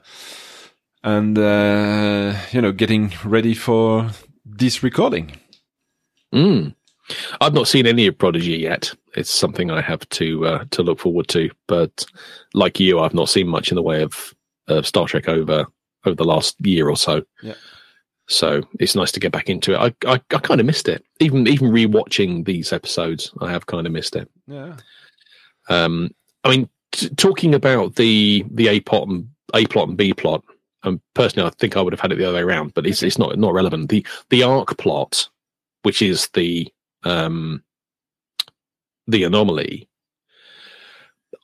and uh, you know getting ready for this recording. Mm. I've not seen any of Prodigy yet. It's something I have to uh, to look forward to. But like you, I've not seen much in the way of uh, Star Trek over over the last year or so. Yeah. So it's nice to get back into it. I I, I kind of missed it. Even even rewatching these episodes, I have kind of missed it. Yeah. Um, I mean, t- talking about the the A plot and A plot and B plot. And personally, I think I would have had it the other way around, but it's it's not not relevant. The the arc plot, which is the um, the anomaly.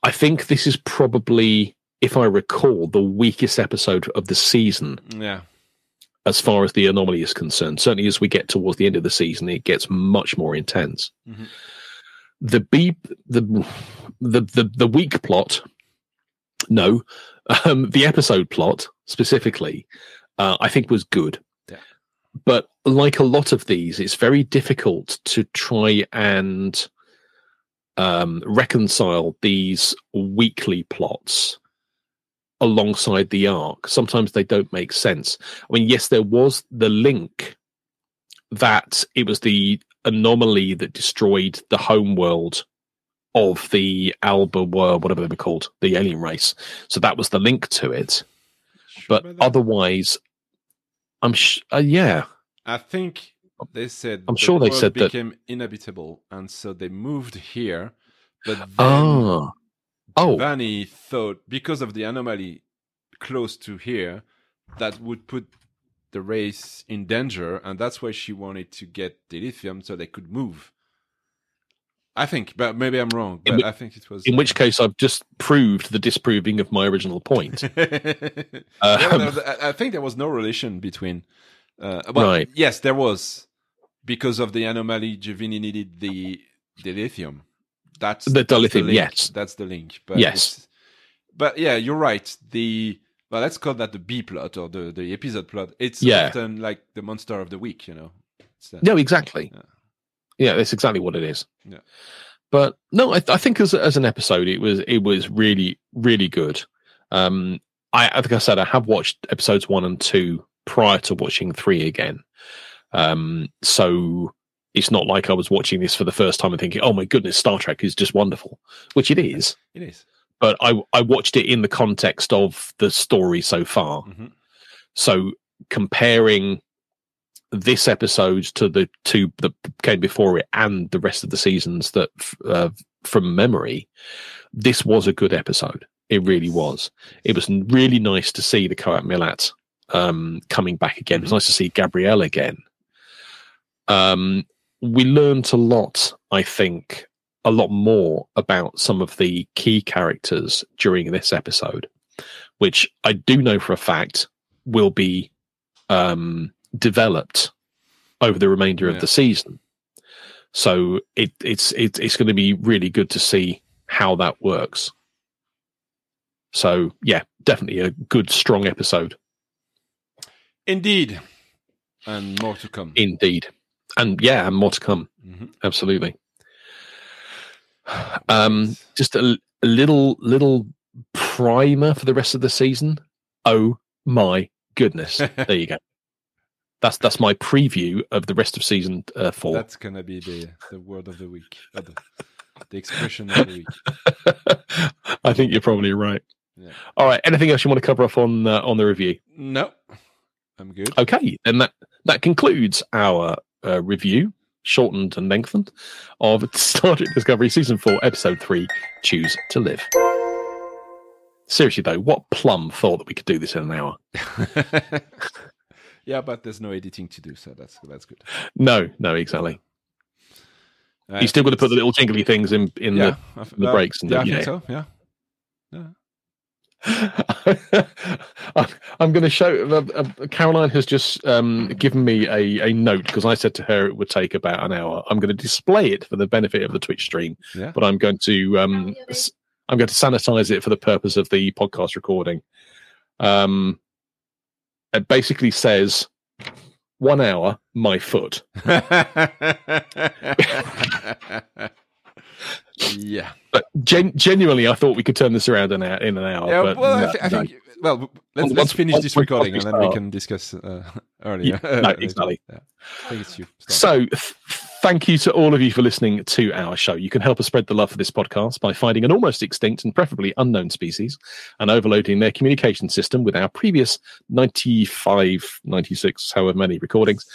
I think this is probably, if I recall, the weakest episode of the season Yeah. As far as the anomaly is concerned. Certainly, as we get towards the end of the season, it gets much more intense. Mhm. The B, the the the the weak plot, no, um, the episode plot specifically, uh, I think was good. Yeah. But like a lot of these, it's very difficult to try and um, reconcile these weekly plots alongside the arc. Sometimes they don't make sense. I mean, yes, there was the link that it was the anomaly that destroyed the home world of the Alba world, whatever they were called, the alien race. So that was the link to it. Sure But otherwise, I'm sh- uh, yeah, I think they said I'm the sure they said that- became inhabitable, and so they moved here. But then ah, oh, Vanny thought because of the anomaly close to here, that would put the race in danger, and that's why she wanted to get the lithium so they could move. I think, but maybe I'm wrong. But whi- I think it was. in uh, which case I've just proved the disproving of my original point. Um, th- I I think there was no relation between. Uh, well, Right. Yes, there was because of the anomaly. J'Vini needed the the lithium. That's The dilithium, link. yes. that's the link. But Yes. but yeah, you're right. The well, let's call that the B plot or the the episode plot. It's Yeah. often like the monster of the week. You know. Uh, No, exactly. Yeah. Yeah, that's exactly what it is. Yeah. But no, I, I think as as an episode, it was it was really really good. Um, I, I think I said I have watched episodes one and two prior to watching three again. Um, so it's not like I was watching this for the first time and thinking, "Oh my goodness, Star Trek is just wonderful," which it is. It is. But I I watched it in the context of the story so far. Mhm. So comparing this episode to the two that came before it and the rest of the seasons that uh, from memory, this was a good episode. It really was. It was really nice to see the Qowat Milat um, coming back again. It was nice to see Gabrielle again. Um, we learned a lot, I think, a lot more about some of the key characters during this episode, which I do know for a fact will be um, developed over the remainder Yeah. of the season. So it, it's it, it's going to be really good to see how that works. So yeah, definitely a good, strong episode Indeed, and more to come. indeed, and yeah, and more to come. Mhm. Absolutely. Um, just a, a little little primer for the rest of the season. Oh my goodness! there you go. That's that's my preview of the rest of season uh, four. That's gonna be the the word of the week, the, the expression of the week. I think you're probably right. Yeah. All right. Anything else you want to cover off on uh, on the review? No, I'm good. Okay, and that that concludes our uh, review, shortened and lengthened, of Star Trek Discovery season four, episode three. Choose to live. Seriously though, what plum thought that we could do this in an hour? yeah, but there's no editing to do, so that's that's good. No, no, exactly. Uh, you still got to put the little jingly things in in yeah, the, I the breaks and yeah, I the- think yeah. so. Yeah. Yeah. I'm- I'm going to show. Uh, uh, Caroline has just um, given me a, a note because I said to her it would take about an hour. I'm going to display it for the benefit of the Twitch stream, Yeah. but I'm going to um, s- I'm going to sanitize it for the purpose of the podcast recording. Um, it basically says one hour, my foot. yeah. But gen- genuinely, I thought we could turn this around in, a, in an hour. Yeah. but Well, I, no, I no. think. Well, let's, let's finish this recording and then we can discuss uh, earlier. Yeah, no, exactly. Yeah. I think it's you. So, th- thank you to all of you for listening to our show. You can help us spread the love for this podcast by finding an almost extinct and preferably unknown species and overloading their communication system with our previous 95, 96, however many recordings.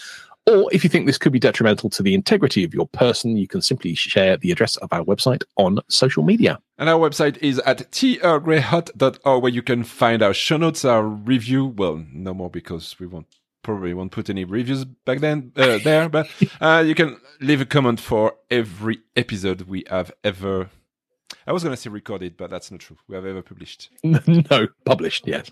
Or if you think this could be detrimental to the integrity of your person, you can simply share the address of our website on social media. And our website is at trgreyhot.org where you can find our show notes, our review. Well, no more because we won't probably won't put any reviews back then uh, there, but uh, you can leave a comment for every episode we have ever. I was going to say recorded, but that's not true. We have ever published. no, published, yes.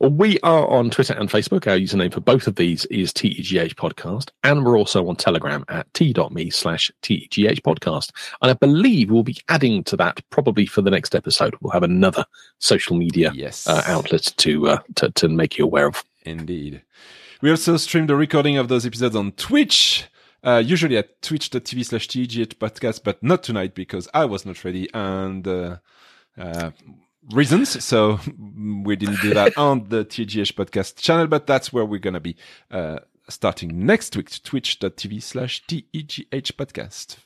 We are on Twitter and Facebook. Our username for both of these is TEGH Podcast. And we're also on Telegram at t.me slash TEGH Podcast. And I believe we'll be adding to that probably for the next episode. We'll have another social media Yes, uh, outlet to, uh, to, to make you aware of. indeed. We also stream the recording of those episodes on Twitch. Uh, usually at twitch.tv slash TGH podcast, but not tonight because I was not ready and uh, uh, reasons. So we didn't do that on the TGH podcast channel, but that's where we're going to be uh, starting next week, twitch.tv slash TEGH podcast.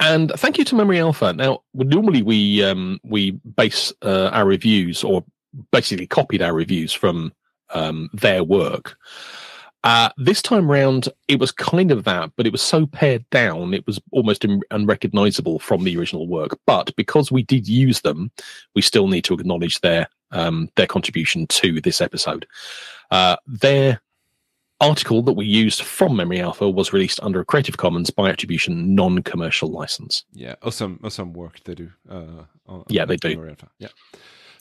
And thank you to Memory Alpha. Now, normally we um, we base uh, our reviews, or basically copied our reviews from um, their work. Uh, this time round, it was kind of that, but it was so pared down, it was almost un- unrecognizable from the original work. But because we did use them, we still need to acknowledge their um, their contribution to this episode. Uh, their article that we used from Memory Alpha was released under a Creative Commons by attribution non-commercial license. Yeah, awesome, awesome work they do. Uh, on, Yeah, on they do. Alpha. Yeah.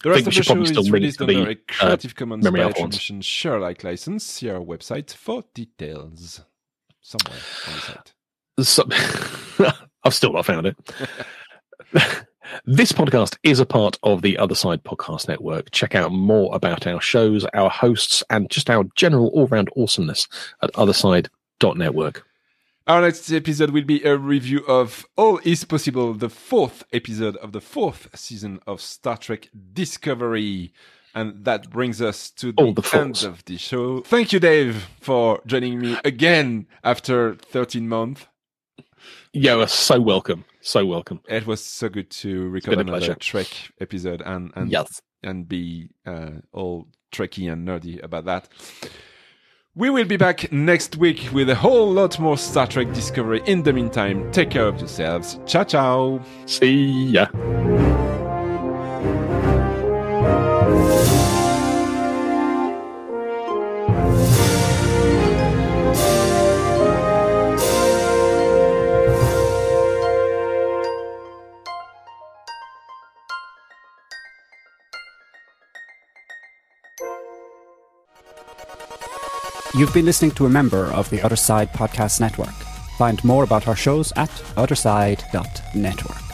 The rest of the show is released under the, a uh, Creative Commons by attribution share alike license. See our website for details. Somewhere on the site. So, I've still not found it. this podcast is a part of the Other Side Podcast Network. Check out more about our shows, our hosts, and just our general all round awesomeness at otherside.network. Our next episode will be a review of All Is Possible, the fourth episode of the fourth season of Star Trek Discovery. And that brings us to the, the end of the show. Thank you, Dave, for joining me again after 13 months. You are so welcome. So welcome. It was so good to record another pleasure. Trek episode and, and yes. and be uh, all Trekky and nerdy about that. We will be back next week with a whole lot more Star Trek Discovery. In the meantime, take care of yourselves. Ciao, ciao. See ya. You've been listening to a member of the Other Side Podcast Network. Find more about our shows at otherside.network.